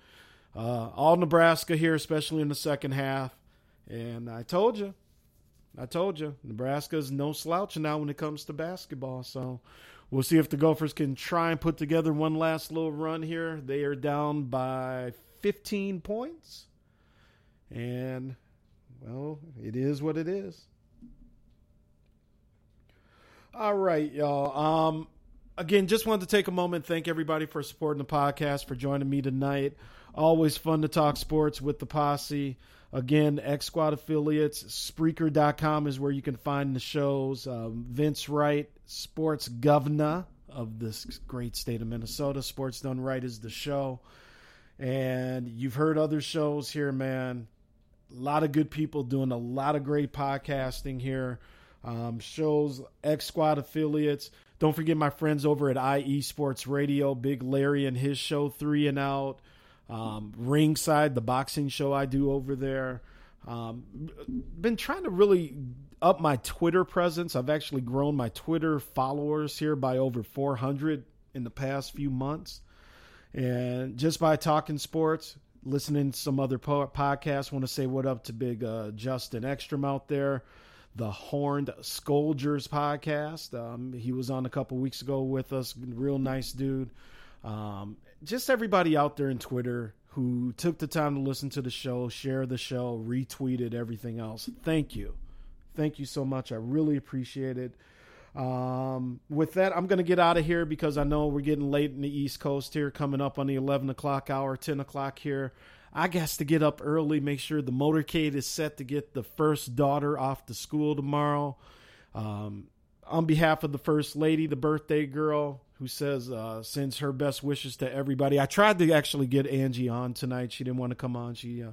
uh, all Nebraska here, especially in the second half. And I told you, I told you, Nebraska's no slouch now when it comes to basketball. So we'll see if the Gophers can try and put together one last little run here. They are down by 15 points. And, well, it is what it is. All right, y'all. Um, again, just wanted to take a moment, thank everybody for supporting the podcast, for joining me tonight. Always fun to talk sports with the posse. Again, X Squad affiliates, Spreaker.com is where you can find the shows. Um, Vince Wright, sports governor of this great state of Minnesota. Sports Done Right is the show. And you've heard other shows here, man. A lot of good people doing a lot of great podcasting here. um, shows, X Squad affiliates. Don't forget my friends over at IE Sports Radio, Big Larry and his show, Three and Out. Um, Ringside, the boxing show I do over there. Um, been trying to really up my Twitter presence. I've actually grown my Twitter followers here by over 400 in the past few months. And just by talking sports, listening to some other po- podcasts, want to say what up to big uh, Justin Ekstrom out there the Horned Scolders podcast. Um, he was on a couple weeks ago with us. Real nice dude. Um, just everybody out there in Twitter who took the time to listen to the show, share the show, retweeted everything else. Thank you. Thank you so much. I really appreciate it. Um, with that, I'm going to get out of here because I know we're getting late in the East Coast here, coming up on the 11 o'clock hour, 10 o'clock here. I guess to get up early, make sure the motorcade is set to get the first daughter off to school tomorrow. Um, on behalf of the first lady, the birthday girl, who says uh, sends her best wishes to everybody. I tried to actually get Angie on tonight. She didn't want to come on. She uh,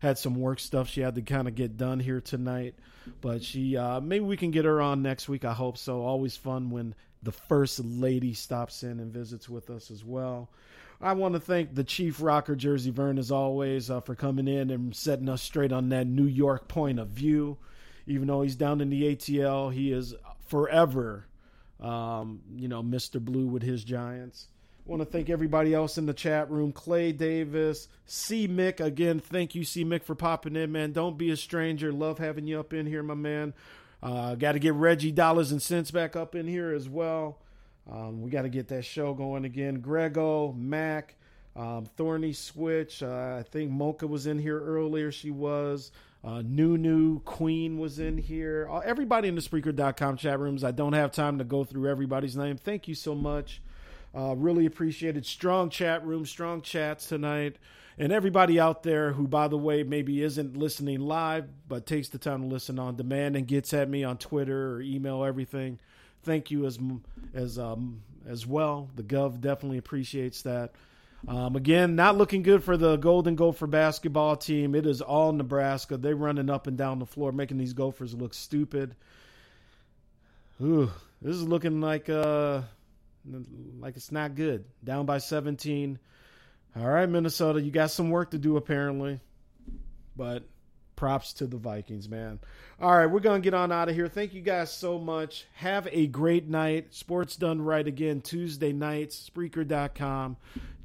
had some work stuff she had to kind of get done here tonight, but she uh, maybe we can get her on next week. I hope so. Always fun when the first lady stops in and visits with us as well. I want to thank the Chief Rocker Jersey Vern as always uh, for coming in and setting us straight on that New York point of view. Even though he's down in the ATL, he is forever, um, you know, Mr. Blue with his Giants. Want to thank everybody else in the chat room. Clay Davis, C. Mick. Again, thank you, C. Mick, for popping in, man. Don't be a stranger. Love having you up in here, my man. Uh, Got to get Reggie Dollars and Cents back up in here as well. Um, we got to get that show going again. Grego, Mac, um, Thorny Switch. Uh, I think Mocha was in here earlier. She was. Uh, Nunu Queen was in here. Uh, everybody in the Spreaker.com chat rooms. I don't have time to go through everybody's name. Thank you so much. Uh, really appreciated. Strong chat room, strong chats tonight. And everybody out there who, by the way, maybe isn't listening live, but takes the time to listen on demand and gets at me on Twitter or email, everything thank you as as um, as well. The Gov definitely appreciates that. Um, again, not looking good for the Golden Gopher basketball team. It is all Nebraska. They're running up and down the floor, making these Gophers look stupid. Ooh, this is looking like uh, like it's not good. Down by 17. All right, Minnesota, you got some work to do apparently, but props to the Vikings, man. All right, we're going to get on out of here. Thank you guys so much. Have a great night. Sports Done Right again, Tuesday nights, Spreaker.com.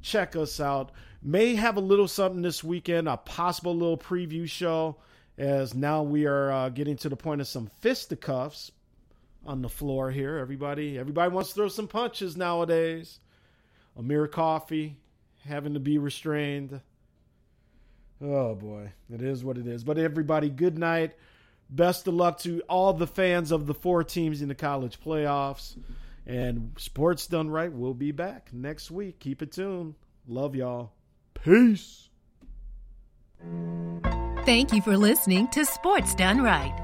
Check us out. May have a little something this weekend, a possible little preview show, as now we are uh, getting to the point of some fisticuffs on the floor here. Everybody, everybody wants to throw some punches nowadays. Amir Coffey having to be restrained. Oh boy, it is what it is. But everybody, good night. Best of luck to all the fans of the four teams in the college playoffs. And Sports Done Right we will be back next week. Keep it tuned. Love y'all. Peace. Thank you for listening to Sports Done Right